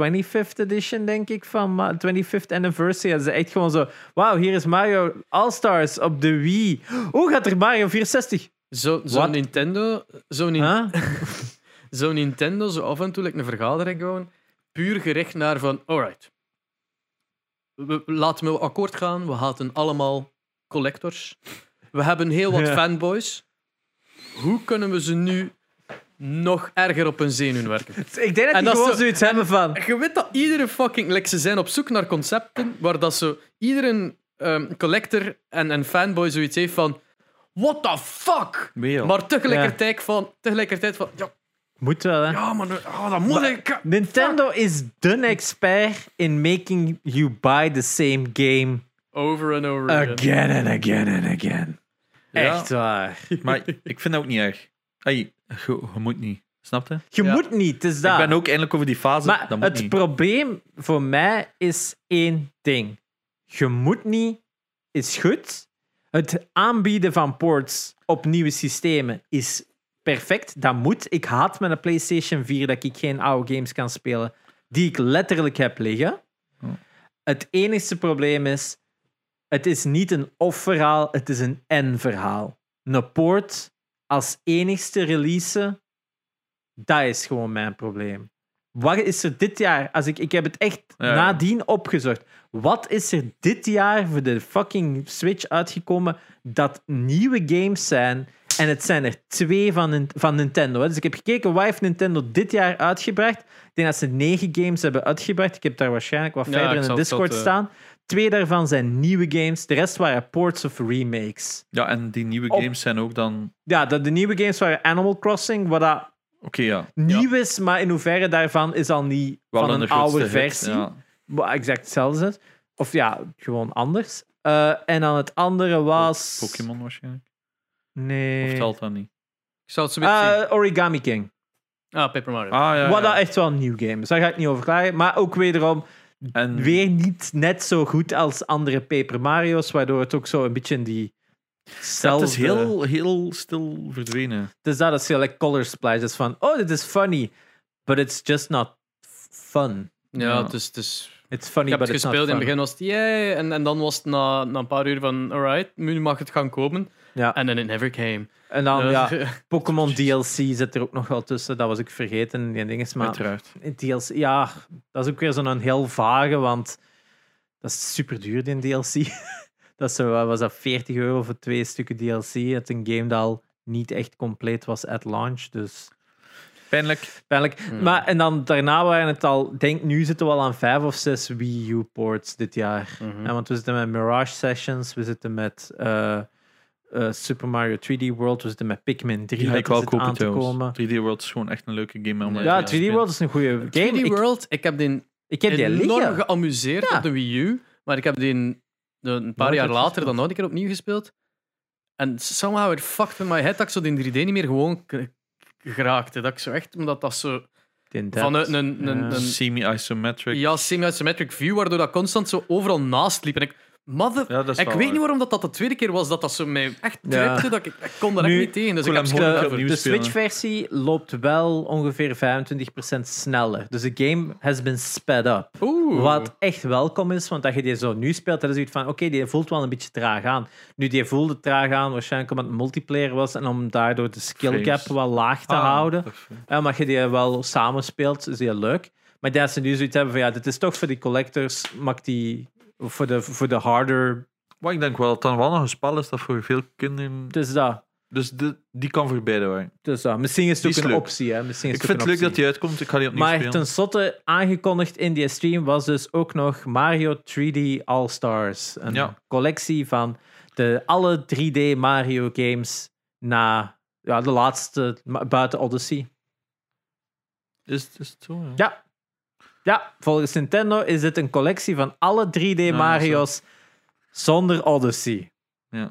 25th edition, denk ik, van Ma- 25th anniversary. Dat is echt gewoon zo, wauw, hier is Mario All-Stars op de Wii. Hoe gaat er Mario 64? Zo, zo? Nintendo... Zo Nin- Huh? Zo Nintendo, zo af en toe like een vergadering gewoon, puur gericht naar van, alright, we, laten we akkoord gaan, we haten allemaal collectors. We hebben heel wat Ja. fanboys. Hoe kunnen we ze nu nog erger op hun zenuwen werken? Ik denk dat En die gewoon zo- zoiets hebben van... Je weet dat iedere fucking... Like, ze zijn op zoek naar concepten waar dat zo iedere ehm, collector en, en fanboy zoiets heeft van what the fuck? Maar tegelijkertijd van... Tegelijkertijd van ja, Moet wel, hè? ja maar oh, dat moet ik... Nintendo is de expert in making you buy the same game Over and over again. again and again and again. Ja. Echt waar. Maar ik vind dat ook niet erg. Ay, je, je moet niet. Snap je? Je Ja. moet niet, het is dat. Ik ben ook eindelijk over die fase. maar dat moet het niet. probleem voor mij is één ding. Je moet niet, is goed. Het aanbieden van ports op nieuwe systemen is perfect. Dat moet. Ik haat met een PlayStation 4 dat ik geen oude games kan spelen die ik letterlijk heb liggen. Oh. Het enige probleem is, het is niet een of-verhaal, het is een en-verhaal. Een port als enigste release, dat is gewoon mijn probleem. Wat is er dit jaar? Als ik, ik heb het echt Ja. nadien opgezocht. Wat is er dit jaar voor de fucking Switch uitgekomen dat nieuwe games zijn? En het zijn er twee van, van Nintendo. hè. Dus ik heb gekeken, wat heeft Nintendo dit jaar uitgebracht? Ik denk dat ze negen games hebben uitgebracht. Ik heb daar waarschijnlijk wat Ja, verder in de Discord het, staan. Twee daarvan zijn nieuwe games. De rest waren ports of remakes. Ja, en die nieuwe Op- games zijn ook dan... Ja, de, de nieuwe games waren Animal Crossing, wat dat Oké, ja. nieuw is, maar in hoeverre daarvan is al niet Wel van een oude hit, versie. ja. Wat exact hetzelfde is. Of ja, gewoon anders. Eh, en dan het andere was... Pokémon waarschijnlijk. Nee. Of telt dat niet? Ik zou het zo. Eh, Origami King. Ah, Paper Mario. Ah, ja. Wat ja. dat echt wel een nieuw game is. Daar ga ik niet over klagen. Maar ook wederom En weer niet net zo goed als andere Paper Mario's, waardoor het ook zo een beetje in die. Ja, Zelfde, het is heel, heel stil verdwenen. Is dat, dat is heel like color splash. Dat is van, oh, dit is funny, but it's just not fun. ja, het is... Het is It's funny, ik heb but het gespeeld. In het begin was het yay. En, en dan was het na, na een paar uur van, alright, nu mag het gaan komen. Ja. En then it never came. En dan, ja, Eh, Pokémon DLC zit er ook nog wel tussen. Dat was ik vergeten. Die dingen, maar Uiteraard. DLC, ja, dat is ook weer zo'n heel vage, want dat is super duur, die DLC. dat is zo, wat was dat 40 euro voor twee stukken DLC. Het is een game dat al niet echt compleet was at launch, dus Pijnlijk. pijnlijk. Hmm. Maar, en dan daarna waren het al, denk nu zitten we al aan vijf of zes Wii U ports dit jaar. mhm. Ja, want we zitten met Mirage Sessions, we zitten met eh, eh, Super Mario 3D World, we zitten met Pikmin 3 Die ga dat ik kopen aan te komen. 3D World is gewoon echt een leuke game om Ja, uit Ja, te 3D spelen. World is een goede game. 3D Ik, World, ik heb die ik heb die enorm liggen. geamuseerd Ja. op de Wii U. Maar ik heb die een, een paar jaar later dan nog een keer opnieuw gespeeld. En somehow it fucked with my head dat ik zo die 3D niet meer gewoon geraakte. Dat ik zo echt, omdat dat zo In vanuit een, een, ja. een, Semi-isometric. ja, semi-isometric view, waardoor dat constant zo overal naast liep. En ik, mother, Ja, dat is ik weet waar. niet waarom dat, dat de tweede keer was dat dat zo mij echt Ja. tripte. Dat ik, ik kon daar Nu, echt niet tegen. Dus ik ik heb de, de. Switch-versie loopt wel ongeveer 25% sneller. Dus de game has been sped up. Oeh. Wat echt welkom is, want dat je die zo nu speelt, dan is het van, oké, die voelt wel een beetje traag aan. Nu, die voelde traag aan, waarschijnlijk omdat het multiplayer was en om daardoor de skill gap Frames. wel laag te Ah, houden. Ja, maar je die wel samen speelt, is heel leuk. Maar dat ze nu zoiets hebben van, ja, dit is toch voor die collectors, maakt die, voor de, voor de harder, Maar ik denk wel dat dan wel nog een spel is dat voor veel kinderen... dus dat. Dus de, die kan voor beide werken. Dus dat. Misschien is het ook is een leuk. optie, hè. Misschien is Ik vind het leuk dat die uitkomt. Ik ga die opnieuw Maar spelen. tenslotte aangekondigd in die stream was dus ook nog Mario 3D All-Stars. Een Ja. collectie van de, alle 3D Mario games na ja, de laatste, buiten Odyssey. Is, is het zo? Ja. Ja. Ja, volgens Nintendo is dit een collectie van alle 3D Mario's zonder Odyssey. Ja.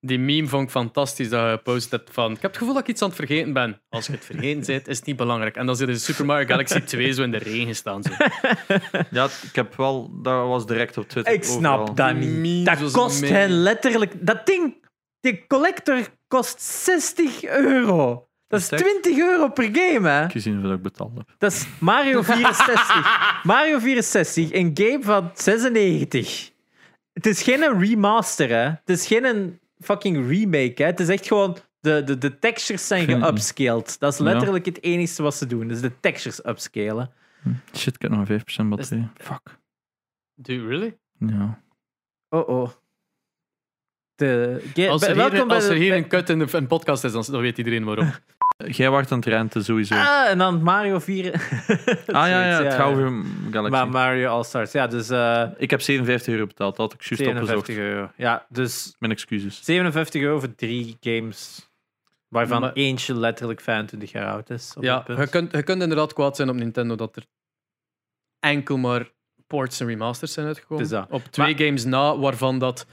Die meme vond ik fantastisch dat je gepost hebt van... Ik heb het gevoel dat ik iets aan het vergeten ben. Als je het vergeten bent, is het niet belangrijk. En dan zit er Super Mario Galaxy 2 zo in de regen staan. Zo. ja, ik heb wel... Dat was direct op Twitter. Ik snap overal. dat niet. Dat kost hen letterlijk... Dat ding, die collector kost 60 euro. Dat is Is dat- 20 euro per game, hè? Gezien hoeveel ik betaald heb. Dat is Mario 64. Mario 64, een game van 96. Het is geen een remaster, hè. Het is geen een fucking remake, hè. Het is echt gewoon... De, de, de textures zijn geupscaled. Dat is Ja. letterlijk het enige wat ze doen. Dus de textures upscalen. Shit, ik heb nog 5% batterij. Fuck. Do you really? Ja. Oh, oh. De, ge- Als er welkom hier, als er hier bij- een kut in de een podcast is, dan, dan weet iedereen waarom. Jij wacht aan het renten sowieso. Ah Ah, en dan Mario 4. ja, ja, Zoiets, het gaat over Galaxy. Maar Mario All-Stars, ja, dus eh ik heb 57 euro betaald, dat had ik juist opgezocht. 57 euro. Ja, dus Mijn excuses. 57 euro voor drie games, waarvan Maar- eentje letterlijk 25 jaar oud is. Op Ja, je kunt, je kunt inderdaad kwaad zijn op Nintendo dat er enkel maar ports en remasters zijn uitgekomen. Op twee games na, waarvan dat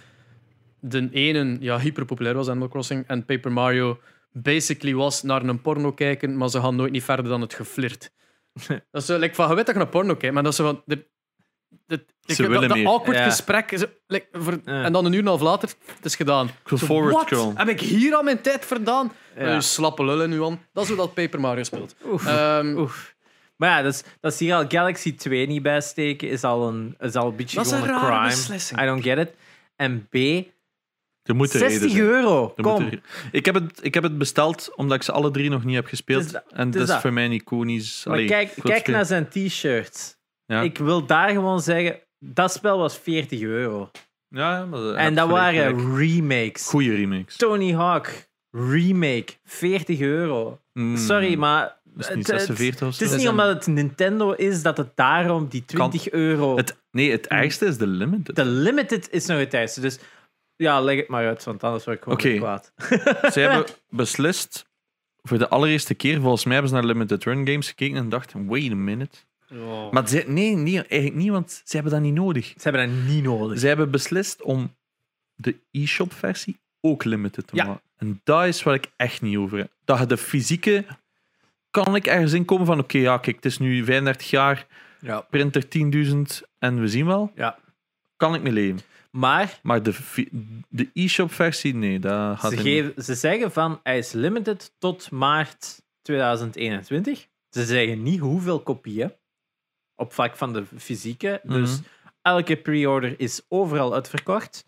de ene ja, hyper populair was, Animal Crossing, en Paper Mario basically was naar een porno kijken, maar ze gaan nooit niet verder dan het geflirt. dat is zo, like, van, je weet dat je naar porno kijkt, maar dat is zo van... De, de, Ze ik- willen dat, awkward Ja. gesprek, zo, like, voor, Ja. en dan een uur en een half later, het is gedaan. Zo, forward. Heb ik hier al mijn tijd verdaan? Ja. Ja. slappe lullen nu aan. Dat is hoe dat Paper Mario speelt. Oef. Ehm, Oef. Maar ja, dat is, dat is hier al Galaxy 2 niet bij steken, is al een, is al een beetje Dat is gewoon een een, rare crime. beslissing. I don't get it. En B, Er moet een reden 60 zijn. euro. Er Kom. ik, heb het, ik heb het besteld omdat ik ze alle drie nog niet heb gespeeld. En het dat is voor mij. Maar Allee, kijk, kijk naar zijn t-shirts. Ja. Ik wil daar gewoon zeggen, dat spel was 40 euro. Ja, maar En dat waren remakes. Goede remakes. Tony Hawk, remake, 40 euro. Mm, Sorry, maar is niet het- het- 46 of zo. het is niet omdat het Nintendo is dat het daarom die 20 euro... Het, nee, het ergste is de limited. De limited is nog het eerste. Dus ja, leg het maar uit, want anders word ik gewoon Oké. kwaad. Ze hebben beslist, voor de allereerste keer, volgens mij hebben ze naar limited run games gekeken en dachten, wait a minute. Oh. Maar ze, nee, nee, eigenlijk niet, want ze hebben dat niet nodig. Ze hebben dat niet nodig. Ze hebben beslist om de e-shop versie ook limited te Ja. maken. En dat is wat ik echt niet over heb. Dat je de fysieke... Kan ik ergens in komen van, oké, ja, kijk, het is nu 35 jaar, Ja. printer 10.000 en we zien wel. ja. Kan ik mee leven. Maar Maar de, e-shop versie, nee, dat gaat ze, geven, ze zeggen van hij is limited tot maart 2021. Ze zeggen niet hoeveel kopieën op vlak van de fysieke. Dus Mhm. elke pre-order is overal uitverkocht.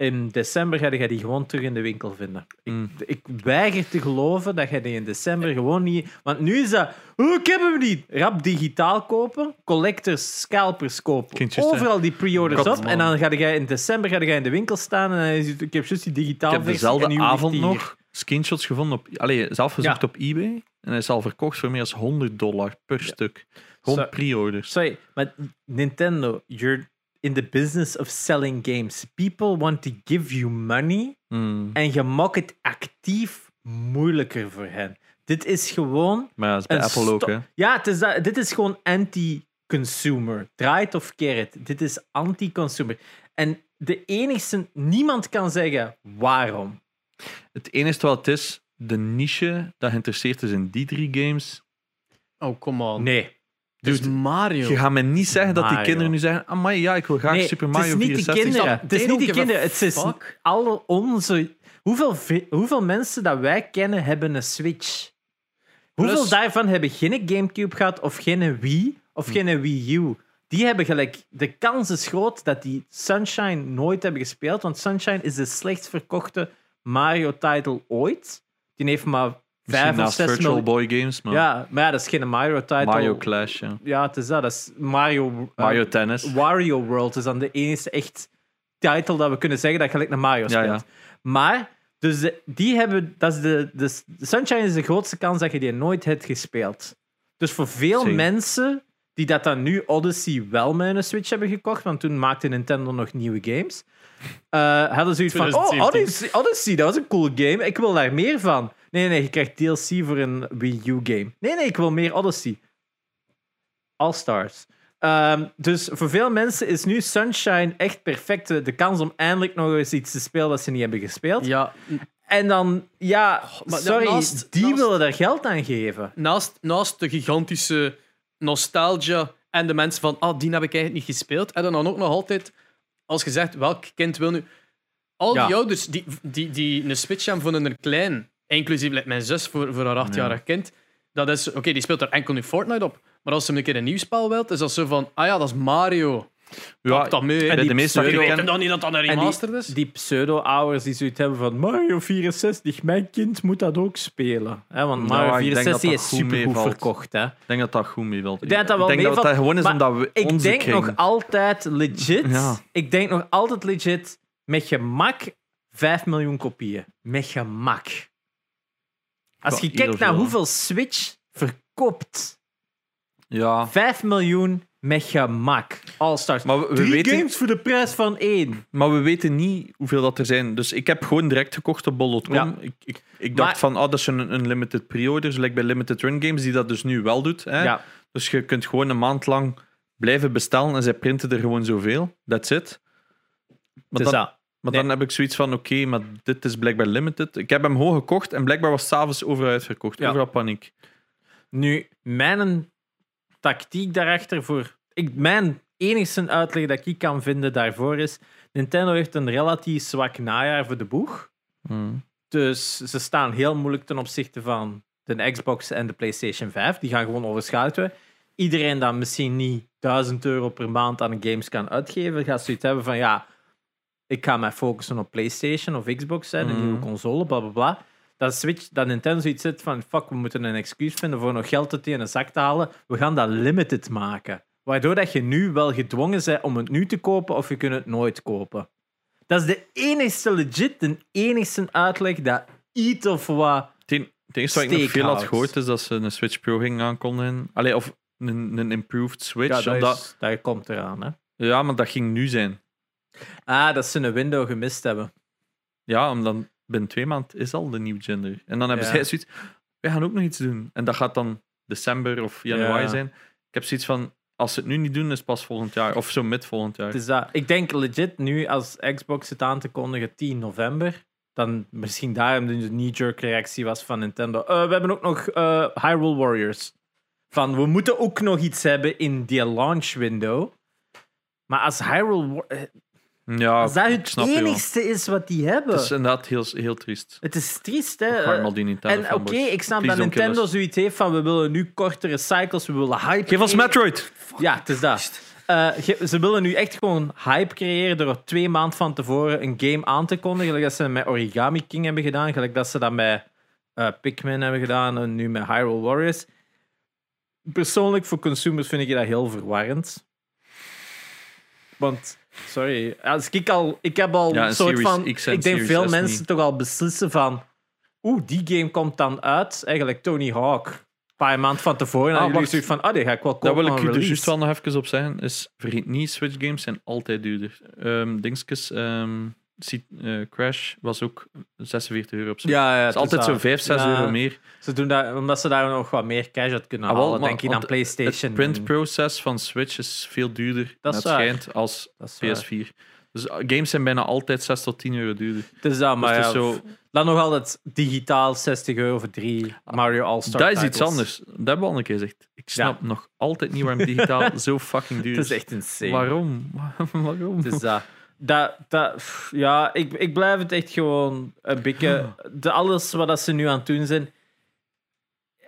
In december ga je die gewoon terug in de winkel vinden. Ik, Mm. ik weiger te geloven dat je die in december gewoon niet. Want nu is dat. Oh, ik heb hem niet. Rap digitaal kopen, collectors, scalpers kopen. Kindjes, hè. Overal die pre-orders op. En dan ga je in december ga je in de winkel staan en dan is het- ik heb juist die digitaal Ik heb dezelfde avond hier. nog screenshots gevonden op... Allee, zelf gezocht Ja. op eBay. En hij is al verkocht voor meer dan 100 dollar per stuk. Gewoon pre-orders. Sorry, maar Nintendo, you're in the business of selling games. People want to give you money Mm. en je maakt het actief moeilijker voor hen. Dit is gewoon. Maar ja, dat is bij een Apple ook, hè. Ja, het is dat, dit is gewoon anti-consumer. Draai het of keer het. Dit is anti-consumer. En de enigste, niemand kan zeggen waarom. Het enige wat het is, de niche dat geïnteresseerd is in die drie games. Oh, come on. Nee. Dus Dude, Mario. Je gaat me niet zeggen dat die Mario. kinderen nu zeggen: Amai, ja, ik wil graag Nee, Super het is Mario niet die 64. kinderen. Het is they niet die don't give a kinderen. Het is fuck. alle onze. Hoeveel, hoeveel mensen dat wij kennen hebben een Switch? Hoeveel Plus- daarvan hebben geen Gamecube gehad of geen Wii of Hm. geen Wii U? Die hebben gelijk. De kans is groot dat die Sunshine nooit hebben gespeeld, want Sunshine is de slechtst verkochte Mario-title ooit. Die heeft maar vijf of zes Virtual miljoen. Boy Games, maar Ja, maar ja, dat is geen Mario-title. Mario Clash, ja. Ja, het is dat. Dat is Mario. eh, Mario Tennis. Wario World is dan de enige echt title dat we kunnen zeggen dat gelijk naar Mario Ja, speelt. ja. Maar, dus de- die hebben, dat is de, de, Sunshine is de grootste kans dat je die nooit hebt gespeeld. Dus voor veel mensen die dat dan nu Odyssey wel met een Switch hebben gekocht, want toen maakte Nintendo nog nieuwe games, eh, hadden zoiets van, oh, 2017. Odyssey, Odyssey, dat was een cool game, ik wil daar meer van. Nee, nee, je krijgt DLC voor een Wii U game. Nee, nee, ik wil meer Odyssey. All Stars. Ehm, dus voor veel mensen is nu Sunshine echt perfect. De de kans om eindelijk nog eens iets te spelen dat ze niet hebben gespeeld. Ja, En dan, ja, maar sorry, naast- die naast- willen daar geld aan geven. naast, naast de gigantische nostalgia en de mensen van, ah, die heb ik eigenlijk niet gespeeld. En dan ook nog altijd, als je zegt, welk kind wil nu... Al die Ja. ouders die, die, die een Switch hebben voor een klein, inclusief like, mijn zus voor, voor haar achtjarig kind, dat is, oké, die speelt er enkel nu Fortnite op. Maar als ze een keer een nieuw spel wilt, is dat zo van, ah ja, dat is Mario. Ja, dat mee. bij hè. de meeste ken- hem dan niet dat dat een En die- remastered is? Die pseudo-ouders die zoiets hebben van Mario 64, mijn kind moet dat ook spelen. Hè, want Mario ik denk dat 64 dat is goed meevalt. verkocht. Hè. Ik denk dat dat goed meevalt. Ik denk dat dat wel ik denk dat dat gewoon is maar omdat we Ik onze denk kring- nog altijd legit. Ja. Ik denk nog altijd legit met gemak 5 miljoen kopieën. Met gemak. Als je kijkt naar veel. hoeveel Switch verkoopt, Ja, 5 miljoen met gemak. All-Stars. maar we, we Drie weten, games voor de prijs van één. maar we weten niet hoeveel dat er zijn. Dus ik heb gewoon direct gekocht op bol.com. Ja. Ik, ik, ik dacht Maar- van, ah, dat is een, een limited pre-order, zoals bij Limited Run Games, die dat dus nu wel doet. Hè? Ja. Dus je kunt gewoon een maand lang blijven bestellen en zij printen er gewoon zoveel. That's it. Maar, Dus dat. Maar Nee. dan heb ik zoiets van, oké, maar dit is blijkbaar limited. Ik heb hem gewoon gekocht en blijkbaar was s'avonds overal uitverkocht. Ja. Overal paniek. Nu, mijn tactiek daarachter voor. Ik, mijn enigste uitleg dat ik kan vinden daarvoor is. Nintendo heeft een relatief zwak najaar voor de boeg. Hmm. Dus ze staan heel moeilijk ten opzichte van de Xbox en de PlayStation 5. Die gaan gewoon overschaduwd worden. Iedereen dat misschien niet 1000 euro per maand aan games kan uitgeven, gaat zoiets hebben van ja, ik ga mij focussen op PlayStation of Xbox zijn, een Mhm. nieuwe console, bla bla bla. Dat, Switch, dat Nintendo zoiets zit van fuck, we moeten een excuus vinden voor nog geld uit in een zak te halen. We gaan dat limited maken. Waardoor dat je nu wel gedwongen bent om het nu te kopen of je kunt het nooit kopen. Dat is de enigste legit, de enigste uitleg dat iets of wat. Het en- het enige wat ik nog veel had gehoord is dat ze een Switch Pro gingen aankondigen. Allee, of een, een improved Switch. Ja, dat, omdat- is, dat komt eraan. Hè. ja, maar dat ging nu zijn. Ah, dat ze een window gemist hebben. Ja, omdat binnen twee maanden is al de nieuwe gender. En dan hebben Ja. zij zoiets, wij gaan ook nog iets doen. En dat gaat dan december of januari Ja. zijn. Ik heb zoiets van, als ze het nu niet doen, is het pas volgend jaar. Of zo mid volgend jaar. Het is dat. Ik denk legit nu als Xbox het aan te kondigen 10 november, dan misschien daarom de knee-jerk reactie was van Nintendo. Eh, we hebben ook nog eh, Hyrule Warriors. Van, we moeten ook nog iets hebben in die launch window. Maar als Hyrule eh, Ja, als dat het enigste is wat die hebben. Het is inderdaad heel, heel triest. Het is triest, hè? En oké, ik snap Please dat Nintendo zoiets heeft van we willen nu kortere cycles, we willen hype. Geef ons. Metroid! Ja, het is dat. Eh, ze willen nu echt gewoon hype creëren door er twee maanden van tevoren een game aan te kondigen. Gelijk dat ze met Origami King hebben gedaan. Gelijk dat ze dat met eh, Pikmin hebben gedaan en nu met Hyrule Warriors. Persoonlijk, voor consumers vind ik dat heel verwarrend. Want, sorry, als ik, al, ik heb al Ja, een soort Series van... X en Ik denk veel S mensen niet. toch al beslissen van... Oeh, die game komt dan uit. Eigenlijk Tony Hawk. Een paar maanden van tevoren. En Ah, dan jullie zoiets van, ah, die ga ik wel kopen Daar wil ik er juist wel nog even op zeggen. Is, vergeet niet, Switch games zijn altijd duurder. Ehm Dingskes, ehm, Eh, Crash was ook 46 euro op Switch. Ja, ja, Het is altijd zo 5, 6 Ja, euro meer. Ze doen dat omdat ze daar nog wat meer cash uit kunnen Ah, wel, halen, maar- denk ik, dan PlayStation. Het printproces van Switch is veel duurder, Dat schijnt, als Dat is waar. PS4. Dus uh, games zijn bijna altijd 6 tot 10 euro duurder. Het is dat, maar Dus het ja, zo- dan nog altijd digitaal 60 euro voor drie Mario All-Star Dat is iets anders. Dat hebben we al een keer gezegd. Ik snap nog altijd niet waarom digitaal zo fucking duur Het is. is echt insane. Waarom? waarom? Het is dat. Dat, dat, pff, ja, ik, ik blijf het echt gewoon een beetje. De, alles wat dat ze nu aan het doen zijn.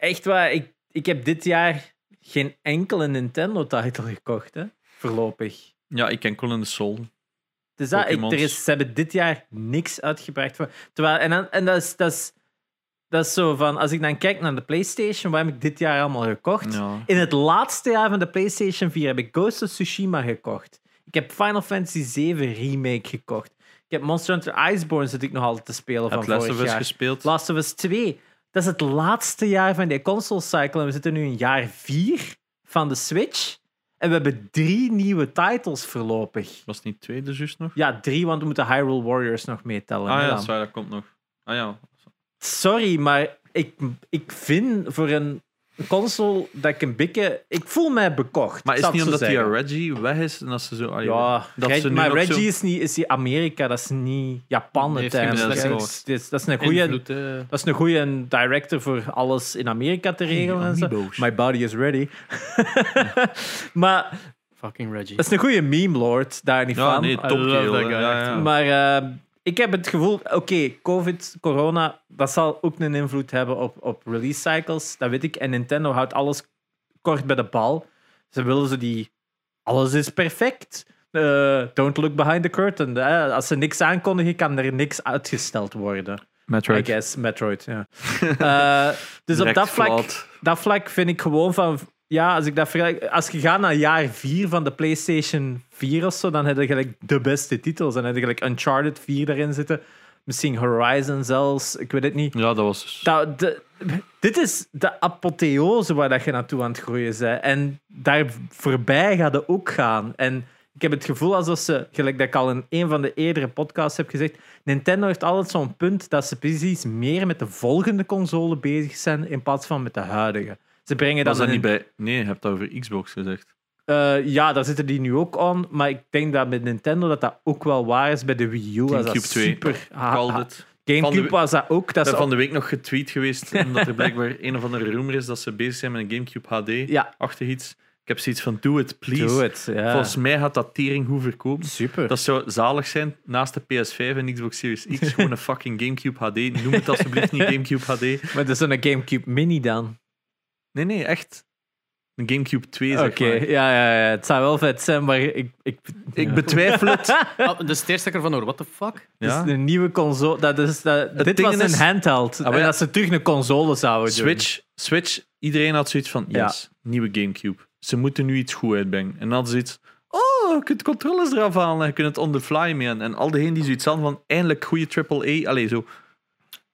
Echt waar, ik, ik heb dit jaar geen enkele Nintendo-title gekocht, hè? Voorlopig. Ja, ik ken Colin de Soul. Dus dat, ik, er is, ze hebben dit jaar niks uitgebracht. Voor, terwijl, en dan, en dat, is, dat, is, dat is zo van, als ik dan kijk naar de PlayStation, wat heb ik dit jaar allemaal gekocht? Ja. In het laatste jaar van de PlayStation 4 heb ik Ghost of Tsushima gekocht. Ik heb Final Fantasy 7 Remake gekocht. Ik heb Monster Hunter Iceborne zit ik nog altijd te spelen van Heb Last vorig of Us jaar. gespeeld? Last of Us 2. Dat is het laatste jaar van die console cycle. En we zitten nu in jaar 4 van de Switch. En we hebben drie nieuwe titles voorlopig. Was het niet twee dus juist nog? Ja, drie, want we moeten Hyrule Warriors nog meetellen. Ah ja, dat, is waar, dat komt nog. Ah ja. Sorry, maar ik, ik vind voor een console dat ik een beetje... Ik voel mij bekocht. Maar is het niet omdat die. Reggie weg is en dat ze zo... allee, Ja, dat Reg- ze nu maar Reggie zo- is niet is die Amerika, dat is niet Japan uiteindelijk. beslissing. Dat is, dat is een goede... Invloed, eh. Dat is een goede director voor alles in Amerika te regelen. en zo. My body is ready. maar Fucking Reggie. dat is een goede meme lord, daar niet Ja, van. nee, I top love kerel, that hè. guy, Ja, echt. ja. Maar eh, ik heb het gevoel, oké, COVID, corona, dat zal ook een invloed hebben op, op release cycles. Dat weet ik. En Nintendo houdt alles kort bij de bal. Ze willen ze die. Alles is perfect. Eh, don't look behind the curtain. Als ze niks aankondigen, kan er niks uitgesteld worden. Metroid. I guess, Metroid, ja. Eh, dus op dat vlak, dat vlak vind ik gewoon van... Ja, als ik dat vergelijk... Als je gaat naar jaar 4 van de PlayStation 4 of zo, dan heb je gelijk de beste titels. Dan heb je gelijk Uncharted 4 daarin zitten. Misschien Horizon zelfs. Ik weet het niet. Ja, dat was... dus- Dat, de, dit is de apotheose waar dat je naartoe aan het groeien bent. En daar voorbij gaat het ook gaan. En ik heb het gevoel alsof ze, gelijk dat ik al in een van de eerdere podcasts heb gezegd, Nintendo heeft altijd zo'n punt dat ze precies meer met de volgende console bezig zijn in plaats van met de huidige. Ze brengen Was dan dat niet bij... Nee, je hebt dat over Xbox gezegd. Eh, ja, daar zitten die nu ook aan. Maar ik denk dat met Nintendo dat dat ook wel waar is. Bij de Wii U was dat GameCube 2. super. Called ha- it. Gamecube was dat ook. Dat Ik is van de week nog getweet geweest, omdat er blijkbaar een of andere rumor is dat ze bezig zijn met een Gamecube HD. Ja, Achtig iets. Ik heb zoiets van, do it, please. doe het. Ja. Volgens mij gaat dat tering goed verkopen. Super. Dat zou zalig zijn naast de PS5 en Xbox Series X. Gewoon een fucking Gamecube HD. Noem het alsjeblieft niet Gamecube HD. Maar dat is een Gamecube Mini dan. Nee, nee, echt. Een Gamecube 2, Oké, zeg maar. ja, ja, ja. Het zou wel vet zijn, maar ik... ik Ik betwijfel het. Ah, dat is het eerste keer van hoor. What the fuck? Het Ja. is een nieuwe console. Dat is, dat, dit ding was een is- handheld. Ah, maar en ja. dat ze terug een console zouden doen. Switch, Switch, iedereen had zoiets van, Ja. yes, nieuwe Gamecube. Ze moeten nu iets goed uitbrengen. En dan hadden ze iets, oh, je kunt controllers eraf halen, je kunt het on the fly mee. En al diegenen die zoiets hadden van, eindelijk goede AAA, allee, zo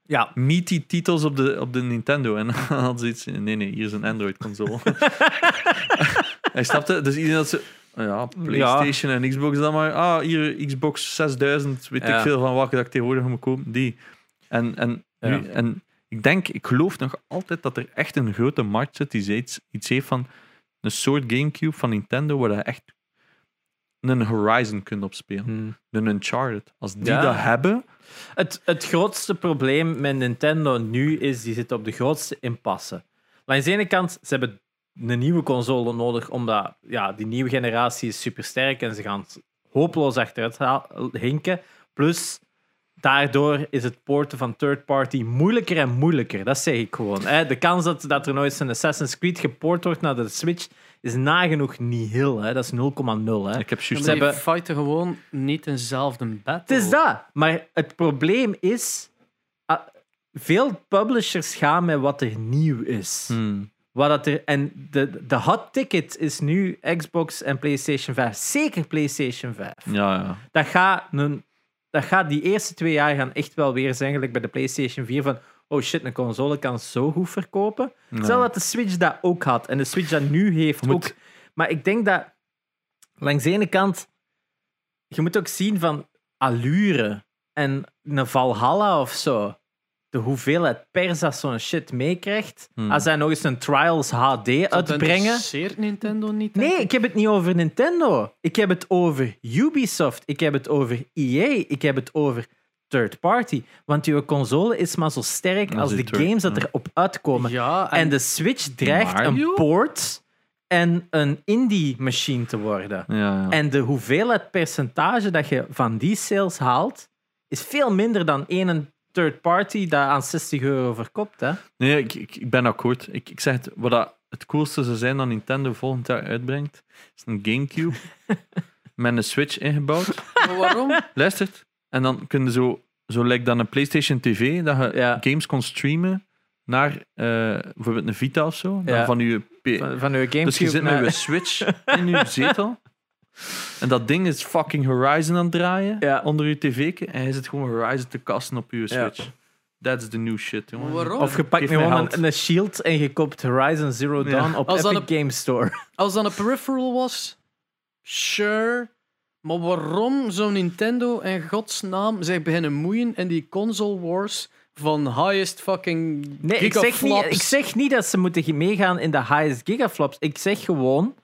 Ja. meaty titels op de, op de Nintendo. En dan hadden ze iets, nee, nee, hier is een Android-console. Hij snapte, dus iedereen had ze... Ja, PlayStation en Xbox dan maar. Ah, hier Xbox 6000, weet Ja. ik veel van welke dat ik tegenwoordig moet kopen. Die. En, en, nu, en ik denk, ik geloof nog altijd dat er echt een grote markt zit die iets, iets heeft van een soort Gamecube van Nintendo, waar je echt een Horizon kunt opspelen. Hmm. Een Uncharted. Als die Ja. dat hebben, Het, het grootste probleem met Nintendo nu is, die zitten op de grootste impasse. Langs de ene kant, ze hebben een nieuwe console nodig, omdat ja, die nieuwe generatie is super sterk en ze gaan hopeloos achteruit hinken. Plus, daardoor is het porten van third party moeilijker en moeilijker. Dat zeg ik gewoon. Hè. De kans dat, dat er nooit een Assassin's Creed gepoord wordt naar de Switch is nagenoeg niet heel. Hè. Dat is 0,0. Hè. ik heb Ze juist Ze hebben- fighten gewoon niet eenzelfde battle. Het is dat. Maar het probleem is... ah, veel publishers gaan met wat er nieuw is. Hmm. Wat dat er, en de, de hot ticket is nu Xbox en PlayStation 5. Zeker PlayStation 5. Ja, ja. Dat gaat, een, dat gaat die eerste twee jaar gaan echt wel weer zijn, gelijk bij de PlayStation 4, van oh shit, een console kan zo goed verkopen. Ja. Stel dat de Switch dat ook had en de Switch dat nu heeft Moet- ook. Maar ik denk dat langs de ene kant, je moet ook zien van allure en een Valhalla of zo. De hoeveelheid pers dat zo'n shit meekrijgt. Hmm. Als zij nog eens een Trials HD Dat uitbrengen. interesseert Nintendo niet. Nee, ik heb het niet over Nintendo. Ik heb het over Ubisoft. Ik heb het over EA. Ik heb het over third party. Want je console is maar zo sterk Als als de third- games dat ja. erop uitkomen. Ja, En de Switch dreigt Mario? een port en een indie machine te worden. Ja, ja. En de hoeveelheid percentage dat je van die sales haalt, is veel minder dan één third party dat aan 60 euro verkoopt. Hè? Nee, ik, ik, ik ben akkoord. Ik, ik zeg het, wat dat het coolste zou zijn dat Nintendo volgend jaar uitbrengt, is een Gamecube met een Switch ingebouwd. Maar waarom? Luistert. En dan kunnen zo, zo lijkt dan een PlayStation TV, dat je Ja. games kon streamen naar eh, bijvoorbeeld een Vita of zo. Dan Ja. van je P- Van, van uw Gamecube dus je zit met naar- je Switch in je zetel. En dat ding is fucking Horizon aan het draaien Ja. onder je tv. En hij zit gewoon Horizon te kasten op je Ja. Switch. That's the new shit, jongen. Waarom? Of je pakt Geef nu mij gewoon geld. een, een shield en je koopt Horizon Zero Ja. Dawn op Als dat Epic Game Store. Als dat een peripheral was, sure. Maar waarom zou Nintendo in godsnaam zich beginnen moeien in die console wars van highest fucking Nee, ik zeg, niet, ik zeg niet dat ze moeten meegaan in de highest gigaflops. Ik zeg gewoon,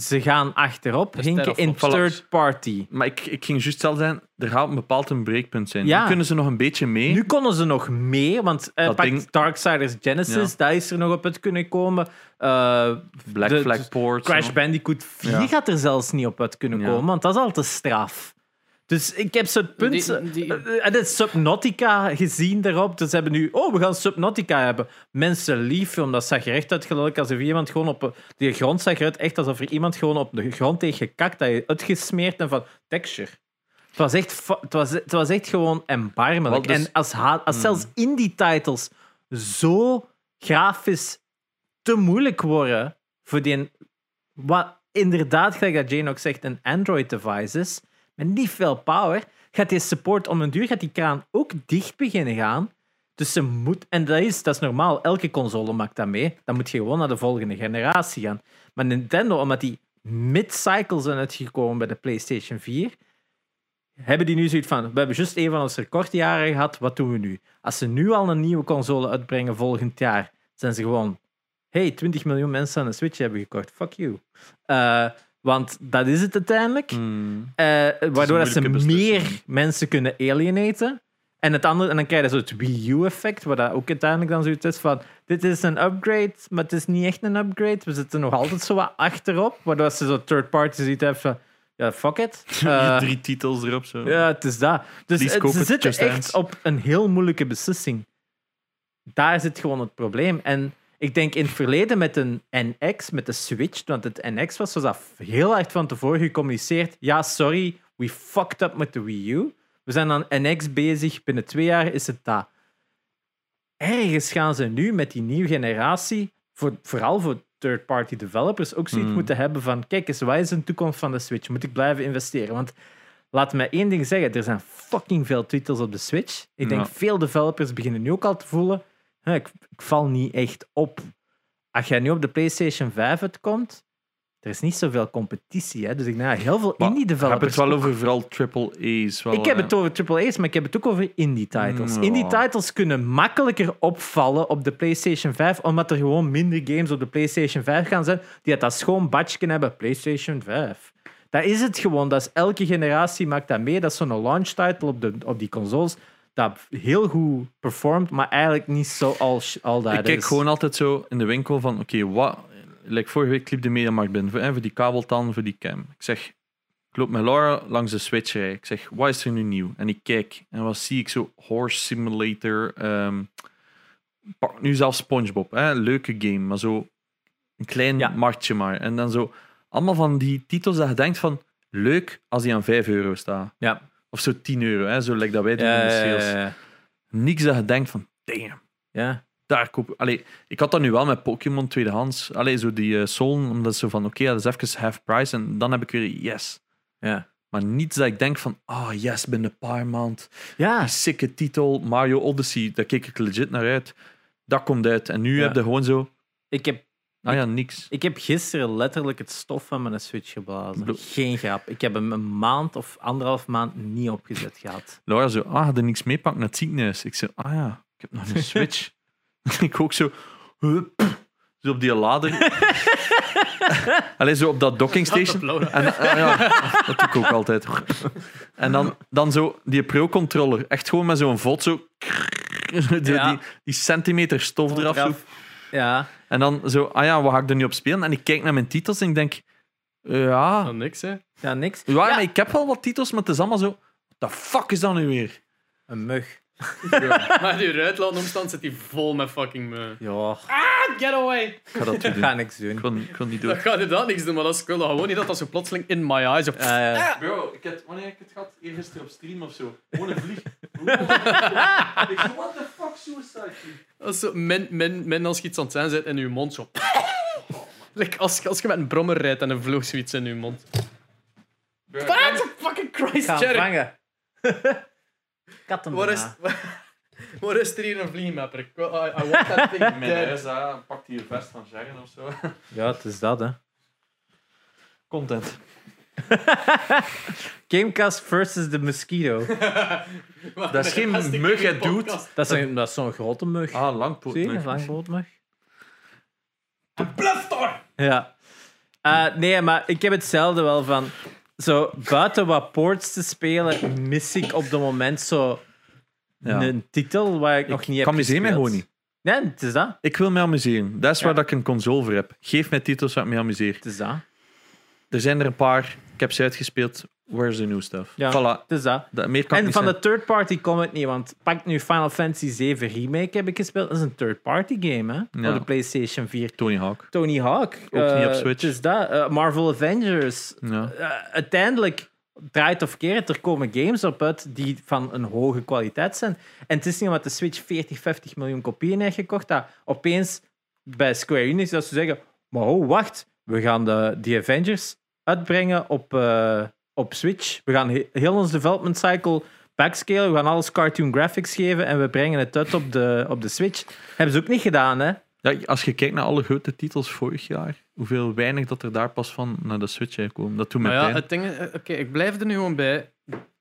ze gaan achterop hinken in third party. Maar ik, ik ging juist al zijn, er gaat een bepaald een breekpunt zijn. Ja. Nu kunnen ze nog een beetje mee. Nu konden ze nog meer, want eh pak ding- Darksiders Genesis, Ja. daar is er nog op uit kunnen komen. Eh, Black de- Flag Ports. Crash. Bandicoot 4 Ja. gaat er zelfs niet op uit kunnen Ja. komen, want dat is al te straf. Dus ik heb zo'n punt... Die- die- eh, En het Subnautica gezien daarop. Dus ze hebben nu... Oh, we gaan Subnautica hebben. Mensen lief, omdat zag er echt uit gelijk alsof iemand gewoon op... Die grond zag eruit echt alsof er iemand gewoon op de grond heeft gekakt, dat je uitgesmeerd en van texture. Het was echt, het was, het was echt gewoon erbarmelijk. Wel, dus- En als, ha- als Hmm. zelfs indie-titles zo grafisch te moeilijk worden voor die... Wat inderdaad, gelijk dat Jane ook zegt, een Android-device is, met niet veel power, gaat die support om een duur gaat die kraan ook dicht beginnen gaan. Dus ze moet, en dat is, dat is normaal, elke console maakt dat mee. Dan moet je gewoon naar de volgende generatie gaan. Maar Nintendo, omdat die mid-cycle zijn uitgekomen bij de PlayStation 4, hebben die nu zoiets van: we hebben juist een van onze recordjaren gehad, wat doen we nu? Als ze nu al een nieuwe console uitbrengen volgend jaar, zijn ze gewoon: hey, 20 miljoen mensen aan een Switch hebben gekocht, fuck you. Eh, want dat is het uiteindelijk. Hmm. Eh, waardoor dat ze meer mensen kunnen alienaten. En, het andere, en dan krijg je zo het Wii U-effect, waar dat ook uiteindelijk dan zoiets is van: dit is een upgrade, maar het is niet echt een upgrade. We zitten nog altijd zo wat achterop, waardoor ze zo third party ziet hebben van: ja, fuck it. Eh, Drie titels erop. Zo. ja, het is dat. Dus het- ze zitten echt op een heel moeilijke beslissing. Daar zit gewoon het probleem. En ik denk in het verleden met een NX, met de Switch, want het NX was, was dat heel hard van tevoren gecommuniceerd. Ja, sorry, we fucked up met de Wii U. We zijn aan NX bezig, binnen twee jaar is het dat. Ergens gaan ze nu met die nieuwe generatie, voor, vooral voor third-party developers, ook zoiets Hmm. moeten hebben van, kijk eens, wat is de toekomst van de Switch? Moet ik blijven investeren? Want laat me één ding zeggen, er zijn fucking veel titels op de Switch. Ik denk, Ja. veel developers beginnen nu ook al te voelen, ik, ik val niet echt op. Als jij nu op de PlayStation 5 uitkomt, er is niet zoveel competitie. Hè? Dus ik denk, ja, heel veel Maar indie Ik heb het wel over vooral triple A's. Wel, Ik heb eh, het over AAA's, maar ik heb het ook over indie-titles. Mm, Indie-titles kunnen makkelijker opvallen op de PlayStation 5, omdat er gewoon minder games op de PlayStation 5 gaan zijn die als schoon badje hebben. PlayStation 5. Dat is het gewoon. Dat is, elke generatie maakt dat mee. Dat is zo'n launch title op, de, op die consoles dat heel goed performt, maar eigenlijk niet zo al, al dat Ik kijk is. gewoon altijd zo in de winkel van, oké, wat... Like vorige week liep de Mediamarkt binnen, voor, hè, voor die kabeltan, voor die cam. Ik zeg, ik loop met Laura langs de Switch rij. Ik zeg, wat is er nu nieuw? En ik kijk, en wat zie ik zo? Horse Simulator, ehm, pak nu zelfs Spongebob, hè, leuke game, maar zo een klein Ja. marktje maar. En dan zo, allemaal van die titels dat je denkt van, leuk als die aan 5 euro staat. Ja. Of zo 10 euro, hè, zo like dat wij doen Ja, in de sales. Niks dat je denkt van, damn Ja. daar koop Allee, ik had dat nu wel met Pokémon tweedehands. Allee, zo die eh Soul, omdat zo van oké, dat is even half price en dan heb ik weer yes. Ja. Maar niets dat ik denk van, ah yes, binnen een paar maand. Ja. Die sikke titel, Mario Odyssey, daar keek ik legit naar uit. Dat komt uit. En nu Ja. heb je gewoon zo, Ik heb, ah ja, niks. ik heb gisteren letterlijk het stof van mijn Switch geblazen. Bro. Geen grap. Ik heb hem een maand of anderhalf maand niet opgezet gehad. Laura zo, ah, had er niks meepakt naar het ziekenhuis. Ik zo, ah ja, ik heb nog een Switch. ik ook zo, hup, zo op die lader. Allee, zo op dat docking station. Laura. En, ah, ja, dat doe ik ook altijd. En dan, dan zo die pro-controller. Echt gewoon met zo'n vod zo... Die, Ja. die, die centimeter stof eraf. Zo. Ja. En dan zo, ah ja, wat ga ik er nu op spelen? En ik kijk naar mijn titels en ik denk... Ja, Ah, niks, hè. Ja, niks. ja, maar ik heb wel wat titels, maar het is allemaal zo... What the fuck is dat nu weer? Een mug. Maar die omstaan zit die vol met fucking me. Ja, Get away! Ik ga dat doen. ik ga niks doen. Ik niet doen. Dat gaat inderdaad niks doen, maar dat is, dat gewoon niet dat dat zo plotseling in my eyes... Of... Eh, Bro, ik heb, wanneer heb ik het gehad? Eergisteren op stream of zo. Gewoon een vlieg. ik zo, what the fuck, suicide? Is zo min, min, min als je iets aan het zijn zit in je mond. Zo. like als, als je met een brommer rijdt en een vloog zoiets in je mond. What fucking Christ, ga hem Jerry! vangen. Katten Waar is, waar is er hier een wil- I, I want that thing Mijn pakt hier vest van Sharon of zo. Ja, het is dat, hè. Content. Gamecast versus the mosquito. Dat is geen mug, podcast. Dat is, een, dat is zo'n grote mug. Ah, langpoot. Zie je? nee. Een door! Ja. Eh, nee, maar ik heb hetzelfde wel van... Zo, buiten wat ports te spelen, mis ik op het moment zo Ja. een titel waar ik, nog niet heb kan gespeeld. gewoon niet. Nee, het is dat. Ik wil me amuseren. Dat is Ja. waar dat ik een console voor heb. Geef mij titels waar ik me amuseer. Het is dat. Er zijn er een paar. Ik heb ze uitgespeeld. Where's the new stuff? Ja. Voilà. Het is dat. Dat, meer kan En van zijn. de third party komt het niet, want pak nu Final Fantasy 7 Remake heb ik gespeeld. Dat is een third party game, hè? Ja. Op de PlayStation 4. Tony Hawk. Tony Hawk. Ook eh, niet op Switch. Het is dat. Eh, Marvel Avengers. Ja. Eh, uiteindelijk draait of keert, er komen games op uit die van een hoge kwaliteit zijn. En het is niet omdat de Switch 40, 50 miljoen kopieën heeft gekocht, dat opeens bij Square Enix dat ze zeggen, maar oh, wacht, we gaan de, die Avengers uitbrengen op, eh, op Switch. We gaan he- heel ons development cycle backscalen, we gaan alles cartoon graphics geven en we brengen het uit op de, op de Switch. Hebben ze ook niet gedaan, hè? Ja, als je kijkt naar alle grote titels vorig jaar, hoeveel weinig dat er daar pas van naar de Switch is gekomen. Dat doet me Maar ja, pijn. het ding, eh, oké, ik blijf er nu gewoon bij.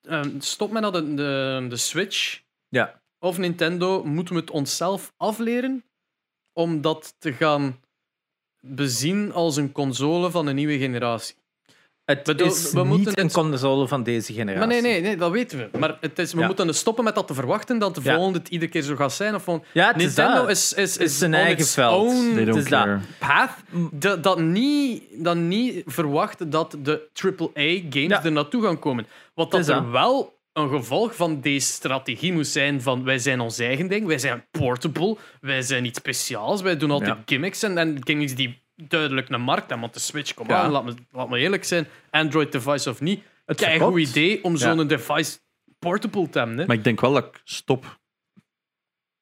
Ehm, stop met dat de, de, de Switch Ja. of Nintendo moeten we het onszelf afleren om dat te gaan bezien als een console van een nieuwe generatie. Het Bedoel, is we niet moeten een het- console van deze generatie. Maar nee, nee, nee, dat weten we. Maar het is, we Ja. moeten stoppen met dat te verwachten dat de Ja. volgende het iedere keer zo gaat zijn. Of van, Ja, Nintendo dat. is, is, is is zijn eigen veld. het is dat. path. Dat, dat, niet, dat niet verwacht dat de AAA-games Ja. er naartoe gaan komen. Wat dat er wel een gevolg van deze strategie moet zijn van wij zijn ons eigen ding, wij zijn portable, wij zijn iets speciaals, wij doen altijd gimmicks en, en gimmicks die duidelijk een markt hebben. Want de Switch, kom Ja. aan, laat me, laat me eerlijk zijn, Android device of niet, Het kijk verkoopt. goed idee om Ja. zo'n device portable te hebben. Hè. Maar ik denk wel dat ik stop.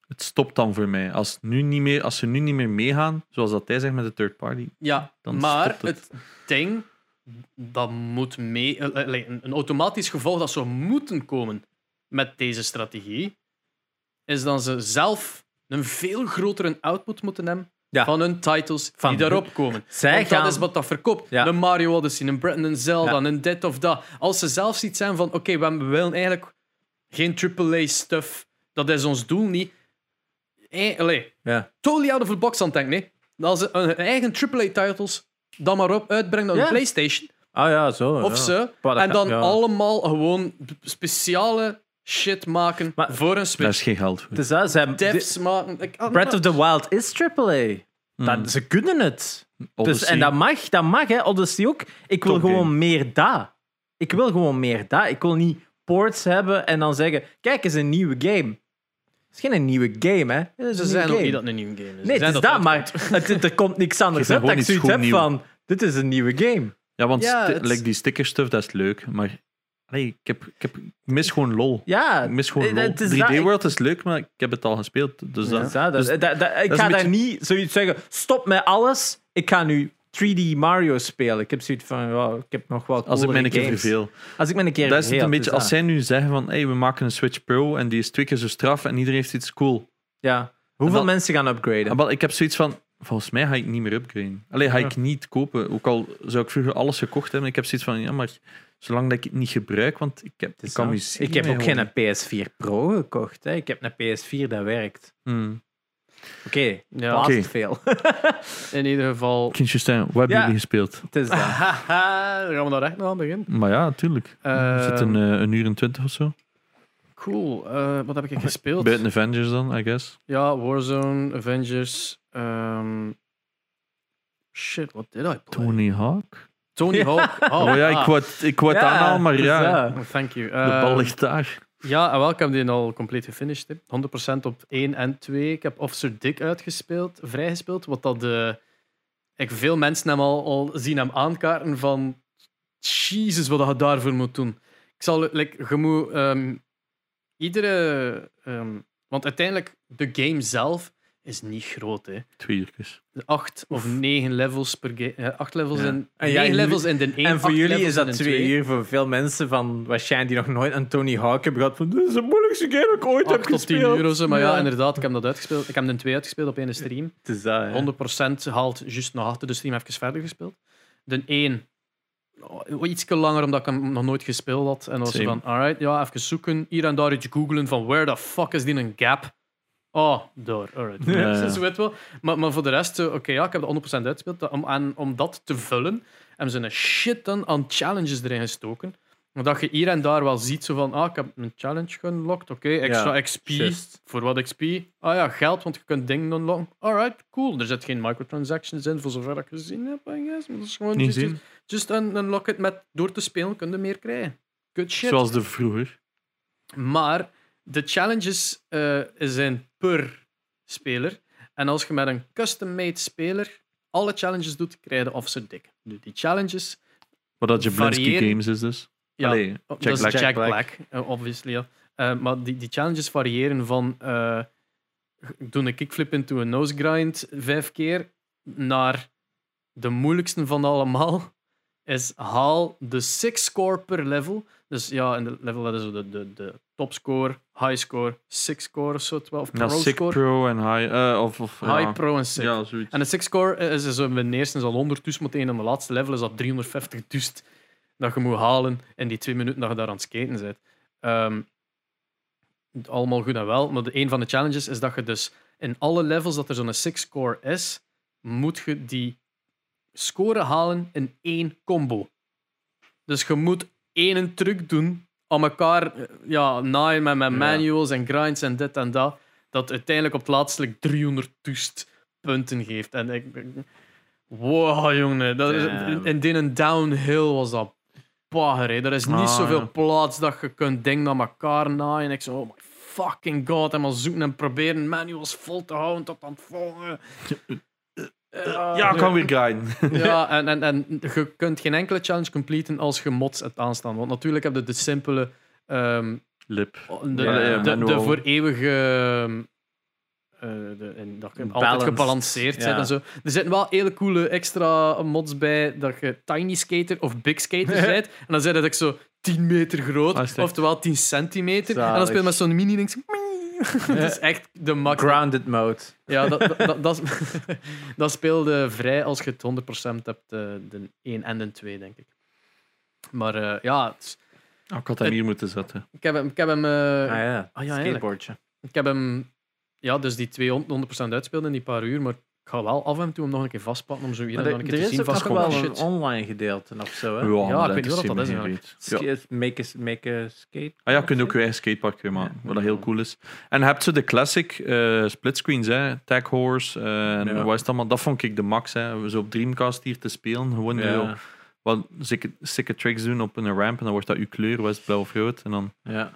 Het stopt dan voor mij. Als, nu niet meer, als ze nu niet meer meegaan, zoals dat hij zegt met de third party. Ja, Dan maar stopt het. het. ding dat moet mee, eh, eh, een, een automatisch gevolg dat zou moeten komen met deze strategie, is dat ze zelf een veel grotere output moeten hebben Ja. van hun titles Van die daarop komen. Zij Want gaan... dat is wat dat verkoopt. Ja. Een Mario Odyssey, een Breath, een Zelda, Ja. een dit of dat. Als ze zelf iets zijn van, oké, we willen eigenlijk geen AAA-stuff, dat is ons doel niet. Eh, allee, Ja. totally out of the box aan het denken. Nee. Als ze hun eigen AAA-titles dan maar op uitbrengen op Ja. een PlayStation. Ah ja, zo. of ja. ze. En dan allemaal gewoon speciale shit maken Maar- voor een Daar Switch. is geen geld voor. Dus dat, ze hebben- Devs maken. Breath of the Wild is AAA. Dat, ze kunnen het. Dus, en dat mag, dat mag, hè. Odyssey ook. Ik wil Top gewoon game. meer dat. Ik wil gewoon meer dat. Ik wil niet ports hebben en dan zeggen: kijk, eens een nieuwe game. Het is geen nieuwe game, hè? Het is een Ze zijn ook niet dat het een nieuwe game is. Nee, zijn het is dat, maar het, er komt niks anders Je uit. Dat ik zoiets iets heb van: dit is een nieuwe game. Ja, want Ja, like die stickerstuff, dat is leuk. Maar nee, ik, heb, ik, heb, ik mis gewoon lol. Ja, Ik mis gewoon eh, lol. het is 3D dat. Ik- World is leuk, maar ik heb het al gespeeld. Dus Dat dus- dat- dat- ik ga daar beetje- niet zoiets zeggen: stop met alles. Ik ga nu 3D Mario spelen. Ik heb zoiets van: wow, ik heb nog wel. als ik me een keer verveel. Als ik me een keer Dat is het een beetje, het als zij nu zeggen van hey, we maken een Switch Pro en die is twee keer zo straf en iedereen heeft iets cool. Ja. Hoeveel mensen gaan upgraden? Ah, ik heb zoiets van, volgens mij ga ik niet meer upgraden. Alleen ga ik niet kopen. Ook al zou ik vroeger alles gekocht hebben. Ik heb zoiets van, ja, maar zolang dat ik het niet gebruik, want ik, heb, ik kan muziek Ik heb ook horen. geen PS4 Pro gekocht. Hè. Ik heb een PS4 dat werkt. Hmm. Oké, Ja. blaast Oké. veel. In ieder geval. Kindje Stijn, wat hebben Ja. jullie gespeeld? het is dat. Dan gaan we daar echt nog aan beginnen. Maar ja, natuurlijk. Ehm, We zitten eh, een uur en twintig of zo. Cool. Eh, wat heb ik gespeeld? Buiten Avengers dan, I guess. Ja, Warzone, Avengers. ehm, shit, what did I play? Tony Hawk. Tony Hawk. Oh, Oh ja, ik wou het, ik wou het aanhalen, maar is ja, Thank you. de bal Ehm, ligt daar. Ja, en wel, ik heb die al compleet gefinished. hè. 100% op 1 en 2. Ik heb Officer Dick uitgespeeld, vrijgespeeld. Wat dat de. Ik veel mensen hem al, al zien hem aankaarten van. Jezus, wat je daarvoor moet doen. Ik zal, like, je moet ehm, iedere. ehm, want uiteindelijk, de game zelf is niet groot. Hè. Twee uurtjes. Acht of negen levels per game. ja, Acht levels Ja. En ja, negen en levels in de één. En voor jullie is dat de twee uur. Voor veel mensen van waarschijnlijk die nog nooit een Tony Hawk hebben gehad. Van, dit is de moeilijkste game dat ik ooit heb 8 tot 10 gespeeld. uur of zo. Maar ja. inderdaad, ik heb dat uitgespeeld. Ik heb er twee uitgespeeld op één stream. Het is dat, hè. 100% haalt juist nog achter de stream even verder gespeeld. De 1 iets langer omdat ik hem nog nooit gespeeld had. En dan was van, alright, ja, even zoeken. Hier en daar iets googlen van where the fuck is die een gap? Oh, door. Alright. Ja, ja. Ja, Zo weet wel. Maar, maar voor de rest, zo, oké, ja, ik heb het 100% uitgespeeld. Om, en om dat te vullen, hebben ze een shit dan aan challenges erin gestoken. Dat je hier en daar wel ziet, zo van, ah, ik heb een challenge geunlocked, oké, extra XP. Voor wat XP? Ah ja, geld, want je kunt dingen unlocken. Alright, cool. Er zitten geen microtransactions in, voor zover ik gezien heb, I guess. Maar dat is gewoon Niet just, zien. just, een locket met door te spelen kun je meer krijgen. Good shit. Zoals de vroeger. Maar de challenges eh, zijn per speler. En als je met een custom-made speler alle challenges doet, krijg je Officer Dick. Nu, die challenges... Wat dat Jablinski. Games is dus. Ja, Allee, oh, Jack dat is Black. Jack Jack Black, Black. eh, obviously. Ja. Eh, maar die, die challenges variëren van... eh ik doe een kickflip into een nose grind vijf keer, naar de moeilijkste van allemaal is haal de six score per level. Dus ja, in de level dat is de, de, de topscore, high score, six score of zo, of pro Ja, Sick score. Pro en High. eh, of, of, High, ja. pro en sick. Ja, zoiets. En de six score is zo, in de eerste is al 100 dus meteen en de laatste level is dat 350 dus dat je moet halen in die twee minuten dat je daar aan het skaten bent. Ehm, allemaal goed en wel, maar de, een van de challenges is dat je dus in alle levels dat er zo'n six score is, moet je die score halen in één combo. Dus je moet één truc doen aan elkaar eh, ja, naaien met, met manuals en grinds en dit en dat, dat uiteindelijk op het laatste 300 toest punten geeft. En ik, wow, jongen, dat is, in, in downhill was dat bagger. hè. Er is niet Ah, zoveel ja. plaats dat je kunt dingen aan elkaar naaien. Ik zo, oh my fucking god, en maar zoeken en proberen manuals vol te houden tot aan het volgende. Ja, ik kan weer grinden. Ja, en, en, en je kunt geen enkele challenge completen als je mods hebt aanstaan. Want natuurlijk heb je de simpele, ehm, Lip. de, Ja, de, ja, voor eeuwige. ehm, eh, de, en dat je altijd gebalanceerd ja. en zo. Er zitten wel hele coole extra mods bij dat je tiny skater of big skater bent. En dan zijn dat ik zo 10 meter groot, Ah, oftewel 10 centimeter. En dan speel je met zo'n mini ding. zo, Dat is echt de max. Grounded mode. Ja, dat, dat, dat, dat, dat speelde vrij als je het 100% hebt, eh, de 1 en de 2, denk ik. Maar eh, ja, het Oh, ik had hem hier moeten zetten. ik heb hem. Ik heb hem, eh, Ah ja, Ah, ja, skateboardje. ik heb hem ja, dus die 200 100% uitspeelde in die paar uur, maar ik ga wel af en toe hem nog een keer vastpakken om zo hier en Maar dan er, een er keer te is zien ook nog van wel een shit. online gedeelte of zo. Hè? Ja, ik weet niet wat dat is me geen eigenlijk. reet. Ja. Sk- Make, a, make a skate. Ah ja, je kunt ook je eigen skatepark weer maken, wat heel cool is. En je hebt zo de classic eh, splitscreens, hè. Tag Horse, eh, en Ja. wat is het allemaal? Dat vond ik de max, hè. Zo op Dreamcast hier te spelen, gewoon zo Ja, wat sikke, sikke tricks doen op een ramp en dan wordt dat uw kleur, was het blauw of rood. En dan, ja.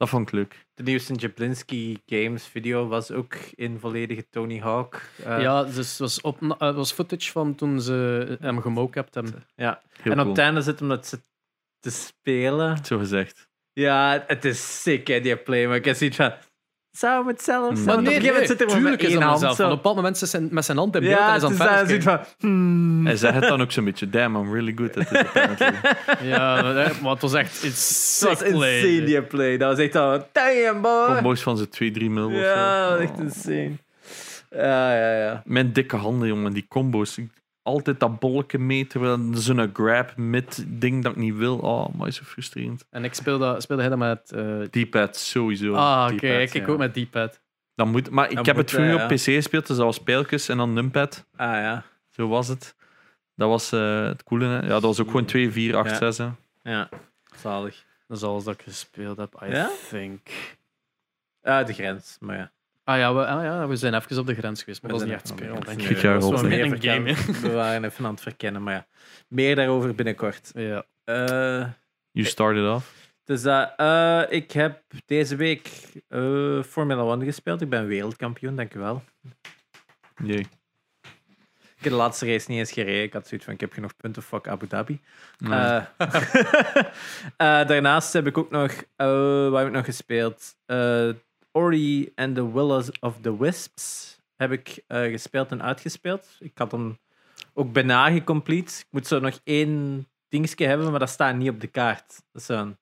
Dat vond ik leuk. De nieuwste Jablinski Games video was ook in volledige Tony Hawk. eh, ja, dus het was, op, uh, was footage van toen ze hem gemocapt hebben. ja. Heel En cool. op het einde zit om dat ze te spelen. Zo gezegd. Ja, het is sick, hè, die play. Maar ik heb zoiets van... Zou het zelf zijn? Maar op een moment zit er maar met één dat hand. Op een bepaald moment zit hij met zijn hand in beeld Ja, en is aan het van... hmm. Hij zegt het dan ook zo'n beetje, damn, I'm really good at apparently. kijken. Ja, maar dat- maar het was echt it's Het was play. insane, die play. Dat was echt al... Damn, boy! Combo's van zo'n 2, 3 mil of Ja, zo. dat was echt insane. Ja, ja, ja. Mijn dikke handen, jongen, die combo's. Ik- Altijd dat bolken mee, terwijl zo'n grab mid ding dat ik niet wil. Oh, maar is zo frustrerend. En ik speelde, speelde hij dat met... eh, D-pad, sowieso. ah, oké. D-pad, ik, ja. ook met D-pad. Dan moet, maar ik Dat heb moet, het vroeger op. PC gespeeld, dus dat was pijltjes en dan numpad. Ah, ja. Zo was het. Dat was eh, het coole. Hè? Ja, dat was ook gewoon 2, 4, 8, Ja. 6. Hè? Ja. Zalig. Dat is alles dat ik gespeeld heb, I Ja? think. Ah, de grens, maar ja. Ah ja, we, ah, ja, we zijn even op de grens geweest, maar We dat is niet echt denk ik. Ja, Dat was wel meer een game. We waren even aan het verkennen, maar ja. Meer daarover binnenkort. Ja. Eh, You started off. dus dat, eh, ik heb deze week eh, Formula 1 gespeeld. Ik ben wereldkampioen, dankjewel. Jee. Ik heb de laatste race niet eens gereden. Ik had zoiets van, ik heb genoeg punten, fuck Abu Dhabi. Eh, eh, daarnaast heb ik ook nog, eh wat heb ik nog gespeeld? Ori and the Will of the Wisps heb ik eh, gespeeld en uitgespeeld. Ik had hem ook bijna gecomplete. Ik moet zo nog één dingetje hebben, maar dat staat niet op de kaart. Dat is zo'n...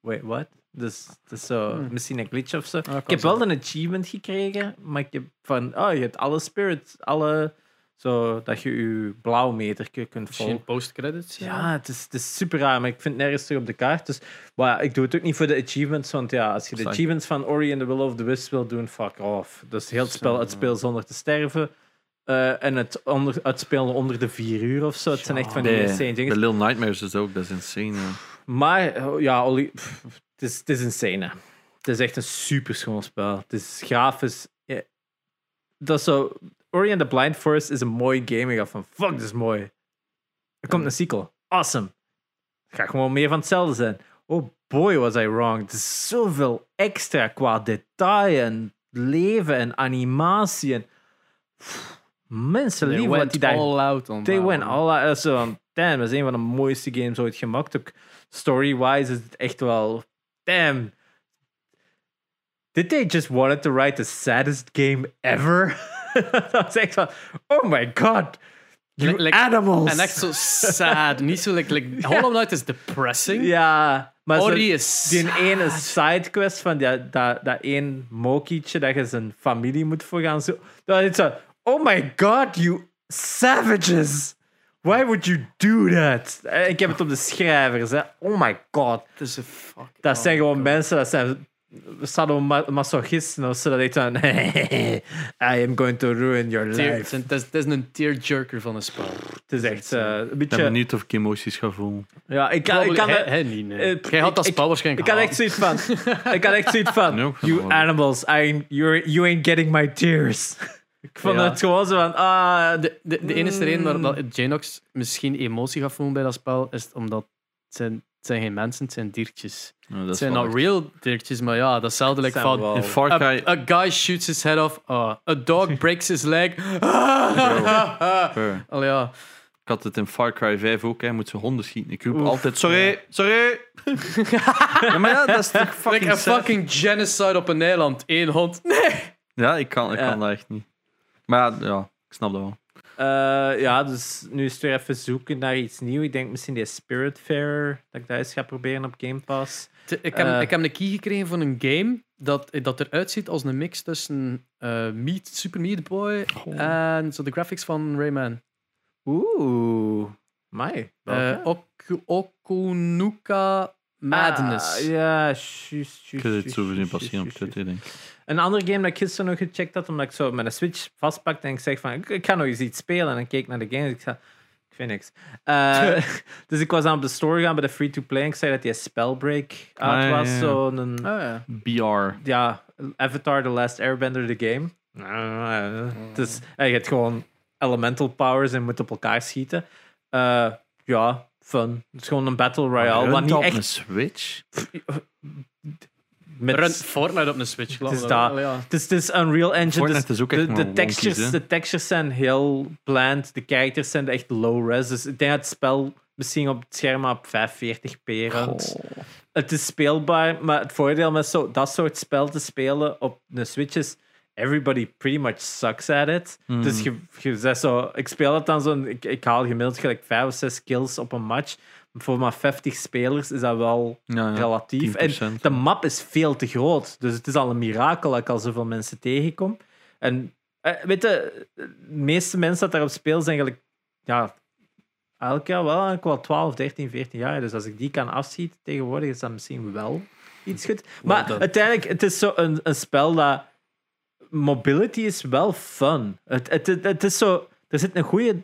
Wait, what? Dus dat is zo, Hmm. misschien een glitch of zo. kan ik heb wel een achievement gekregen, maar ik heb van, oh, je hebt alle spirits, alle... Zo, dat je je blauwmeter kunt volgen. Misschien post-credits. Ja, het is, het is super raar, maar ik vind het nergens terug op de kaart. Dus maar ja, ik doe het ook niet voor de achievements, want ja, als je de achievements van Ori and the Will of the Wisps wil doen, fuck off. Dat is heel het spel, het speel zonder te sterven. Eh, en het, onder, het spelen onder de vier uur of zo. Het zijn echt van die Nee, insane de dingen. Little Nightmares is ook, dat is insane. Ja. Maar oh, ja, Oli, pff, het, is, het is insane. hè. Het is echt een super schoon spel. Het is grafisch. ja. Dat is zo. Ori and the Blind Forest is een mooi game. Ik dacht van fuck, dit is mooi. Er komt een sequel. Awesome. Het gaat gewoon meer van hetzelfde zijn. Oh boy, was I wrong. Het is zoveel extra qua detail en leven en animatie. En... Pff, Mensen lief wat die daar all out on They went all out. Damn, dat is een van de mooiste games ooit gemaakt. Ook story-wise is het echt wel... Damn. Did they just wanted to write the saddest game ever? dat was echt van... Oh my god. You Like- animals. En echt zo sad. Niet zo, like, like Hollow Knight is depressing. Ja. Maar zo- is die ene sidequest van die, dat, dat één mokietje dat je zijn familie moet voor gaan zo. Dat is zo, oh my god, you savages. Why would you do that? Eh, Ik heb het op de schrijvers, hè. Oh my god. Is een fuck. Dat zijn gewoon mensen, dat zijn sadomasochisten of zo. Dat ik dan, I am going to ruin your life. het is- het is een tearjerker van een spel. Het is echt eh, een Ik ben beetje... benieuwd of ik emoties ga voelen. Ja, ik kan, ik kan, Hij- hij niet, nee. eh, Jij had dat spel waarschijnlijk Ik had echt zoiets van. ik had echt zoiets van. You animals, I, you're, you ain't getting my tears. ik vond Ja. het gewoon zo van. Ah, De, de, de enige reden Mm. waar dat Janox misschien emotie gaat voelen bij dat spel is omdat zijn, het zijn geen mensen, het zijn diertjes. Ja, dat Het is zijn not echt- real diertjes, maar ja, dat is hetzelfde like zijn van... wel- In Far A, Cry... a guy shoots his head off. ah, a dog breaks his leg. Al ja. Ik had het in Far Cry 5 ook, hè. moet ze honden schieten. Ik roep Oef, altijd, sorry, sorry. ja, maar ja, dat is toch fucking Like a sad. fucking genocide op een eiland. Eén hond. Nee! Ja, ik kan, ik Ja. kan dat echt niet. Maar ja, ik snap dat wel. Eh, ja, dus nu is het weer even zoeken naar iets nieuws. Ik denk misschien die Spirit Fair, dat ik dat eens ga proberen op Game Pass. Te- Ik heb, Eh. ik heb een key gekregen van een game dat, dat eruit ziet als een mix tussen eh, Meat, Super Meat Boy en zo de graphics van Rayman. Oeh, mij. Eh Oku- Okunuka Madness. Ah, ja, juist, juist. Ik dit juist, zo zien passeren op Twitter, denk ik. Een andere game dat ik gisteren nog gecheckt had, omdat ik zo met een Switch vastpakte en ik zeg van, ik, ik ga nog eens iets spelen. En dan keek ik naar de game en ik zei, ik vind niks. Eh, dus ik was aan op de store gaan bij de free-to-play en ik zei dat die Spellbreak uit Ah, ja, was. ja. Zo'n, een- Ah, ja. BR. ja, Avatar The Last Airbender, the game. Uh, dus eh, je hebt gewoon elemental powers en moet op elkaar schieten. Eh, ja, fun. Het is gewoon een battle royale, maar niet op echt een Switch. Met... Runt Fortnite op een Switch, geloof Het is ik. dat. ja. Het is, het is Unreal Engine. Fortnite dus is ook echt de, de, textures, de textures zijn heel bland. De characters zijn echt low res. Dus ik denk dat het spel misschien op het scherm op 540p runt. Goh. Het is speelbaar, maar het voordeel met zo, dat soort spel te spelen op een Switch is... Everybody pretty much sucks at it. Hmm. Dus je, je zegt zo... Ik speel het dan zo... Ik, ik haal gemiddeld gelijk 5 of 6 kills op een match. Voor maar 50 spelers is dat wel Ja, ja. relatief. 10%. En de map is veel te groot. Dus het is al een mirakel dat ik al zoveel mensen tegenkom. En eh, weet je, de meeste mensen dat daarop spelen zijn eigenlijk... Ja, elk jaar wel, eigenlijk wel 12, 13, 14 jaar. Dus als ik die kan afschieten tegenwoordig, is dat misschien wel iets goed. Maar uiteindelijk, het is zo een, een spel dat... Mobility is wel fun. Het, het, het, het is zo... Er zit een goede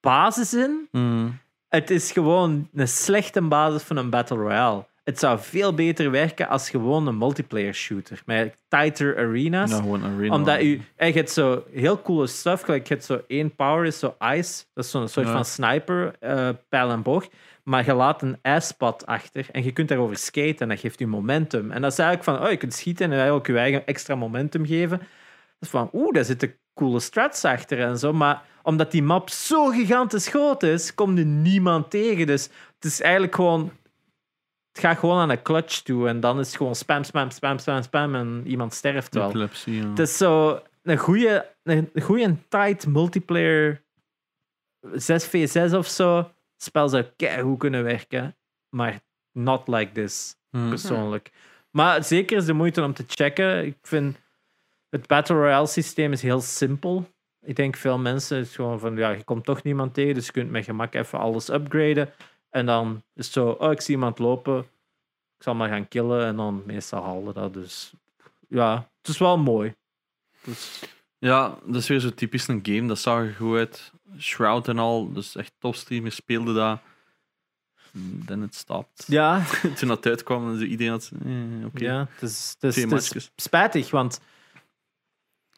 basis in. Mm. Het is gewoon een slechte basis van een Battle Royale. Het zou veel beter werken als gewoon een multiplayer shooter. Met tighter arenas. Nou, gewoon arena. Omdat u, je hebt zo heel coole stuff. Gelijk, je hebt zo één power, is zo ice. Dat is zo'n soort Ja. van sniper, eh pijl en boog. Maar je laat een ijspad achter en je kunt daarover skaten en dat geeft je momentum. En dat is eigenlijk van, oh, je kunt schieten en eigenlijk je eigen extra momentum geven. Dat is van, oeh, daar zitten coole strats achter en zo. Maar omdat die map zo gigantisch groot is, komt er niemand tegen. Dus het is eigenlijk gewoon... Het gaat gewoon aan een clutch toe en dan is het gewoon spam, spam, spam, spam, spam en iemand sterft wel. Epilepsie, ja. Het is zo een goede, een goede tight multiplayer 6v6 of zo. Spel zou goed kunnen werken, maar not like this, Mm. persoonlijk. Maar zeker is de moeite om te checken. Ik vind het Battle Royale systeem is heel simpel. Ik denk veel mensen is gewoon van ja, je komt toch niemand tegen, dus je kunt met gemak even alles upgraden. En dan is het zo, oh, ik zie iemand lopen, ik zal maar gaan killen en dan meestal halen dat. Dus ja, het is wel mooi. Dus, Ja, dat is weer zo typisch een game. Dat zag er goed uit. Shroud en al, dus echt topstreamers speelden dat. Dan het stopt. ja, Toen dat uitkwam, zei iedereen had eh, oké. ja, het is, het is, het is spijtig, want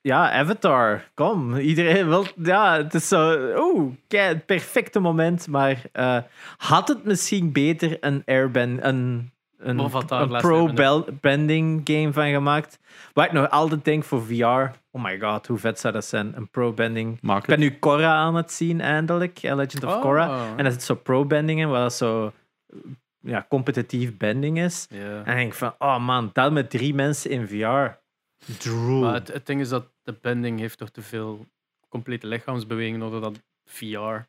ja, Avatar, kom. Iedereen wil, ja, het is zo, oeh, het perfecte moment, maar eh, had het misschien beter een airbend, een, een, Avatar een pro-bending game van gemaakt? Waar ik nog altijd denk voor VR, oh my god, hoe vet zou dat zijn, een pro-bending. Ik ben nu Korra aan het zien, eindelijk, eh, Legend of Oh. Korra. En dat zit zo pro-bending in, waar dat zo ja, competitief bending is. En ik denk van, oh man, dat met drie mensen in VR. Drool. Maar het, het ding is dat de bending heeft toch te veel complete lichaamsbewegingen nodig dat VR.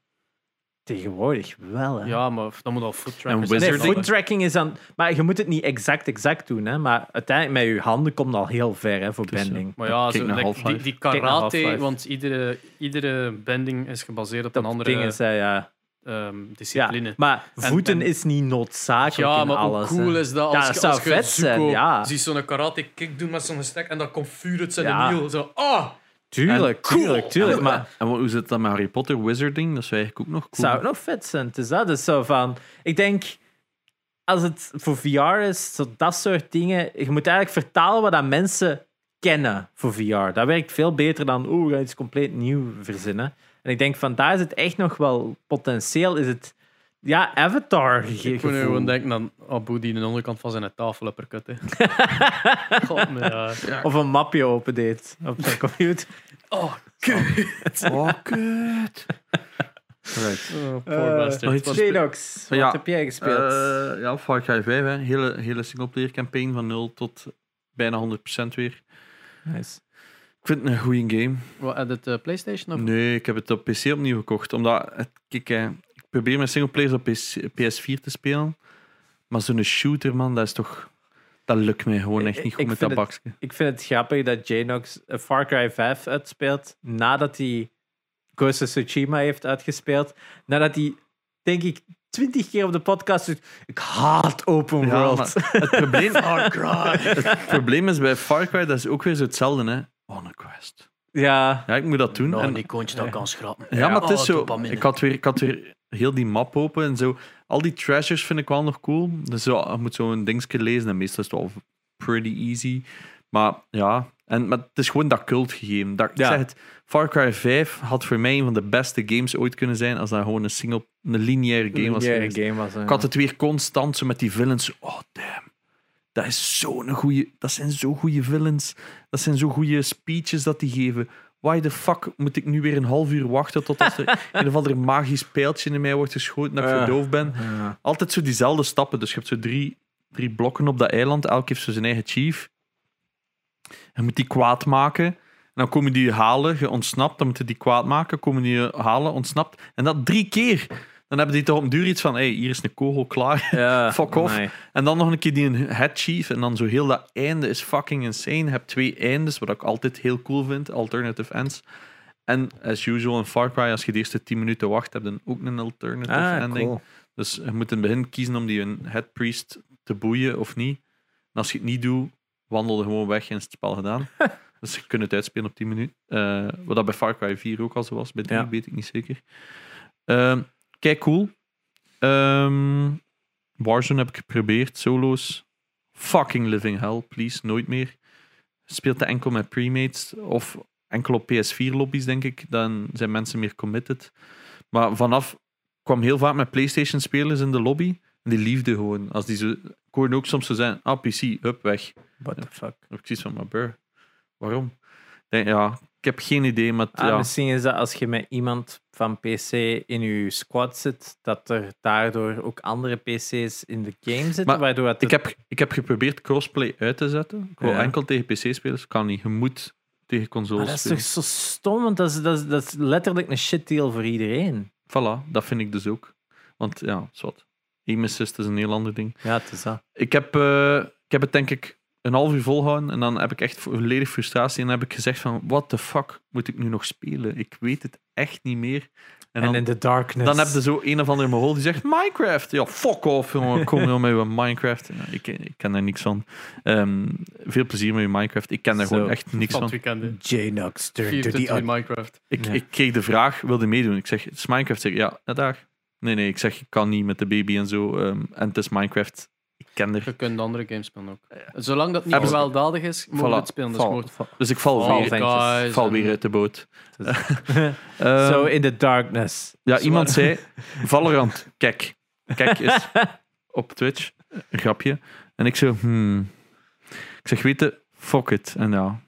Tegenwoordig wel, hè. Ja, maar dat moet al foot trackers En zijn. Nee, foot tracking is dan... Maar je moet het niet exact exact doen, hè. Maar uiteindelijk met je handen komt al heel ver, hè, voor ja. bending. Maar ja, zo, like, die, die karate, want iedere, iedere bending is gebaseerd op een andere ding is, ja. ehm, ja. discipline. Maar En- voeten en- is niet noodzakelijk Ja, in maar alles. hoe cool hè. is dat Ja, als, dat je- zou als je vet zijn, Zuko ja. ziet zo'n karate kick doen met zo'n stek en dan komt vuur uit zijn Ja. wiel. Zo, ah! Tuurlijk, Cool. tuurlijk, tuurlijk. Maar En wat- hoe zit dat met Harry Potter Wizarding? Dat is eigenlijk ook nog cool. zou nog vet zijn. Het is dat. Dus zo van... Ik denk... Als het voor VR is, zo dat soort dingen... Je moet eigenlijk vertalen wat dat mensen kennen voor VR. Dat werkt veel beter dan... Oeh, we gaan iets compleet nieuw verzinnen. En ik denk van, daar is het echt nog wel... Potentieel is het... Ja, Avatar ge- Ik moet nu gevoel. gewoon denken aan Abu die aan de onderkant van zijn tafel uppercut. hè. God, ja. Of een mapje opendeed op zijn computer. Oh, kut. Oh, kut. Right. Oh, poor Eh, wat Ja, heb jij gespeeld? Eh, ja, Far Cry 5, hè. Hele, hele singleplayer campaign van 0 tot bijna 100% weer. nice. Ik vind het een goede game. Wat, had het eh, PlayStation? Of? Nee, ik heb het op PC opnieuw gekocht. Omdat, het, kijk, hè, ik probeer mijn singleplayers op PC PS4 te spelen. Maar zo'n shooter, man, dat is toch... Dat lukt mij gewoon echt Ik- niet ik goed met dat vind het- bakje. Ik vind het grappig dat Janox een Far Cry 5 uitspeelt nadat hij Ghost of Tsushima heeft uitgespeeld. Nadat hij, denk ik, twintig keer op de podcast ik haat open Ja, world. het probleem, het probleem is bij Far Cry, dat is ook weer zo hetzelfde, hè. On a quest. ja, Ja, ik moet dat doen. Nou, en, die kontje dat kan schrappen. ja, maar het is Oh, zo... Ik had, weer, ik had weer heel die map open en zo. Al die treasures vind ik wel nog cool. Dus zo, je moet zo een dingetje lezen en meestal is het wel pretty easy. Maar ja, en, maar het is gewoon dat cult gegeven. Dat, ik Ja. zeg het, Far Cry 5 had voor mij een van de beste games ooit kunnen zijn als dat gewoon een single, een lineaire game was lineaire game was. Ik had het weer constant zo met die villains. Oh, damn. Dat, is zo'n goeie, dat zijn zo goede villains. Dat zijn zo goede speeches dat die geven. Why the fuck moet ik nu weer een half uur wachten tot als er een of ander magisch pijltje in mij wordt geschoten dat ik verdoofd ben? Ja. Altijd zo diezelfde stappen. Dus je hebt zo drie, drie blokken op dat eiland. Elk heeft zo zijn eigen chief. Je moet die kwaad maken. En dan komen die halen, je ontsnapt. Dan moeten die kwaad maken, komen die halen, ontsnapt. En dat drie keer. Dan hebben die toch op een duur iets van: hey, hier is een kogel klaar. Ja, Fuck off. nee. En dan nog een keer die een head chief. En dan zo heel dat einde is fucking insane. Je hebt twee eindes, wat ik altijd heel cool vind. Alternative ends. En as usual in Far Cry, als je de eerste 10 minuten wacht, heb je dan ook een alternative Ah, ending. cool. Dus je moet in het begin kiezen om die een head priest te boeien of niet. En als je het niet doet, wandel er gewoon weg en is het spel gedaan. dus je kunt het uitspelen op 10 minuten. Eh, wat dat bij Far Cry 4 ook al zo was. Bij 3 Ja. weet ik niet zeker. Ehm, kijk, cool. Ehm, Warzone heb ik geprobeerd, solo's. Fucking living hell, please, nooit meer. Speelt hij enkel met premates of enkel op PS4-lobby's, denk ik. Dan zijn mensen meer committed. Maar vanaf kwam heel vaak met PlayStation-spelers in de lobby. En die liefde gewoon. Als die zo, ik hoorde ook soms zo zijn: ah, PC, up, weg. What the fuck. Ik zoiets van: maar bur, waarom? Denk, ja, ik heb geen idee, maar Ah, ja. Misschien is dat als je met iemand van PC in je squad zit, dat er daardoor ook andere PC's in de game zitten, Maar waardoor het Ik heb, ik heb geprobeerd crossplay uit te zetten. Ik wil Ja. enkel tegen PC-spelers. Kan niet. Je moet tegen Maar consoles dat is spelen. toch zo stom, want dat is, dat, is, dat is letterlijk een shit deal voor iedereen. Voilà, dat vind ik dus ook. Want ja, is wat. Aim assist is een heel ander ding. Ja, het is dat. Ik heb, eh, ik heb het denk ik een half uur volgehouden en dan heb ik echt volledig frustratie en dan heb ik gezegd van what the fuck moet ik nu nog spelen? Ik weet het echt niet meer. En dan, in the darkness. dan heb je zo een of andere mogol die zegt Minecraft. Ja, fuck off, jongen. Kom je met je Minecraft. Ja, ik, ik ken daar niks van. Ehm, veel plezier met je Minecraft. Ik ken daar gewoon echt niks Van. J-Nox turn to 24 the uur Minecraft. Ik, Ja. ik kreeg de vraag, wilde je meedoen? Ik zeg, het is Minecraft. Zeg, ja, daar. Nee, nee, ik zeg, ik kan niet met de baby en zo. ehm, en het is Minecraft. Je kunt andere games spelen ook. Zolang dat niet Hebben ze- gewelddadig is, mogen we Voilà. het spelen. Val- val- Dus ik val, Val weer, Guys val en- weer uit de boot. Zo Ehm, in the darkness. Ja, Zo iemand zei, Valorant, kijk. Kijk is op Twitch, een grapje. En ik zo, hmm. Ik zeg, weet je, fuck it. En ja,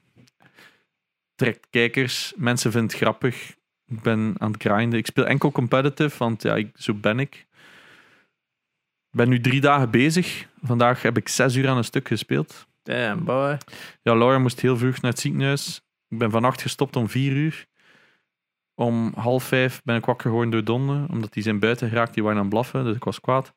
trekt kijkers, mensen vinden het grappig. Ik ben aan het grinden. Ik speel enkel competitive, want ja, ik, zo ben ik. Ik ben nu drie dagen bezig. Vandaag heb ik zes uur aan een stuk gespeeld. Damn, boy. Ja, Laura moest heel vroeg naar het ziekenhuis. Ik ben vannacht gestopt om vier uur. Om half vijf ben ik wakker geworden door Donne, omdat die zijn buiten geraakt, die waren aan het blaffen, dus ik was kwaad.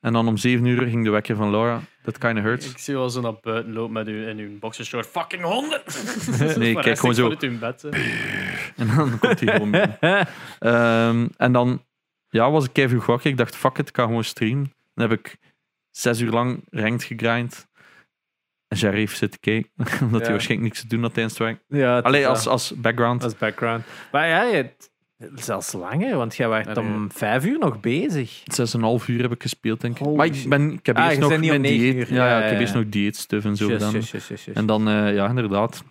En dan om zeven uur ging de wekker van Laura. That kind of hurts. Ik zie wel zo naar buiten lopen met u in uw boxershort. Fucking honden! Nee, kijk gewoon zo. Bed. En dan komt hij gewoon binnen. Ehm, en dan ja, was ik keihard vroeg wakker. Ik dacht, fuck it, ik ga gewoon streamen. Dan heb ik zes uur lang ranked gegrind. En Jaref zit te kijken, omdat Ja. hij waarschijnlijk niks te doen had tijdens het werk. ja, Alleen als, als background. als background. Maar ja, het, zelfs langer, want jij werd Allee. om vijf uur nog bezig. Zes en een half uur heb ik gespeeld, denk ik. Holy maar ik, ben, ik heb Ah, eerst nog mijn dieet. uur. Ja, Ja, ja, ik heb eerst nog dieetstuff en zo Just, gedaan. just, just, just, just. En dan, eh, ja, inderdaad.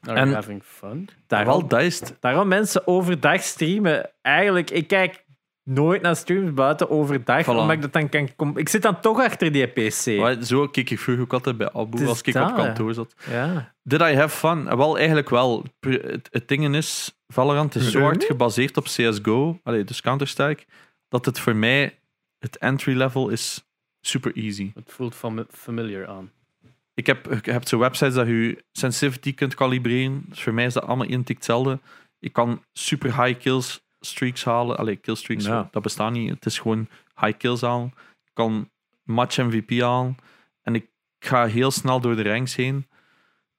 Are En- having fun? daarom, Wel, dat is het. daarom mensen overdag streamen. Eigenlijk, ik kijk nooit naar streams buiten overdag, Voilà. omdat ik dat dan kan... kom- Ik zit dan toch achter die PC. Maar Zo keek ik vroeger ook altijd bij Abu als ik dat, op kantoor zat. Ja. Did I have fun? Wel, eigenlijk wel. Het, het ding is, Valorant is zo hard gebaseerd op CSGO, allee, dus Counter-Strike, dat het voor mij, het entry level is super easy. Het voelt fami- familiar aan. Ik heb, hebt zo websites dat je sensitivity kunt kalibreren. Dus voor mij is dat allemaal identiek hetzelfde. Ik kan super high kills streaks halen. Allee, killstreaks, Ja. dat bestaat niet. Het is gewoon high kills halen. Ik kan match MVP halen. En ik ga heel snel door de ranks heen.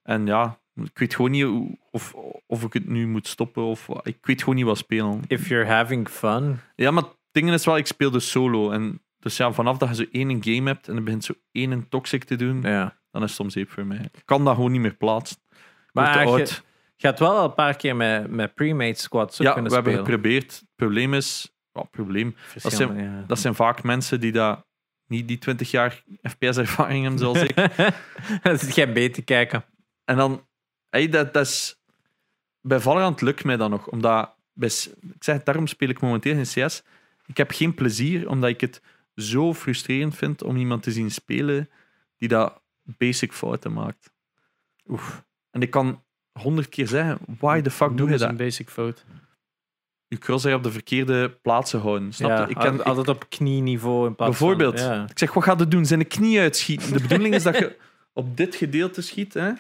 En ja, ik weet gewoon niet of, of ik het nu moet stoppen. Of, ik weet gewoon niet wat spelen. If you're having fun. Ja, maar dingen is wel, ik speelde solo. En dus ja, vanaf dat je zo één game hebt en dan begint zo één toxic te doen, Ja. dan is het soms zeep voor mij. Ik kan dat gewoon niet meer plaatsen. Maar je, had wel al een paar keer met, met pre-made squads ook Ja, we kunnen hebben spelen. geprobeerd. Het probleem is, ja, probleem, dat zijn, ja. dat zijn vaak mensen die dat niet die 20 jaar FPS-ervaring hebben, zoals ik. Dan zit jij mee te kijken. En dan, hey, dat, dat is, bij Valorant lukt mij dat nog, omdat, bij, ik zeg daarom speel ik momenteel in CS. Ik heb geen plezier, omdat ik het zo frustrerend vind om iemand te zien spelen die dat basic fouten maakt. Oef. En ik kan honderd keer zeggen, why the fuck doe je dat? een basic fout. Je crosshair op de verkeerde plaatsen houden. Snap je? Ik kan, altijd op knieniveau in plaats Bijvoorbeeld. van... Ja. Ik zeg, wat gaat het doen? Zijn de knie uitschieten? De bedoeling is dat je op dit gedeelte schiet. Hè?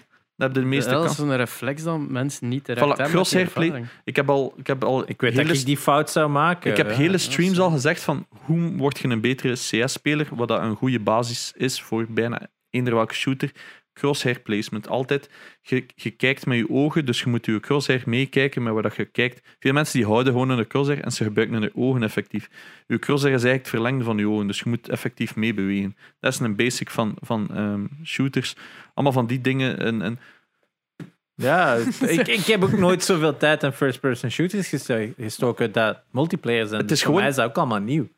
Dan heb je de meeste dat is zo'n reflex dan mensen niet direct Voilà, hebben. crosshair. Ik heb al, ik heb al Ik weet hele dat ik die fout zou maken. Ik heb hele streams al gezegd van hoe word je een betere CS-speler, wat dat een goede basis is voor bijna eender welke shooter. Crosshair placement. Altijd, je, je kijkt met je ogen, dus je moet je crosshair meekijken met wat dat je kijkt. Veel mensen die houden gewoon hun crosshair en ze gebruiken hun ogen effectief. Je crosshair is eigenlijk het verlengde van je ogen, dus je moet effectief meebewegen. Dat is een basic van, van ehm, shooters. Allemaal van die dingen. En, en Ja, ik, ik heb ook nooit zoveel tijd aan first-person shooters gesto- gestoken dat multiplayer zijn. Het is Voor gewoon- mij is dat ook allemaal nieuw.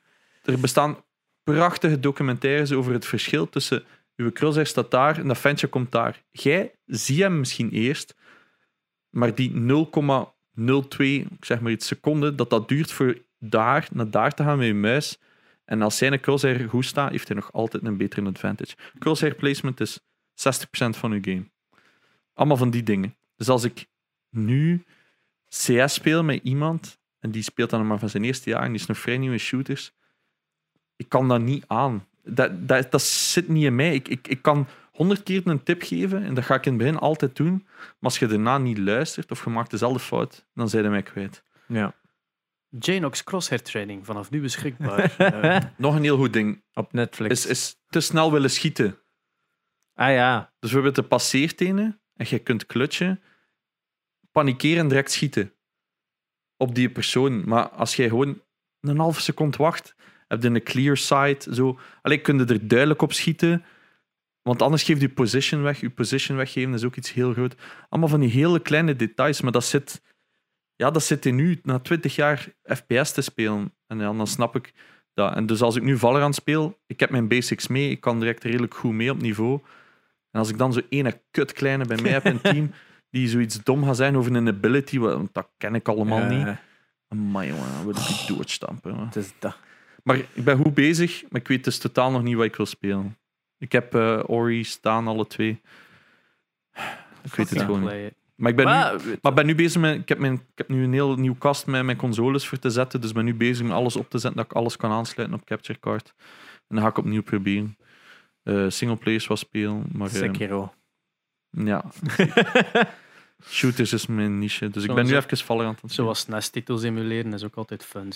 Er bestaan prachtige documentaires over het verschil tussen uw crosshair staat daar en dat ventje komt daar. Jij ziet hem misschien eerst, maar die 0,02 ik zeg maar iets seconden dat dat duurt voor daar naar daar te gaan met je muis. En als zijn crosshair goed staat, heeft hij nog altijd een betere advantage. Crosshair placement is 60% van uw game. Allemaal van die dingen. Dus als ik nu CS speel met iemand en die speelt dan maar van zijn eerste jaar en die is nog vrij nieuw in shooters, ik kan dat niet aan. Dat, dat, dat zit niet in mij. Ik, ik, ik kan honderd keer een tip geven en dat ga ik in het begin altijd doen. Maar als je daarna niet luistert of je maakt dezelfde fout, dan zijn je mij kwijt. Ja. Janox Crosshair Training, vanaf nu beschikbaar. Eh, Nog een heel goed ding Op Netflix. is, is te snel willen schieten. Ah ja. Dus bijvoorbeeld de passeertenen en je kunt klutchen, panikeren en direct schieten op die persoon. Maar als jij gewoon een halve seconde wacht, heb je een clear sight, zo. Alleen kun je er duidelijk op schieten, want anders geeft je position weg. Je position weggeven is ook iets heel groot. Allemaal van die hele kleine details, maar dat zit, ja, dat zit in nu, na 20 jaar FPS te spelen. En ja, dan snap ik dat. En dus als ik nu Valorant speel, ik heb mijn basics mee, ik kan direct redelijk goed mee op niveau. En als ik dan zo ene kut kleine bij mij heb in het team, die zoiets dom gaat zijn over een ability, want dat ken ik allemaal Ja, niet. Amai, jongen, ik die doodstampen. Het is dat. Maar ik ben goed bezig, maar ik weet dus totaal nog niet wat ik wil spelen. Ik heb eh, Ori staan, alle twee. Ik weet het gewoon niet. Maar ik ben, nu, Maar, ben nu bezig met... Ik heb, mijn, ik heb nu een heel nieuw kast met mijn consoles voor te zetten, dus ik ben nu bezig met alles op te zetten, dat ik alles kan aansluiten op Capture Card. En dan ga ik opnieuw proberen. Eh singleplayers wat spelen, maar... eh, Sekiro. ja. Shooters is mijn niche, dus ik ben nu even Valorant aan het. Zoals NES-titels emuleren is ook altijd fun.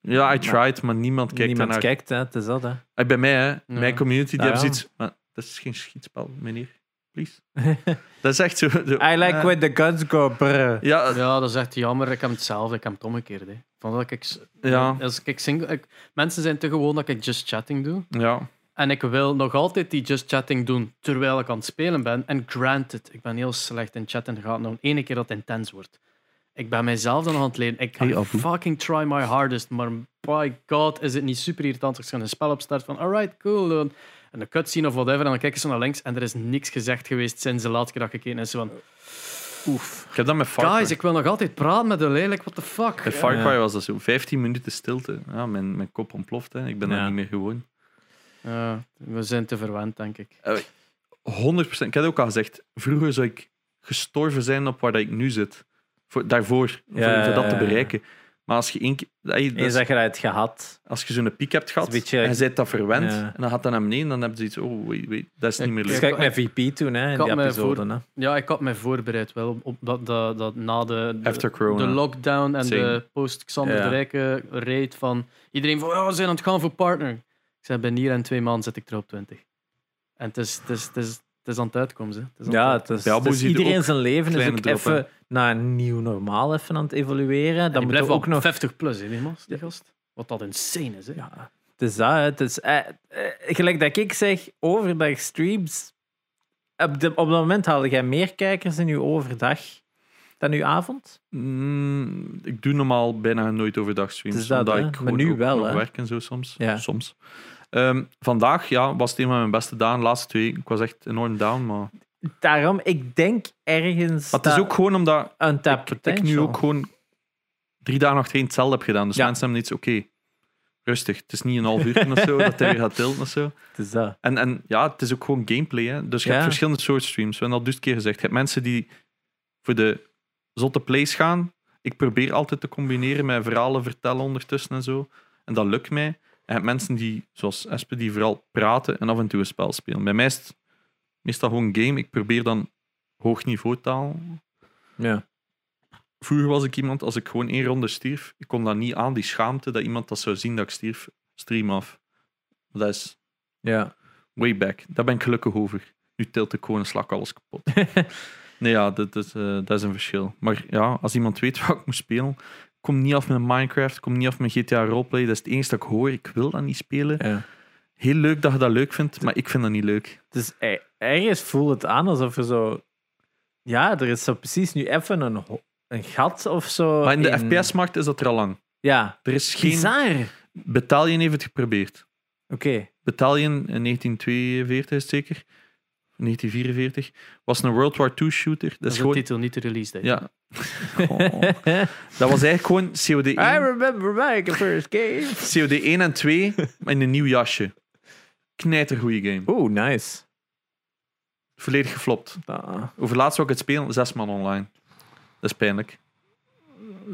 Ja, I tried, maar niemand kijkt Niemand daarnaar. kijkt, hè. Het is dat, hè. Bij mij, hè, mijn community, die Ja, hebben ja. zoiets... Maar dat is geen schietspel, meneer. Please. dat is echt zo... zo I like eh, when the guns go brr. Ja, Ja, dat is echt jammer. Ik heb hetzelfde. Ik heb het omgekeerd. Hè. Van dat ik, Ja. als ik single, ik- mensen zijn te gewoon dat ik just chatting doe. ja. En ik wil nog altijd die just chatting doen terwijl ik aan het spelen ben. En granted, ik ben heel slecht in chatten. Het gaat nog ene keer dat het intens wordt. Ik ben mijzelf dan nog aan het leren. Ik ga Hey, fucking try my hardest. Maar by god, is het niet super irritant als je een spel opstart van alright, cool. dan- En een cutscene of whatever. En dan kijk je zo naar links en er is niks gezegd geweest sinds de laatste keer dat ik gekeken. Zo van, Oef. Ik heb dat met Far guys, ik wil nog altijd praten met de lelijk. What the fuck? Bij Far Ja. Cry was dat zo. 15 minuten stilte. Ja, mijn, mijn kop ontploft. Hè. Ik ben Ja. daar niet meer gewoon. Ja, we zijn te verwend, denk ik. 100%. Ik heb het ook al gezegd. Vroeger zou ik gestorven zijn op waar dat ik nu zit. Voor, daarvoor. Voor, Ja, voor dat te bereiken. Maar als je één keer... ey, dat Eens is- dat je dat hebt gehad. als je zo'n piek hebt gehad beetje- en je bent dat verwend Ja. en dan gaat dat naar beneden, dan heb je iets oh, wait, wait, dat is niet meer Dus leuk. Ja, kijk met VP toen, hè, in die episode. voor- Hè. Ja, ik had mij voorbereid wel op dat, dat, dat na de, de, After corona. de lockdown en Same. de post-Xander Ja. de Rijke raid van iedereen van oh, we zijn aan het gaan voor partner. Ik zei, ben hier en twee maanden zit ik er op 20. En het is, het is, het is, het is aan het uitkomen. Hè. Het is aan Ja, het is, Ja, het Boe is ziet iedereen zijn leven is ook even naar een nieuw normaal even aan het evolueren. Dan blijft je ook nog... 50 plus, hè, die, gast. Wat dat insane is. Hè? Ja, het is dat. Het is, eh, eh, gelijk dat ik zeg, overdag streams. Op, de, op dat moment haalde jij meer kijkers in uw overdag dan uw avond? Mm, ik doe normaal bijna nooit overdag streams. Dat, omdat hè? ik Maar nu wel, werk en zo soms. Ja. soms. Ehm, vandaag ja, was het een van mijn beste dagen, de laatste twee. Ik was echt enorm down, maar... Daarom, ik denk ergens. Maar het is ook gewoon omdat untapped ik nu ook gewoon drie dagen achtereen hetzelfde heb gedaan. Dus Ja. mensen hebben iets, oké, rustig. Het is niet een half uur of zo dat hij weer gaat tilten of zo. Het is dat. En, en ja, het is ook gewoon gameplay. Hè? Dus je Ja. hebt verschillende soorten streams. We hebben al dus keer gezegd. Je hebt mensen die voor de zotte plays gaan. Ik probeer altijd te combineren met verhalen vertellen ondertussen en zo. En dat lukt mij. Je hebt mensen die, zoals Espe, die vooral praten en af en toe een spel spelen. Bij mij is het meestal gewoon game. Ik probeer dan hoog niveau taal. Ja. Vroeger was ik iemand, als ik gewoon één ronde stierf, ik kon dat niet aan, die schaamte, dat iemand dat zou zien dat ik stierf, stream af. Dat is ja. way back. Daar ben ik gelukkig over. Nu tilt ik gewoon een slak alles kapot. nee, ja, dat, is, eh, dat is een verschil. Maar ja, als iemand weet wat ik moet spelen, kom niet af met Minecraft, kom niet af met GTA Roleplay. Dat is het enige dat ik hoor. Ik wil dat niet spelen. ja. Heel leuk dat je dat leuk vindt, maar ik vind dat niet leuk. Dus er- ergens voelt het aan alsof er zo. Ja, er is zo precies nu even een, een gat of zo. Maar in de in- FPS-markt is dat er al lang. Ja, Er is geen... bizar. Oké. Battalion heeft het geprobeerd. Battalion in 1942 is het zeker. 1944 was een World War II shooter. Dat Dat is de gewoon. titel, niet de release date. Ja. Oh. Dat was eigenlijk gewoon COD 1, I remember my first game. COD 1 en 2 maar in een nieuw jasje. Knijtergoeie game. Oeh, nice. Volledig geflopt. Ah. Over laatst wou ik het spelen, zes man online. Dat is pijnlijk.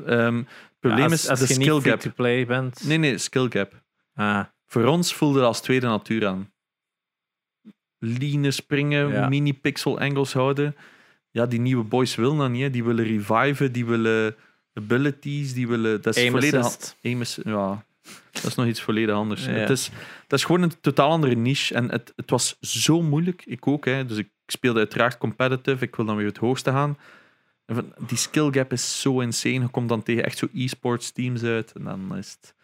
Ehm, het probleem als, is als de je skill niet gap. free-to-play bent. Nee, nee, skill gap. Ah, Voor ons voelde het als tweede natuur aan. Line springen, Ja. mini-pixel angles houden. Ja, die nieuwe boys willen dat niet. hè. Die willen reviven, die willen abilities, die willen... Dat is volledig... ja, dat is nog iets volledig anders. Ja. Het, is, dat is gewoon een totaal andere niche. En het, het was zo moeilijk. Ik ook, hè. dus ik speelde uiteraard competitive. Ik wil dan weer het hoogste gaan. En die skill gap is zo insane. Je komt dan tegen echt zo e-sports teams uit. En dan is het...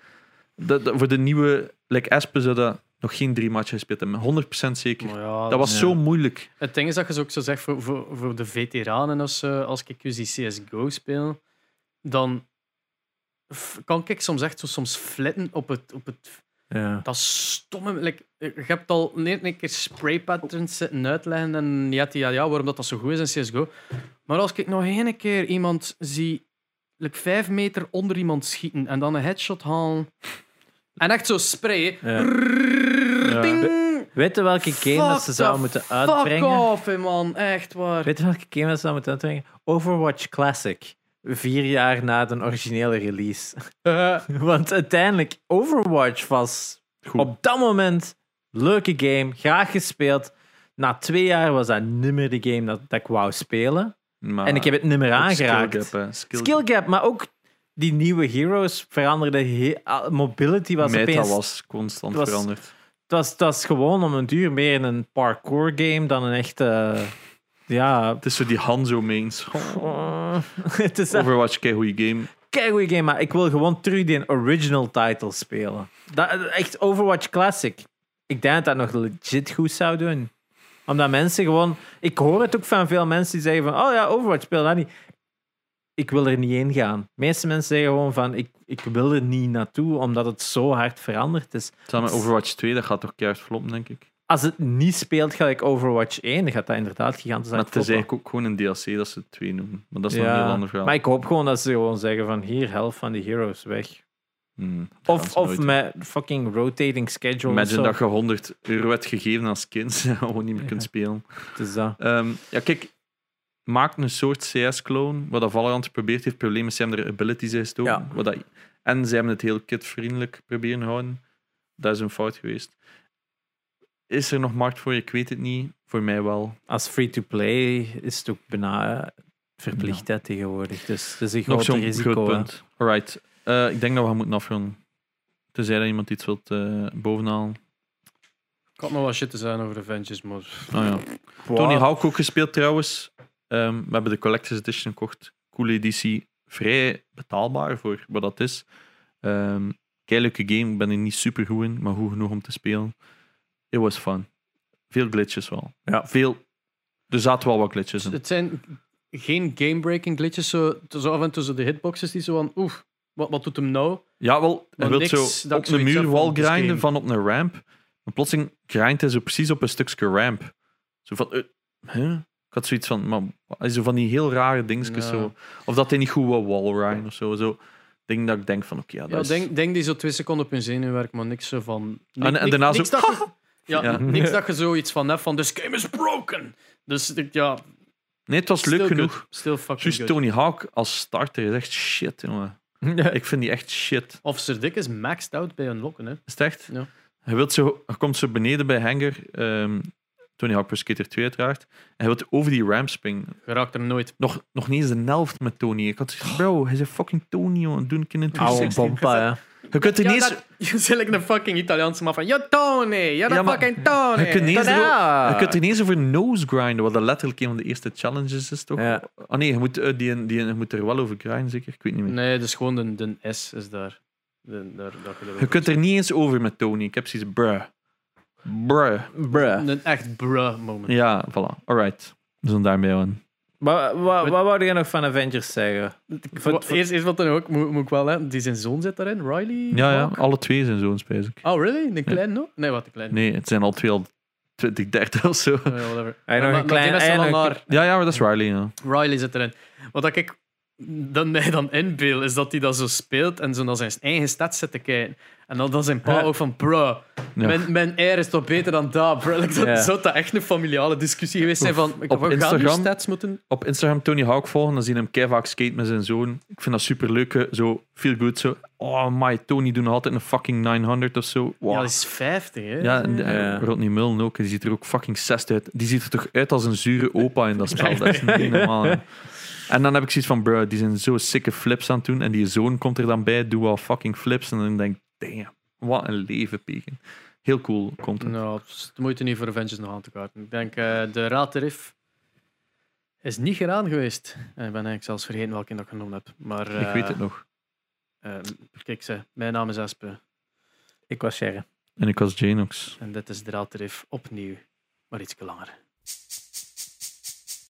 Dat, dat- voor de nieuwe... Like Aspe zou dat nog geen drie matchen gespeeld hebben. 100% zeker. Ja, Dat was Ja. zo moeilijk. Het ding is dat je ook zo zegt voor, voor, voor de veteranen, als, eh, als ik dus die CSGO speel, dan kan ik soms echt zo soms flitten op het, op het ja. dat stomme. Like, je hebt al een, een keer spray patterns zitten uitleggen en ja, ja, ja, waarom dat, dat zo goed is in CSGO. Maar als ik nog één keer iemand zie, like, vijf meter onder iemand schieten en dan een headshot halen en echt zo sprayen. Ja. Weet je welke game dat ze Fuck zouden the moeten Fuck uitbrengen? off, hè, man. Echt waar. Weet je welke game dat ze zouden moeten uitbrengen? Overwatch Classic. Vier jaar na de originele release. Want uiteindelijk, Overwatch was Goed. op dat moment leuke game, graag gespeeld. Na twee jaar was dat niet meer de game dat, dat ik wou spelen. Maar en ik heb het niet meer ook aangeraakt. Skill gap. Skill, Skill gap, maar ook die nieuwe heroes veranderden. he- mobility was Meta opeens... was constant was- veranderd. Het was, het was gewoon om een duur meer een parkour game dan een echte... Ja... Het is zo die Hanzo mains. Oh, het is Overwatch, kei goede game. goede game, maar ik wil gewoon terug die original title spelen. Dat, echt Overwatch Classic. Ik denk dat dat nog legit goed zou doen. Omdat mensen gewoon... Ik hoor het ook van veel mensen die zeggen van... Oh ja, Overwatch speel dat niet. Ik wil er niet heen gaan. De meeste mensen zeggen gewoon van... Ik, ik wil er niet naartoe, omdat het zo hard veranderd is. Samen met Overwatch 2, dat gaat toch keihard floppen, denk ik. Als het niet speelt gelijk Overwatch 1, dan gaat dat inderdaad gigantisch Maar het is eigenlijk ook gewoon een DLC dat ze het 2 noemen. Maar dat is nog een heel ander verhaal. Maar ik hoop gewoon dat ze gewoon zeggen van... Hier, helft van die heroes weg. Hmm, Of, of met fucking rotating schedule. Imagine zo. dat je 100 euro hebt gegeven als kind en gewoon niet meer kunt Ja. spelen. Het is dat. Ehm, ja, kijk, maak een soort CS-clone, wat dat Valorant geprobeerd heeft. Probleem is, ze hebben er abilities in gestoken. Ja. Wat dat, en ze hebben het heel kidvriendelijk proberen houden. Dat is een fout geweest. Is er nog markt voor? Ik weet het niet. Voor mij wel. Als free-to-play is het ook bijna verplicht hè, tegenwoordig. Dus het is een Nog groot zo'n risico. groot hè. punt. Alright. Eh, ik denk dat we gaan moeten afronden. Tenzij dat iemand iets wilt eh, bovenhalen. Ik had nog wat shit te zijn over Avengers, maar... Oh, ja. Wow. Tony Hawk ook gespeeld trouwens. Ehm, we hebben de Collector's Edition gekocht. Coole editie. Vrij betaalbaar voor wat dat is. Ehm, Keileuke game, ik ben er niet super goed in, maar goed genoeg om te spelen. It was fun. Veel glitches wel. Ja. Veel, er zaten wel wat glitches in. Het zijn geen game-breaking glitches. Zo, zo af en toe zo de hitboxes die zo van, oef, wat, wat doet hem nou? Ja, wel, hij wil zo op een zoiets muur wal grinden van op een ramp. Maar plotseling grindt hij zo precies op een stukje ramp. Zo van, eh, huh? Ik had zoiets van, maar, zo van die heel rare dingetjes Ja. zo. Of dat hij niet goed wou wallriden of zo. zo. Ding dat ik denk van, oké, ja, dat Ja, is... denk, denk die zo twee seconden op hun zenuw werkt, maar niks zo van... En- daarna niks zo, Dat je, ja, niks dat je zoiets van hebt van, this game is broken. Dus ik- ja, Nee, het was leuk genoeg. Still fucking good. Tony Hawk als starter is echt shit, jongen. Ik vind die echt shit. Officer Dick is maxed out bij unlocken, hè. Is het echt? Ja. Wilt zo, komt zo beneden bij Hanger, ehm, Tony Hawk Pro Skater 2 uiteraard. En hij wil over die ramp springen. Je raakt er nooit. Nog, nog niet eens de helft met Tony. Ik had van, bro, hij is een fucking Tony, jongen. Doe een keer een Oude 360. bompa, ja. Je kunt er Ja, niet je zit like een fucking Italiaanse man van, yo Tony, Ja, maar fucking Tony. Je kunt, niet je kunt er niet eens over nose grinden, wat dat letterlijk een van de eerste challenges is, toch? Ja. Oh nee, je moet, eh, die, die, je moet er wel over grinden, zeker? Ik weet niet meer. Nee, dus gewoon de, de S is daar. De, daar dat je, kunt er niet eens over met Tony. Ik heb zoiets, bruh. Bruh. Bruh. Een echt bruh moment. Ja, voilà. Alright. We zijn daarmee aan. Wat, wat, wat wou je nog van Avengers zeggen? Eerst, eerst wat dan ook, moet, moet ik wel hè. Die zijn zoon zit daarin, Riley? Ja, ja, Hawk? alle twee zijn zoons, ik. Oh, really? De kleine nog? Nee, wat de kleine. Nee, het zijn al twee al 20, 30 of zo. Oh, ja, whatever. Hij nog Maar- een maar klein- die is hij wel nog- naar. Ja, ja, maar dat is Riley, ja. Riley zit erin. Wat dat ik dan mij dan inbeeld, is dat hij dat zo speelt en zo naar zijn eigen stad zit te kijken. En dan, dan zijn pa Ja. ook van, bro, Ja. mijn, mijn air is toch beter dan dat, bro. Like, dat Ja. zou dat echt een familiale discussie geweest zijn van, ik op Instagram- stats moeten... Op Instagram Tony Hawk volgen, dan zien hem kei vaak skate met zijn zoon. Ik vind dat super leuk. Zo, feel good. Zo, oh my, Tony doet nog altijd een fucking 900 of zo. Wow. Ja, dat is 50, hè? Ja, en Ja. Rodney Mullen ook. Die ziet er ook fucking 60 uit. Die ziet er toch uit als een zure opa in dat spel. Dat is niet normaal. hè. En dan heb ik zoiets van, bro, die zijn zo sikke flips aan het doen. En die zoon komt er dan bij, doe al fucking flips. En dan denk ik, damn, wat een leven, pegen. Heel cool content. Nou, het is de moeite niet voor Avengers nog aan te kaarten. Ik denk, eh, de raadtarief is niet gedaan geweest. En ik ben eigenlijk zelfs vergeten welke dat ik genoemd heb. Maar, ik weet het nog. eh, kijk, ze, mijn naam is Espe. Ik was Sharon. En ik was Janox. En dit is de raadtarief opnieuw, maar iets langer.